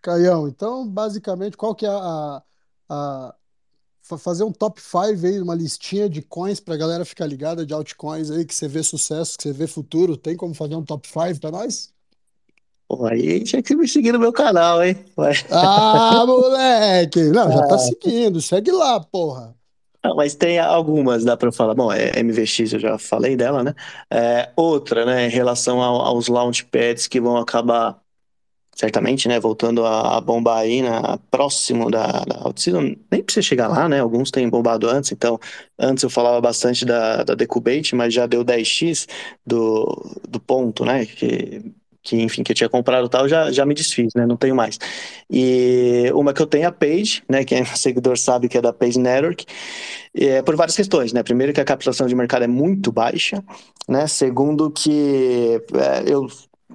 Caião, então, basicamente, qual que é a, a- fa- fazer um top 5 aí, uma listinha de coins pra galera ficar ligada de altcoins aí, que você vê sucesso, que você vê futuro. Tem como fazer um top 5 pra nós? Pô, aí tinha que me seguir no meu canal, hein? Ué. Ah, *laughs* moleque! Não, já tá seguindo, segue lá, porra. Não, mas tem algumas, dá para falar. Bom, é, MVX eu já falei dela, né? É, outra, né, em relação ao- aos launchpads que vão acabar, certamente, né, voltando a, a bombar aí na, próximo da, da Altseason. Nem precisa chegar lá, né? Alguns têm bombado antes, então, antes eu falava bastante da, da Decubate, mas já deu 10x do, do ponto, né? Que, que, enfim, que eu tinha comprado tal, já, já me desfiz, né? Não tenho mais. E uma que eu tenho é a Page, né? Quem é *laughs* seguidor sabe que é da Page Network, é, por várias questões, né? Primeiro que a captação de mercado é muito baixa, né? Segundo que é, eu,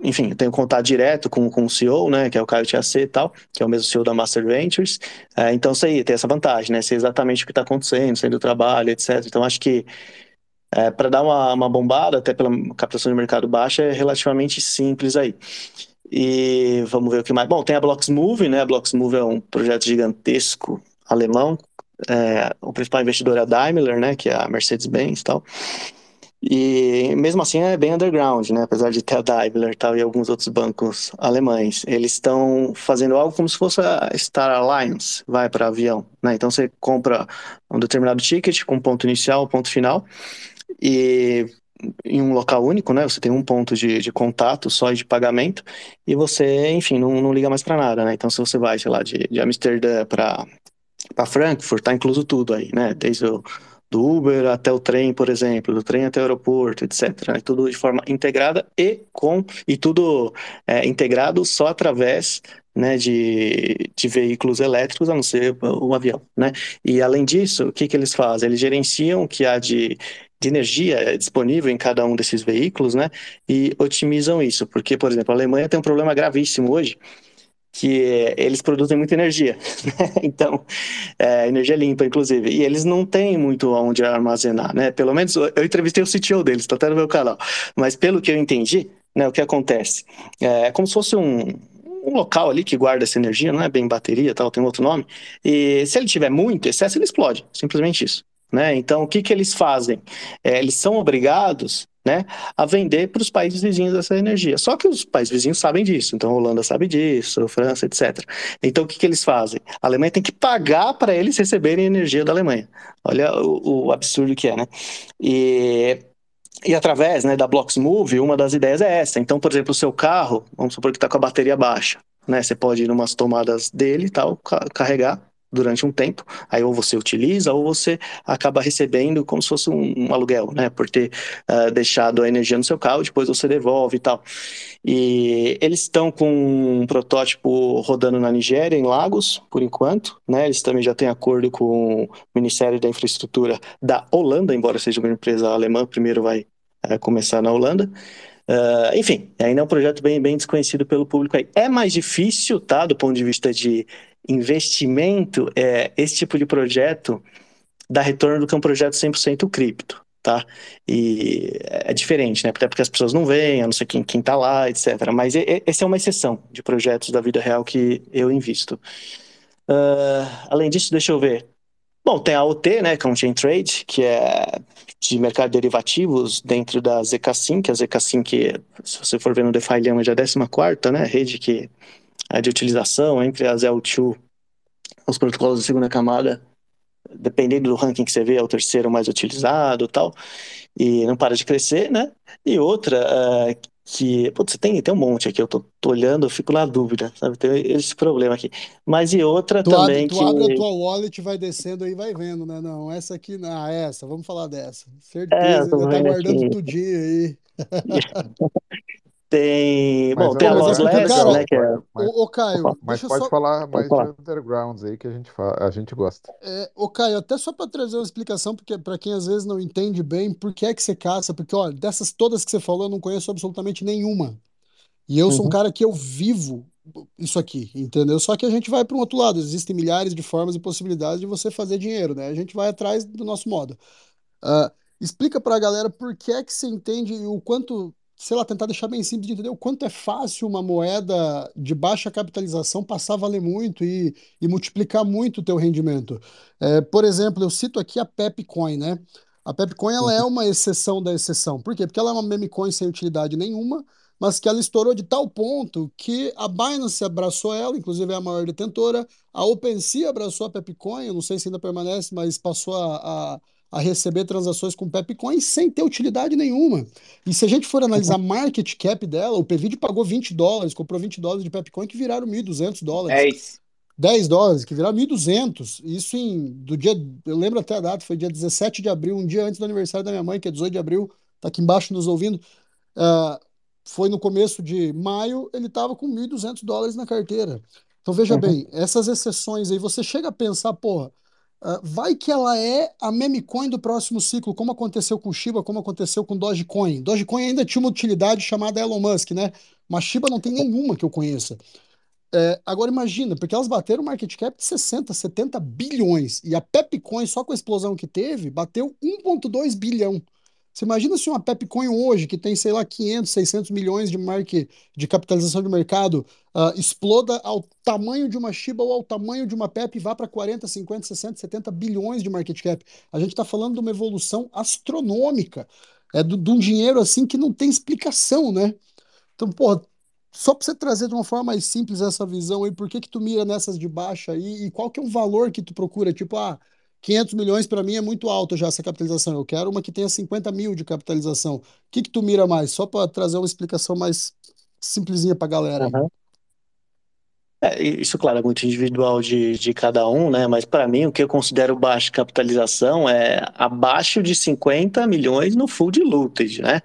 enfim, eu tenho contato direto com, com o CEO, né? Que é o Caio TAC e tal, que é o mesmo CEO da Master Ventures. É, então, aí, tem essa vantagem, né? Sei exatamente o que está acontecendo, sei do trabalho, etc. Então, acho que é, para dar uma, uma bombada, até pela captação de mercado baixa, é relativamente simples aí. E vamos ver o que mais. Bom, tem a Bloxmove, né? A Bloxmove é um projeto gigantesco alemão. É, o principal investidor é a Daimler, né? Que é a Mercedes-Benz e tal. E mesmo assim é bem underground, né? Apesar de ter a Daimler e tal e alguns outros bancos alemães, eles estão fazendo algo como se fosse a Star Alliance, vai para avião, né? Então você compra um determinado ticket com ponto inicial, ponto final e em um local único, né? Você tem um ponto de, de contato só e de pagamento e você, enfim, não, não liga mais para nada, né? Então se você vai, sei lá, de, de Amsterdã para Frankfurt, tá incluso tudo aí, né? Desde o do Uber até o trem, por exemplo, do trem até o aeroporto, etc. né? Tudo de forma integrada e com e tudo é, integrado só através né, de, de veículos elétricos, a não ser o avião, né? E além disso, o que que eles fazem? Eles gerenciam o que há de de energia disponível em cada um desses veículos, né? E otimizam isso, porque, por exemplo, a Alemanha tem um problema gravíssimo hoje, que eles produzem muita energia, *laughs* então, é, energia limpa, inclusive, e eles não têm muito onde armazenar, né? Pelo menos eu entrevistei o CTO deles, tá até no meu canal, mas pelo que eu entendi, né, o que acontece? É como se fosse um, um local ali que guarda essa energia, não é bem bateria, tal, tem outro nome, e se ele tiver muito excesso, ele explode, simplesmente isso. Né? Então, o que, que eles fazem? É, eles são obrigados né, a vender para os países vizinhos essa energia. Só que os países vizinhos sabem disso, então a Holanda sabe disso, a França, etc. Então o que, que eles fazem? A Alemanha tem que pagar para eles receberem energia da Alemanha. Olha o, o absurdo que é, né? E e através né, da Blocksmove, uma das ideias é essa. Então, por exemplo, o seu carro, vamos supor que está com a bateria baixa, né? Você pode ir em umas tomadas dele e tal, carregar durante um tempo, aí ou você utiliza ou você acaba recebendo como se fosse um, um aluguel, né, por ter uh, deixado a energia no seu carro, depois você devolve e tal. E eles estão com um protótipo rodando na Nigéria, em Lagos, por enquanto, né, eles também já têm acordo com o Ministério da Infraestrutura da Holanda, embora seja uma empresa alemã, primeiro vai uh, começar na Holanda, Uh, enfim, ainda é um projeto bem, bem desconhecido pelo público aí. É mais difícil, tá, do ponto de vista de investimento, é, esse tipo de projeto dá retorno do que um projeto 100% cripto, tá? E é diferente, né? Até porque as pessoas não veem, a não ser quem, quem tá lá, etc. Mas e, essa é uma exceção de projetos da vida real que eu invisto. Uh, além disso, deixa eu ver. Bom, tem a OT, né, que é um chain trade, que é de mercado de derivativos dentro da ZK que a ZK que, se você for ver no DeFi Lema, já é a 14 né, rede que é de utilização entre as L2, os protocolos de segunda camada, dependendo do ranking que você vê, é o terceiro mais utilizado tal, e não para de crescer, né? E outra, uh, que, putz, tem, tem um monte aqui, eu tô, tô, olhando, eu fico na dúvida, sabe? Tem esse problema aqui. Mas e outra tu também abre, tu que... abre a tua wallet, vai descendo aí, vai vendo, né? Não, essa aqui, não, ah, essa, vamos falar dessa. Certeza, é, tá guardando aqui. tudinho aí. *laughs* Tem. Mas Bom, tem a Lost mas- Legends, cara, né? Que é... Mas, Ô, ô, Caio, mas pode só. falar mais falar. de undergrounds aí que a gente, fa... a gente gosta. É, ô, Caio, até só para trazer uma explicação, porque para quem às vezes não entende bem por que é que você caça, porque, olha, dessas todas que você falou, eu não conheço absolutamente nenhuma. E eu sou um Uhum. cara que eu vivo isso aqui, entendeu? Só que a gente vai para um outro lado, existem milhares de formas e possibilidades de você fazer dinheiro, né? A gente vai atrás do nosso modo. Ah, explica para a galera por que é que você entende o quanto, sei lá, tentar deixar bem simples de entender o quanto é fácil uma moeda de baixa capitalização passar a valer muito e, e multiplicar muito o teu rendimento. É, por exemplo, eu cito aqui a Pepcoin, né? A Pepcoin ela é uma exceção da exceção. Por quê? Porque ela é uma meme coin sem utilidade nenhuma, mas que ela estourou de tal ponto que a Binance abraçou ela, inclusive é a maior detentora, a OpenSea abraçou a Pepcoin, eu não sei se ainda permanece, mas passou a, a, a receber transações com Pepcoin sem ter utilidade nenhuma. E se a gente for analisar market cap dela, o PVD pagou 20 dólares, comprou 20 dólares de Pepcoin que viraram 1.200 dólares. 10. 10 dólares, que viraram 1.200. Isso em, do dia, eu lembro até a data, foi dia 17 de abril, um dia antes do aniversário da minha mãe, que é 18 de abril, tá aqui embaixo nos ouvindo. Ah, foi no começo de maio, ele estava com 1.200 dólares na carteira. Então veja Uhum. bem, essas exceções aí, você chega a pensar, porra, ah, vai que ela é a meme coin do próximo ciclo, como aconteceu com Shiba, como aconteceu com Dogecoin. Dogecoin ainda tinha uma utilidade chamada Elon Musk, né? Mas Shiba não tem nenhuma que eu conheça. É, agora imagina, porque elas bateram um market cap de 60, 70 bilhões. E a Pepcoin, só com a explosão que teve, bateu 1,2 bilhão. Você imagina se uma Pepcoin hoje, que tem, sei lá, 500, 600 milhões de, market, de capitalização de mercado, ah, exploda ao tamanho de uma Shiba ou ao tamanho de uma Pep e vá para 40, 50, 60, 70 bilhões de market cap. A gente está falando de uma evolução astronômica. É do- de um dinheiro assim que não tem explicação, né? Então, porra, só para você trazer de uma forma mais simples essa visão aí, por que que tu mira nessas de baixa aí e qual que é o valor que tu procura? Tipo, ah, 500 milhões para mim é muito alto já essa capitalização. Eu quero uma que tenha 50 mil de capitalização. O que que tu mira mais? Só para trazer uma explicação mais simplesinha para galera aí. Aham. É, isso, claro, é muito individual de, de cada um, né? Mas para mim, o que eu considero baixa capitalização é abaixo de 50 milhões no full diluted, né?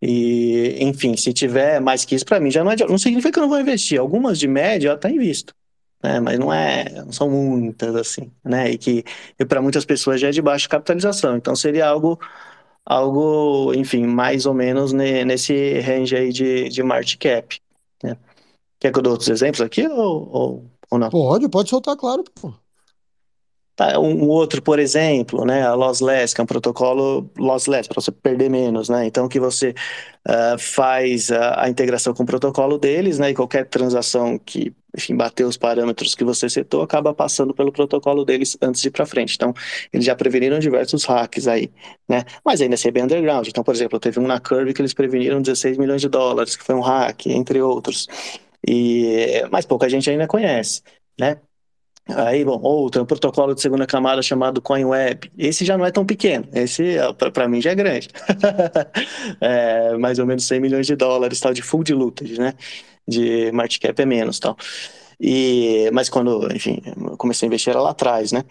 E, enfim, se tiver mais que isso, para mim já não é. Não significa que eu não vou investir. Algumas de média eu até invisto, né? Mas não é, não são muitas assim, né? E que para muitas pessoas já é de baixa capitalização. Então seria algo, algo, enfim, mais ou menos ne- nesse range aí de, de market cap, né? Quer que eu dou outros exemplos aqui ou, ou, ou não? Pode, pode soltar, claro, pô. Tá, um um outro, por exemplo, né, a lossless, que é um protocolo lossless, para você perder menos, né? Então, que você ah, faz a, a integração com o protocolo deles, né, e qualquer transação que enfim, bater os parâmetros que você setou, acaba passando pelo protocolo deles antes de ir para frente. Então, eles já preveniram diversos hacks aí, né? Mas ainda assim é bem underground. Então, por exemplo, teve um na Curve que eles preveniram 16 milhões de dólares, que foi um hack, entre outros. E, mas pouca gente ainda conhece, né? Aí, bom, outro, é um protocolo de segunda camada chamado CoinWeb. Esse já não é tão pequeno, esse para mim já é grande. *laughs* é, mais ou menos 100 milhões de dólares, tal, de full diluted, né? De market cap é menos, tal. E, mas quando, enfim, comecei a investir era lá atrás, né?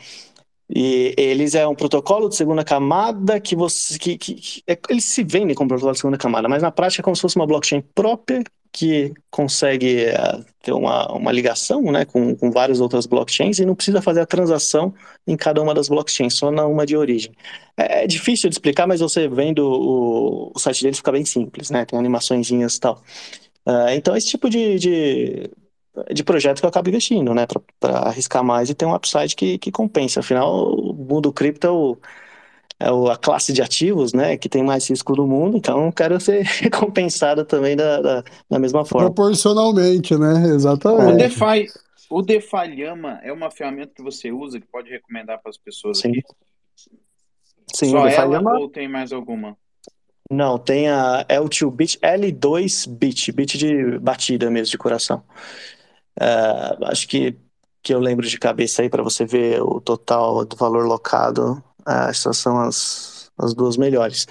E eles é um protocolo de segunda camada que você. Que, que, que é, eles se vendem como protocolo de segunda camada, mas na prática é como se fosse uma blockchain própria que consegue uh, ter uma, uma ligação né, com, com várias outras blockchains e não precisa fazer a transação em cada uma das blockchains, só na uma de origem. É, é difícil de explicar, mas você vendo o, o site deles fica bem simples, né? Tem animaçõezinhas e tal. Uh, então, esse tipo de, de, de projeto que eu acabo investindo, né? Para arriscar mais e ter um upside que, que compensa. Afinal, o mundo cripto é o é a classe de ativos, né, que tem mais risco do mundo, então quero ser *laughs* recompensado também da, da, da mesma forma. Proporcionalmente, né, exatamente. O DeFi, o DeFi Llama é uma ferramenta que você usa, que pode recomendar para as pessoas Sim. aqui? Sim, Só ela Llama... ou tem mais alguma? Não, tem a L2Bit, L2Bit, bit de batida mesmo, de coração. Uh, acho que, que eu lembro de cabeça aí para você ver o total do valor locado essas são as, as duas melhores.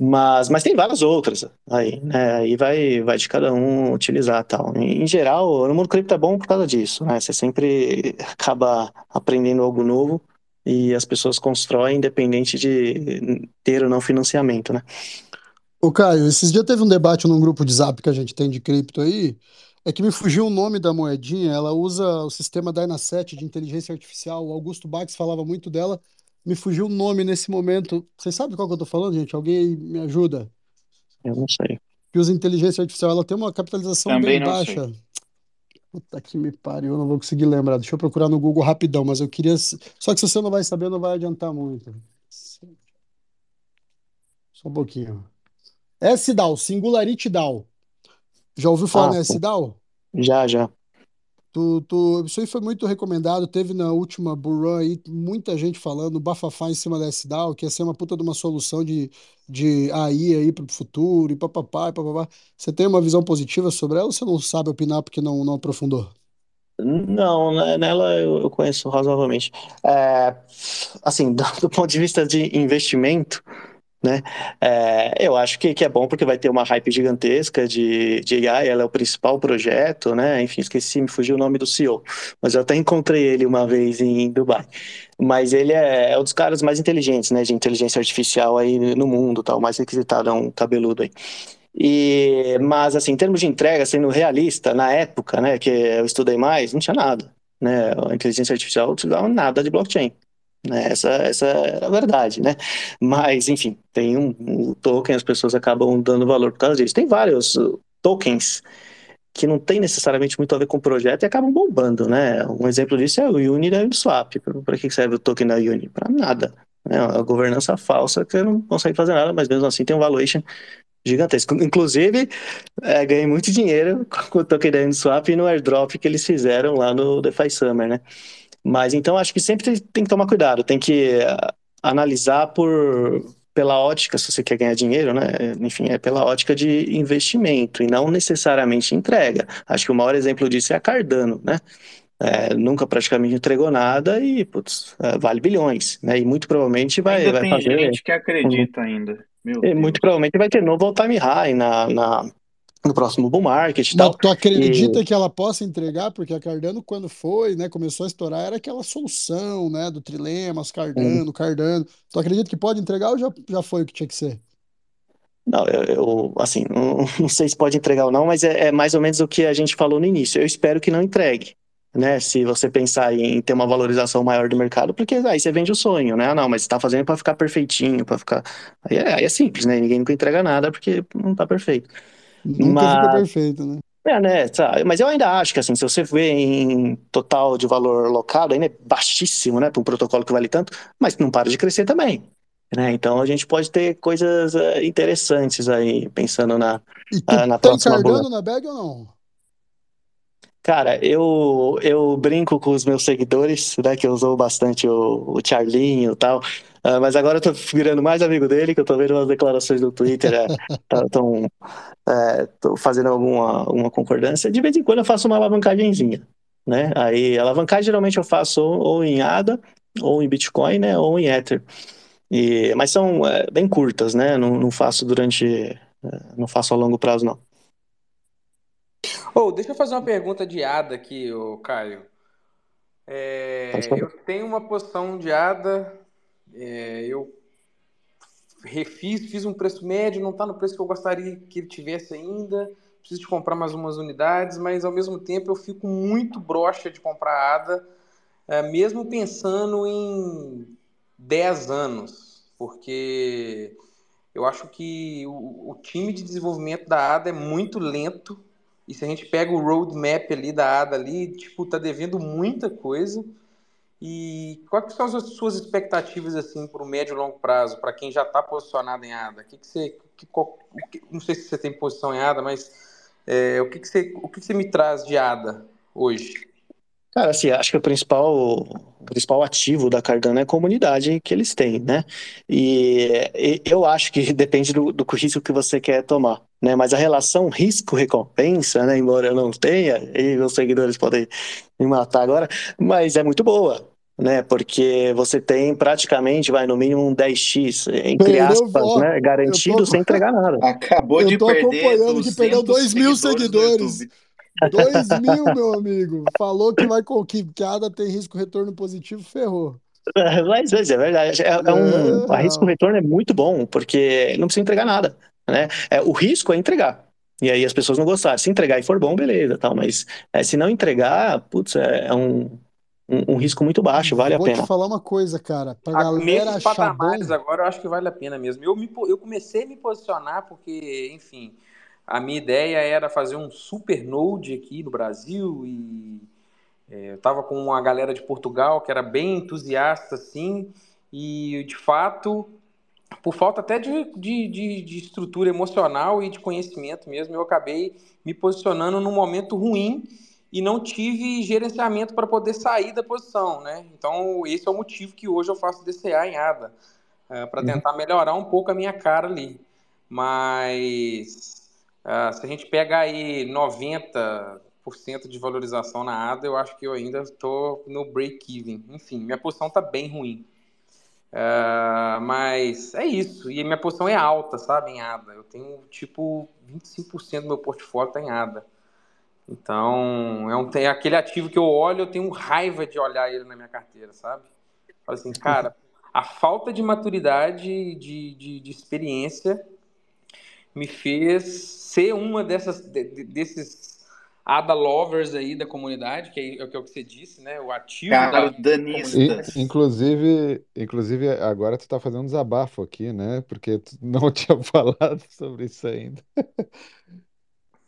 Mas, mas tem várias outras aí, né? Aí vai, vai de cada um utilizar tal. Em, em geral, no mundo cripto é bom por causa disso, né? Você sempre *laughs* acaba aprendendo algo novo e as pessoas constroem independente de ter ou não financiamento, né? Ô Caio, esses dias teve um debate num grupo de zap que a gente tem de cripto aí, é que me fugiu o nome da moedinha, ela usa o sistema Dynaset de inteligência artificial, o Augusto Bax falava muito dela, me fugiu o nome nesse momento. Vocês sabem qual que eu tô falando, gente? Alguém me ajuda? Eu não sei. Que usa inteligência artificial, ela tem uma capitalização Também bem não baixa. sei. Puta que me pariu, eu não vou conseguir lembrar. Deixa eu procurar no Google rapidão, mas eu queria. Só que se você não vai saber, não vai adiantar muito. Só um pouquinho. SDAO, Singularity DAO. Já ouviu falar Ah, na. SDAO? Já, já. Tu, tu, isso aí foi muito recomendado. Teve na última Bull Run aí muita gente falando bafafá em cima da SDAO, que ia ser uma puta de uma solução de, de AI aí para o futuro e papapá e papapá. Você tem uma visão positiva sobre ela ou você não sabe opinar porque não, não aprofundou? Não, né, nela eu conheço razoavelmente. É, assim, *laughs* do ponto de vista de investimento, né, é, eu acho que, que é bom porque vai ter uma hype gigantesca de, de AI, ela é o principal projeto, né, enfim, esqueci, me fugiu o nome do CEO, mas eu até encontrei ele uma vez em Dubai. Mas ele é, é um dos caras mais inteligentes, né, de inteligência artificial aí no mundo, tal, mais requisitado, é um cabeludo aí. E, mas, assim, em termos de entrega, sendo realista, na época, né, que eu estudei mais, não tinha nada, né, a inteligência artificial não utilizava nada de blockchain, essa, essa era a verdade, né, mas, enfim, tem um, um token, as pessoas acabam dando valor por causa disso. Tem vários uh, tokens que não tem necessariamente muito a ver com o projeto e acabam bombando, né, um exemplo disso é o Uni da Uniswap, para que serve o token da Uni? Para nada, né, uma governança falsa que não consegue fazer nada, mas mesmo assim tem um valuation gigantesco. Inclusive, é, ganhei muito dinheiro *laughs* com o token da Uniswap e no airdrop que eles fizeram lá no DeFi Summer, né? Mas então acho que sempre tem que tomar cuidado, tem que ah, analisar por pela ótica, se você quer ganhar dinheiro, né? Enfim, é pela ótica de investimento e não necessariamente entrega. Acho que o maior exemplo disso é a Cardano, né? É, nunca praticamente entregou nada e putz, é, vale bilhões, né? E muito provavelmente vai, Ainda vai tem fazer. gente que acredita ainda. Meu E muito Deus. provavelmente vai ter novo all-time high na, na- no próximo bull market e tal. tu acredita E que ela possa entregar? Porque a Cardano, quando foi, né, começou a estourar, era aquela solução, né, do Trilemas, Cardano, Cardano. Tu acredita que pode entregar ou já, já foi o que tinha que ser? não, eu, eu, assim, não, *laughs* não sei se pode entregar ou não, mas é, é mais ou menos o que a gente falou no início. Eu espero que não entregue, né? Se você pensar em ter uma valorização maior do mercado, porque aí você vende o sonho, né? Ah, não, mas você tá fazendo para ficar perfeitinho, para ficar. Aí é, aí é simples, né? Ninguém nunca entrega nada porque não tá perfeito. Nunca fica Mas perfeito, né? É, né, sabe? Mas eu ainda acho que, assim, se você vê em total de valor locado, ainda é baixíssimo, né, para um protocolo que vale tanto, mas não para de crescer também, né? Então a gente pode ter coisas eh, interessantes aí, pensando na, E tu ah, na tem próxima na bag ou não? Cara, eu, eu brinco com os meus seguidores, né, que eu usou bastante o, o Charlinho e tal, uh, mas agora eu tô virando mais amigo dele, que eu tô vendo umas declarações no Twitter, estão é, é, fazendo alguma, alguma concordância. De vez em quando eu faço uma alavancagemzinha, né? Aí, alavancagem geralmente eu faço ou, ou em ADA, ou em Bitcoin, né, ou em Ether. E, mas são é, bem curtas, né? Não, não faço durante, é, não faço a longo prazo, não. Oh, deixa eu fazer uma pergunta de ADA aqui, ô Caio. É, eu tenho uma posição de ADA, é, eu refiz, fiz um preço médio, não está no preço que eu gostaria que ele tivesse ainda. Preciso de comprar mais umas unidades, mas ao mesmo tempo eu fico muito broxa de comprar ADA, é, mesmo pensando em 10 anos, porque eu acho que o, o time de desenvolvimento da ADA é muito lento e se a gente pega o roadmap ali da ADA ali, tipo, tá devendo muita coisa. E quais são as suas expectativas assim para o médio e longo prazo, para quem já está posicionado em ADA? Que que você, que, qual, não sei se você tem posição em ADA, mas é, o, que, que, você, o que, que você me traz de ADA hoje? Cara, assim, acho que o principal, o principal ativo da Cardano é a comunidade que eles têm, né? E, e eu acho que *laughs* depende do, do risco que você quer tomar, né? Mas a relação risco-recompensa, né? Embora eu não tenha, e meus seguidores podem me matar agora, mas é muito boa, né? Porque você tem praticamente, vai no mínimo um 10x, entre Perdeu, aspas, ó, né? Garantido tô- sem entregar nada. Acabou Eu de tô perder acompanhando que perdeu 2 mil seguidores no seguidores. YouTube. 2 mil, meu amigo. Falou que vai com que que a ADA tem risco retorno positivo, ferrou. *laughs* Mas, mas é verdade, é, é um, a risco retorno é muito bom, porque não precisa entregar nada, né? É, o risco é entregar. E aí as pessoas não gostarem. Se entregar e for bom, beleza, tal. Mas é, se não entregar, putz, é, é um, um, um risco muito baixo, vale a Vou te pena. falar uma coisa, cara. Pra Ah, galera Nesses achar bom. patamares agora eu acho que vale a pena mesmo. Eu, me, eu comecei a me posicionar porque, enfim, a minha ideia era fazer um super node aqui no Brasil e é, eu estava com uma galera de Portugal que era bem entusiasta, assim, e de fato, por falta até de, de, de, de estrutura emocional e de conhecimento mesmo, eu acabei me posicionando num momento ruim e não tive gerenciamento para poder sair da posição, né? Então, esse é o motivo que hoje eu faço DCA em ADA, para Uhum. tentar melhorar um pouco a minha cara ali. Mas ah, se a gente pega aí 90% de valorização na ADA, eu acho que eu ainda estou no break-even. Enfim, minha posição está bem ruim. Ah, mas é isso. E minha posição é alta, sabe, em ADA. Eu tenho tipo 25% do meu portfólio está em ADA. Então, é, um, tem aquele ativo que eu olho, eu tenho raiva de olhar ele na minha carteira, sabe? Falo assim, cara, a falta de maturidade, de, de, de experiência, me fez ser uma dessas, de- de- ADA lovers aí da comunidade, que é, é o que você disse, né? O ativo da Cardanistas. comunidade. E, inclusive, inclusive, agora tu tá fazendo um desabafo aqui, né? Porque tu *laughs* não tinha falado sobre isso ainda. *laughs*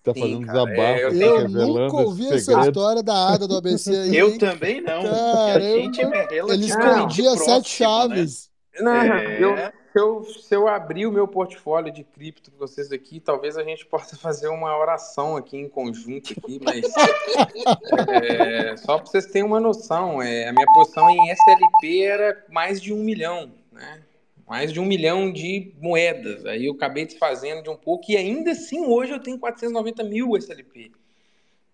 Tá Sim, fazendo um cara, é, eu desabafo, tenho. Eu nunca ouvi essa segredos. história da ADA do ABC *laughs* aí, Eu hein? também não, porque a gente Caramba, é ele escondia sete né? chaves. Não, eu, É. se, eu, se eu abrir o meu portfólio de cripto com vocês aqui, talvez a gente *laughs* possa fazer uma oração aqui em conjunto aqui, mas *laughs* é, só para vocês terem uma noção, é, a minha posição em SLP era mais de um milhão, né? Mais de um milhão de moedas. Aí eu acabei desfazendo de um pouco e ainda assim hoje eu tenho 490 mil SLP.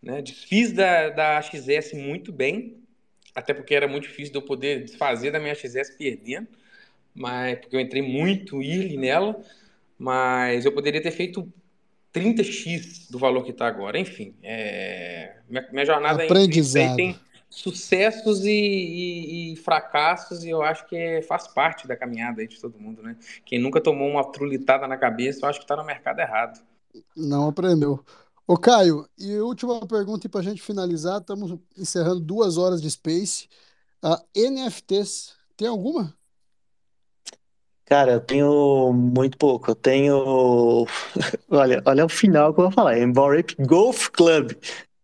Né? Desfiz da, da XS muito bem, até porque era muito difícil de eu poder desfazer da minha XS perdendo mas porque eu entrei muito early nela, mas eu poderia ter feito 30x do valor que está agora. Enfim, é, minha, minha jornada Aprendizado. tem sucessos e, e- e fracassos e eu acho que é- faz parte da caminhada aí de todo mundo, né? Quem nunca tomou uma trulitada na cabeça, eu acho que está no mercado errado. Não aprendeu. Ô, Caio, e última pergunta para a gente finalizar. Estamos encerrando duas horas de Space. Ah, NFTs, tem alguma? Cara, eu tenho muito pouco. Eu tenho. *laughs* Olha, olha o final que eu vou falar. É Ape Golf Club,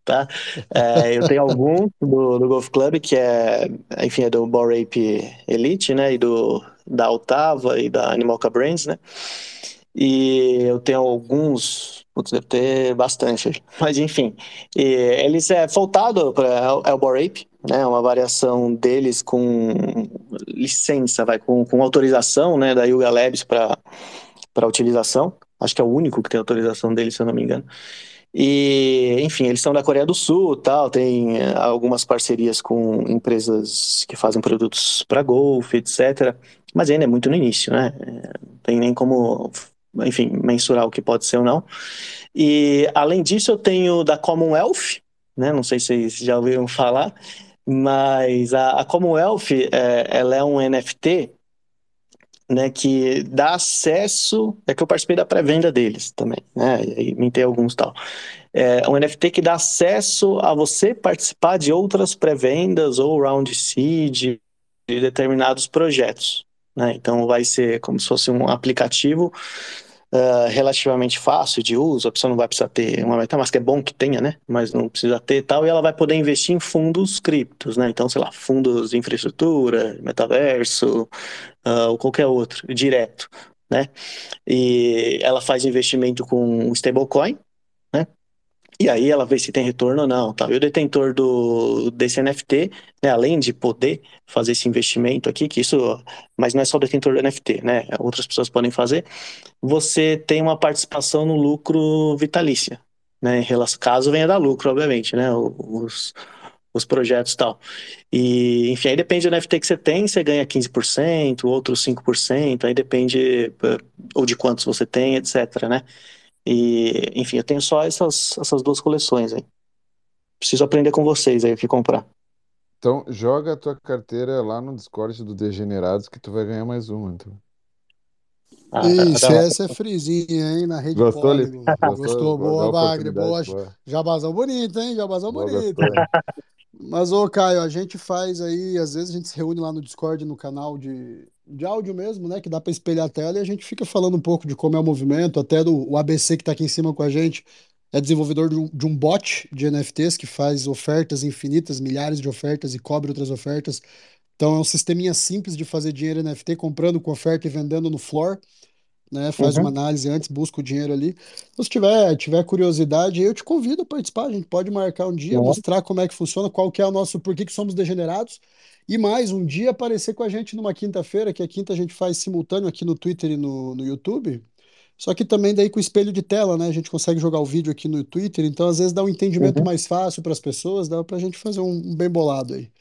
tá? É, eu tenho alguns do, do Golf Club, que é, enfim, é do Bored Ape Elite, né? E do, da Otava e da Animal Brains, né? E eu tenho alguns Putz, deve ter bastante. Mas enfim, eles é voltado para Elbow Ape, né? Uma variação deles com licença, vai, com, com autorização, né? Da Yuga Labs para para utilização. Acho que é o único que tem autorização deles, se eu não me engano. E, enfim, eles são da Coreia do Sul, tal, tem eh, algumas parcerias com empresas que fazem produtos para golfe, etc. Mas ainda é muito no início, né? Eh, não tem nem como, enfim, mensurar o que pode ser ou não. E, além disso, eu tenho da Commonwealth, né? Não sei se vocês já ouviram falar, mas a, a Commonwealth, é, ela é um NFT né, que dá acesso, é que eu participei da pré-venda deles também, né, e mintei alguns tal. É um NFT que dá acesso a você participar de outras pré-vendas ou round seed de determinados projetos, né, então vai ser como se fosse um aplicativo uh, relativamente fácil de uso, a pessoa não vai precisar ter uma MetaMask, é bom que tenha, né? Mas não precisa ter tal, e ela vai poder investir em fundos criptos, né? Então, sei lá, fundos de infraestrutura, metaverso, uh, ou qualquer outro, direto, né? E ela faz investimento com stablecoin? E aí ela vê se tem retorno ou não. Tá? E o detentor do, desse NFT, né, além de poder fazer esse investimento aqui, que isso, mas não é só o detentor do NFT, né? Outras pessoas podem fazer. Você tem uma participação no lucro vitalícia, né? Em relação, caso venha dar lucro, obviamente, né? Os, os projetos e tal. E, enfim, aí depende do NFT que você tem, você ganha 15%, outros 5%, aí depende eh, ou de quantos você tem, etc, né? E, enfim, eu tenho só essas, essas duas coleções aí. Preciso aprender com vocês aí o que comprar. Então, joga a tua carteira lá no Discord do Degenerados que tu vai ganhar mais uma. Então. Ah, tá, Ixi, tá essa é frizinha, hein? Na rede Gostou, Polygon. Gostou? Gostou? Boa, Boa Bagre. Boa. boa. Jabazão bonito, hein? Jabazão Boa, bonito. Mas, ô, Caio, a gente faz aí, às vezes a gente se reúne lá no Discord, no canal de, de áudio mesmo, né? Que dá para espelhar a tela e a gente fica falando um pouco de como é o movimento, até do o ABC que tá aqui em cima com a gente. É desenvolvedor de um, de um bot de NFTs que faz ofertas infinitas, milhares de ofertas e cobre outras ofertas. Então é um sisteminha simples de fazer dinheiro NFT, comprando com oferta e vendendo no floor né? Faz uma Uhum. análise antes, busca o dinheiro ali. Então, se tiver, tiver curiosidade, eu te convido a participar. A gente pode marcar um dia, Claro. mostrar como é que funciona, qual que é o nosso, por que que somos degenerados. E mais, um dia aparecer com a gente numa quinta-feira, que a quinta a gente faz simultâneo aqui no Twitter e no, no YouTube. Só que também daí com espelho de tela, né? A gente consegue jogar o vídeo aqui no Twitter, então às vezes dá um entendimento Uhum. mais fácil para as pessoas, dá pra gente fazer um, um bem bolado aí.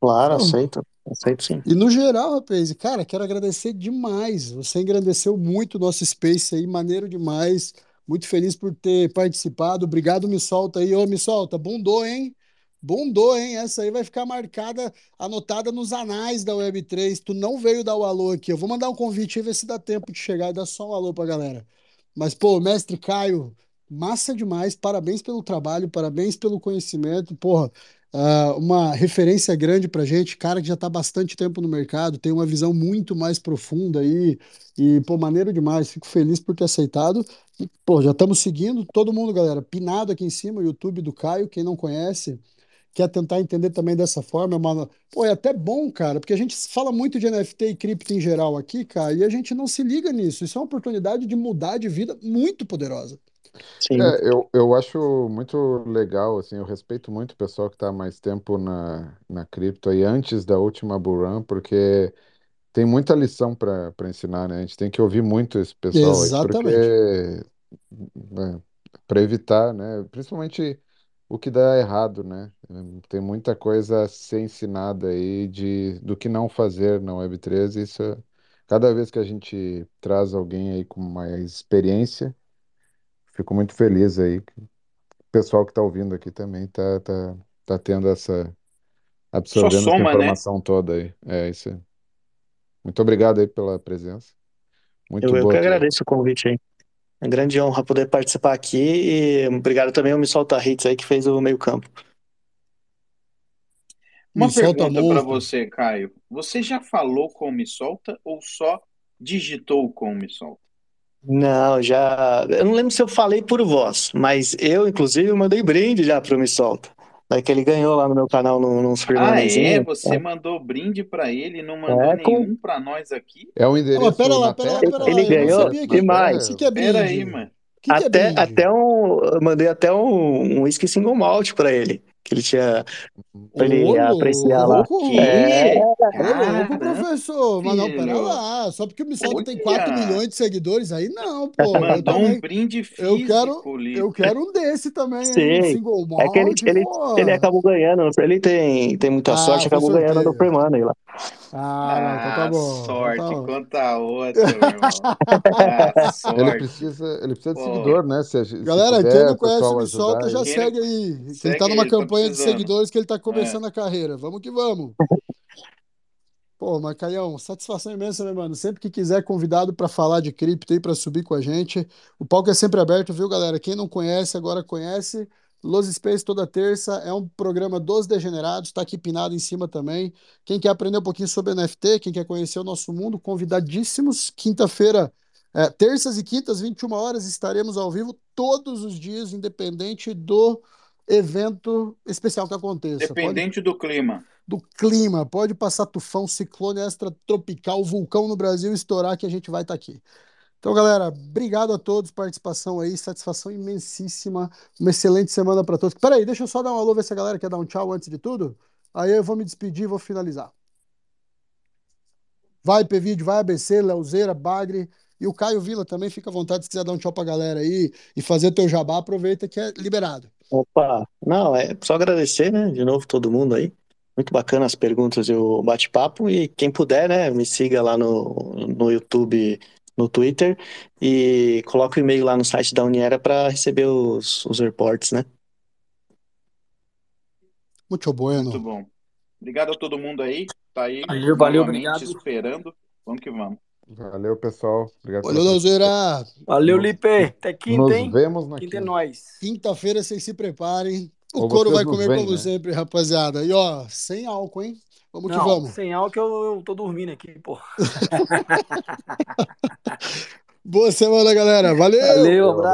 Claro, Pô, aceito. Aceito sim. e no geral, rapaz, cara, quero agradecer demais. Você engrandeceu muito o nosso Space aí, maneiro demais. Muito feliz por ter participado. Obrigado, Me Solta aí. Ô, Me Solta, bundou, hein? Bundou, hein? Essa aí vai ficar marcada, anotada nos anais da Web3. Tu não veio dar o alô aqui. Eu vou mandar um convite aí, ver se dá tempo de chegar e dar só um alô pra galera. Mas, pô, mestre Caio, massa demais. Parabéns pelo trabalho, parabéns pelo conhecimento. Porra, ah, uma referência grande pra gente, cara que já tá bastante tempo no mercado, tem uma visão muito mais profunda aí. E, pô, maneiro demais. Fico feliz por ter aceitado. E, pô, já estamos seguindo. Todo mundo, galera, pinado aqui em cima, o YouTube do Caio. Quem não conhece, quer tentar entender também dessa forma. É uma... Pô, é até bom, cara, porque a gente fala muito de NFT e cripto em geral aqui, cara, e a gente não se liga nisso. Isso é uma oportunidade de mudar de vida muito poderosa. Sim. É, eu, eu acho muito legal, assim, eu respeito muito o pessoal que está mais tempo na, na cripto aí antes da última bull run, porque tem muita lição para para ensinar, né? A gente tem que ouvir muito esse pessoal aí, porque Exatamente. para evitar, né? Principalmente o que dá errado, né? Tem muita coisa a ser ensinada aí de do que não fazer na Web3. Isso, é- cada vez que a gente traz alguém aí com mais experiência, fico muito feliz aí. O pessoal que está ouvindo aqui também tá, tá, tá tendo essa, Só absorvendo essa soma, né? informação toda aí. É isso aí. Muito obrigado aí pela presença. Muito Eu, eu que tua. agradeço o convite aí. É grande honra poder participar aqui e obrigado também ao Me Solta Hits aí que fez o meio campo. Uma Me solta pergunta para você, Caio. Você já falou com o Me Solta ou só digitou com o Me Solta? Não, já. Eu não lembro se eu falei por voz, mas eu, inclusive, mandei brinde já pro Me Solta. Daí que ele ganhou lá no meu canal num, num Ah, é? Você mandou brinde para ele e não mandou É, com... nenhum para nós aqui? É o Ó, endereço pera lá, na pera lá, pera lá. Ele Eu não ganhou sabia que. demais. Isso que é Pera aí, brinde. mano. que, que é Até, brinde? até um. Eu mandei até um um whisky single malt pra ele. Que ele tinha. Pra ele Ô, apreciar lá. louco! É, Ô, louco, professor! Mas não, pera lá. Só porque o Missalto tem 4 Olha. milhões de seguidores, aí não, pô. Eu Mandou um também. brinde Eu físico, quero, Lipe. eu quero um desse também, hein? Um single É que ele, ele, ele acabou ganhando. Ele tem, tem muita Ah, sorte, acabou ganhando no sorteio. Pre-Money lá. Ah, não, então tá Ah, bom. Então sorte tá bom. quanto a outra, meu irmão. Ah, *laughs* Ele precisa, ele precisa de Pô. seguidor, né? Se, se Galera, quem não conhece o ajudar já. Quem segue aí. Que ele Segue tá numa ele, tá campanha de seguidores que ele tá É. começando a carreira. Vamos que vamos. Pô, Macaião, satisfação imensa, meu mano. Sempre que quiser convidado para falar de cripto aí, para subir com a gente. O palco é sempre aberto, viu, galera? Quem não conhece, agora conhece. Los Space toda terça é um programa dos degenerados, tá aqui pinado em cima também. Quem quer aprender um pouquinho sobre NFT, quem quer conhecer o nosso mundo, convidadíssimos. Quinta-feira, é, terças e quintas, 21 horas, estaremos ao vivo todos os dias, independente do evento especial que aconteça. Pode Dependente do clima. do clima. Pode passar tufão, ciclone extratropical, vulcão no Brasil estourar que a gente vai estar aqui. Então, galera, obrigado a todos, participação aí, satisfação imensíssima. Uma excelente semana para todos. Peraí, deixa eu só dar um alô, ver se a galera quer dar um tchau antes de tudo. Aí eu vou me despedir e vou finalizar. Vai, Pvídeo, vai ABC, Leozeira, Bagre e o Caio Vila também. Fica à vontade se quiser dar um tchau pra galera aí e fazer teu jabá, aproveita que é liberado. Opa, não, é só agradecer, né, de novo todo mundo aí. Muito bacana as perguntas e o bate-papo. E quem puder, né, me siga lá no, no YouTube, no Twitter e coloque o e-mail lá no site da Uniera para receber os, os reportes, né? Muito bueno. Muito bom. Obrigado a todo mundo aí. Tá aí Valeu, valeu, obrigado. esperando. Vamos que vamos. Valeu, pessoal. Obrigado Valeu, pela Leozeira. Valeu, Lipe. Até quinta, Nos hein? vemos na Quinta é quinta. nóis. Quinta-feira vocês se preparem. O Ou couro vai comer veem, como né? sempre, rapaziada. E ó, sem álcool, hein? Vamos que Não, vamos. sem álcool eu, eu tô dormindo aqui, pô. *laughs* Boa semana, galera. Valeu! Valeu, abraço.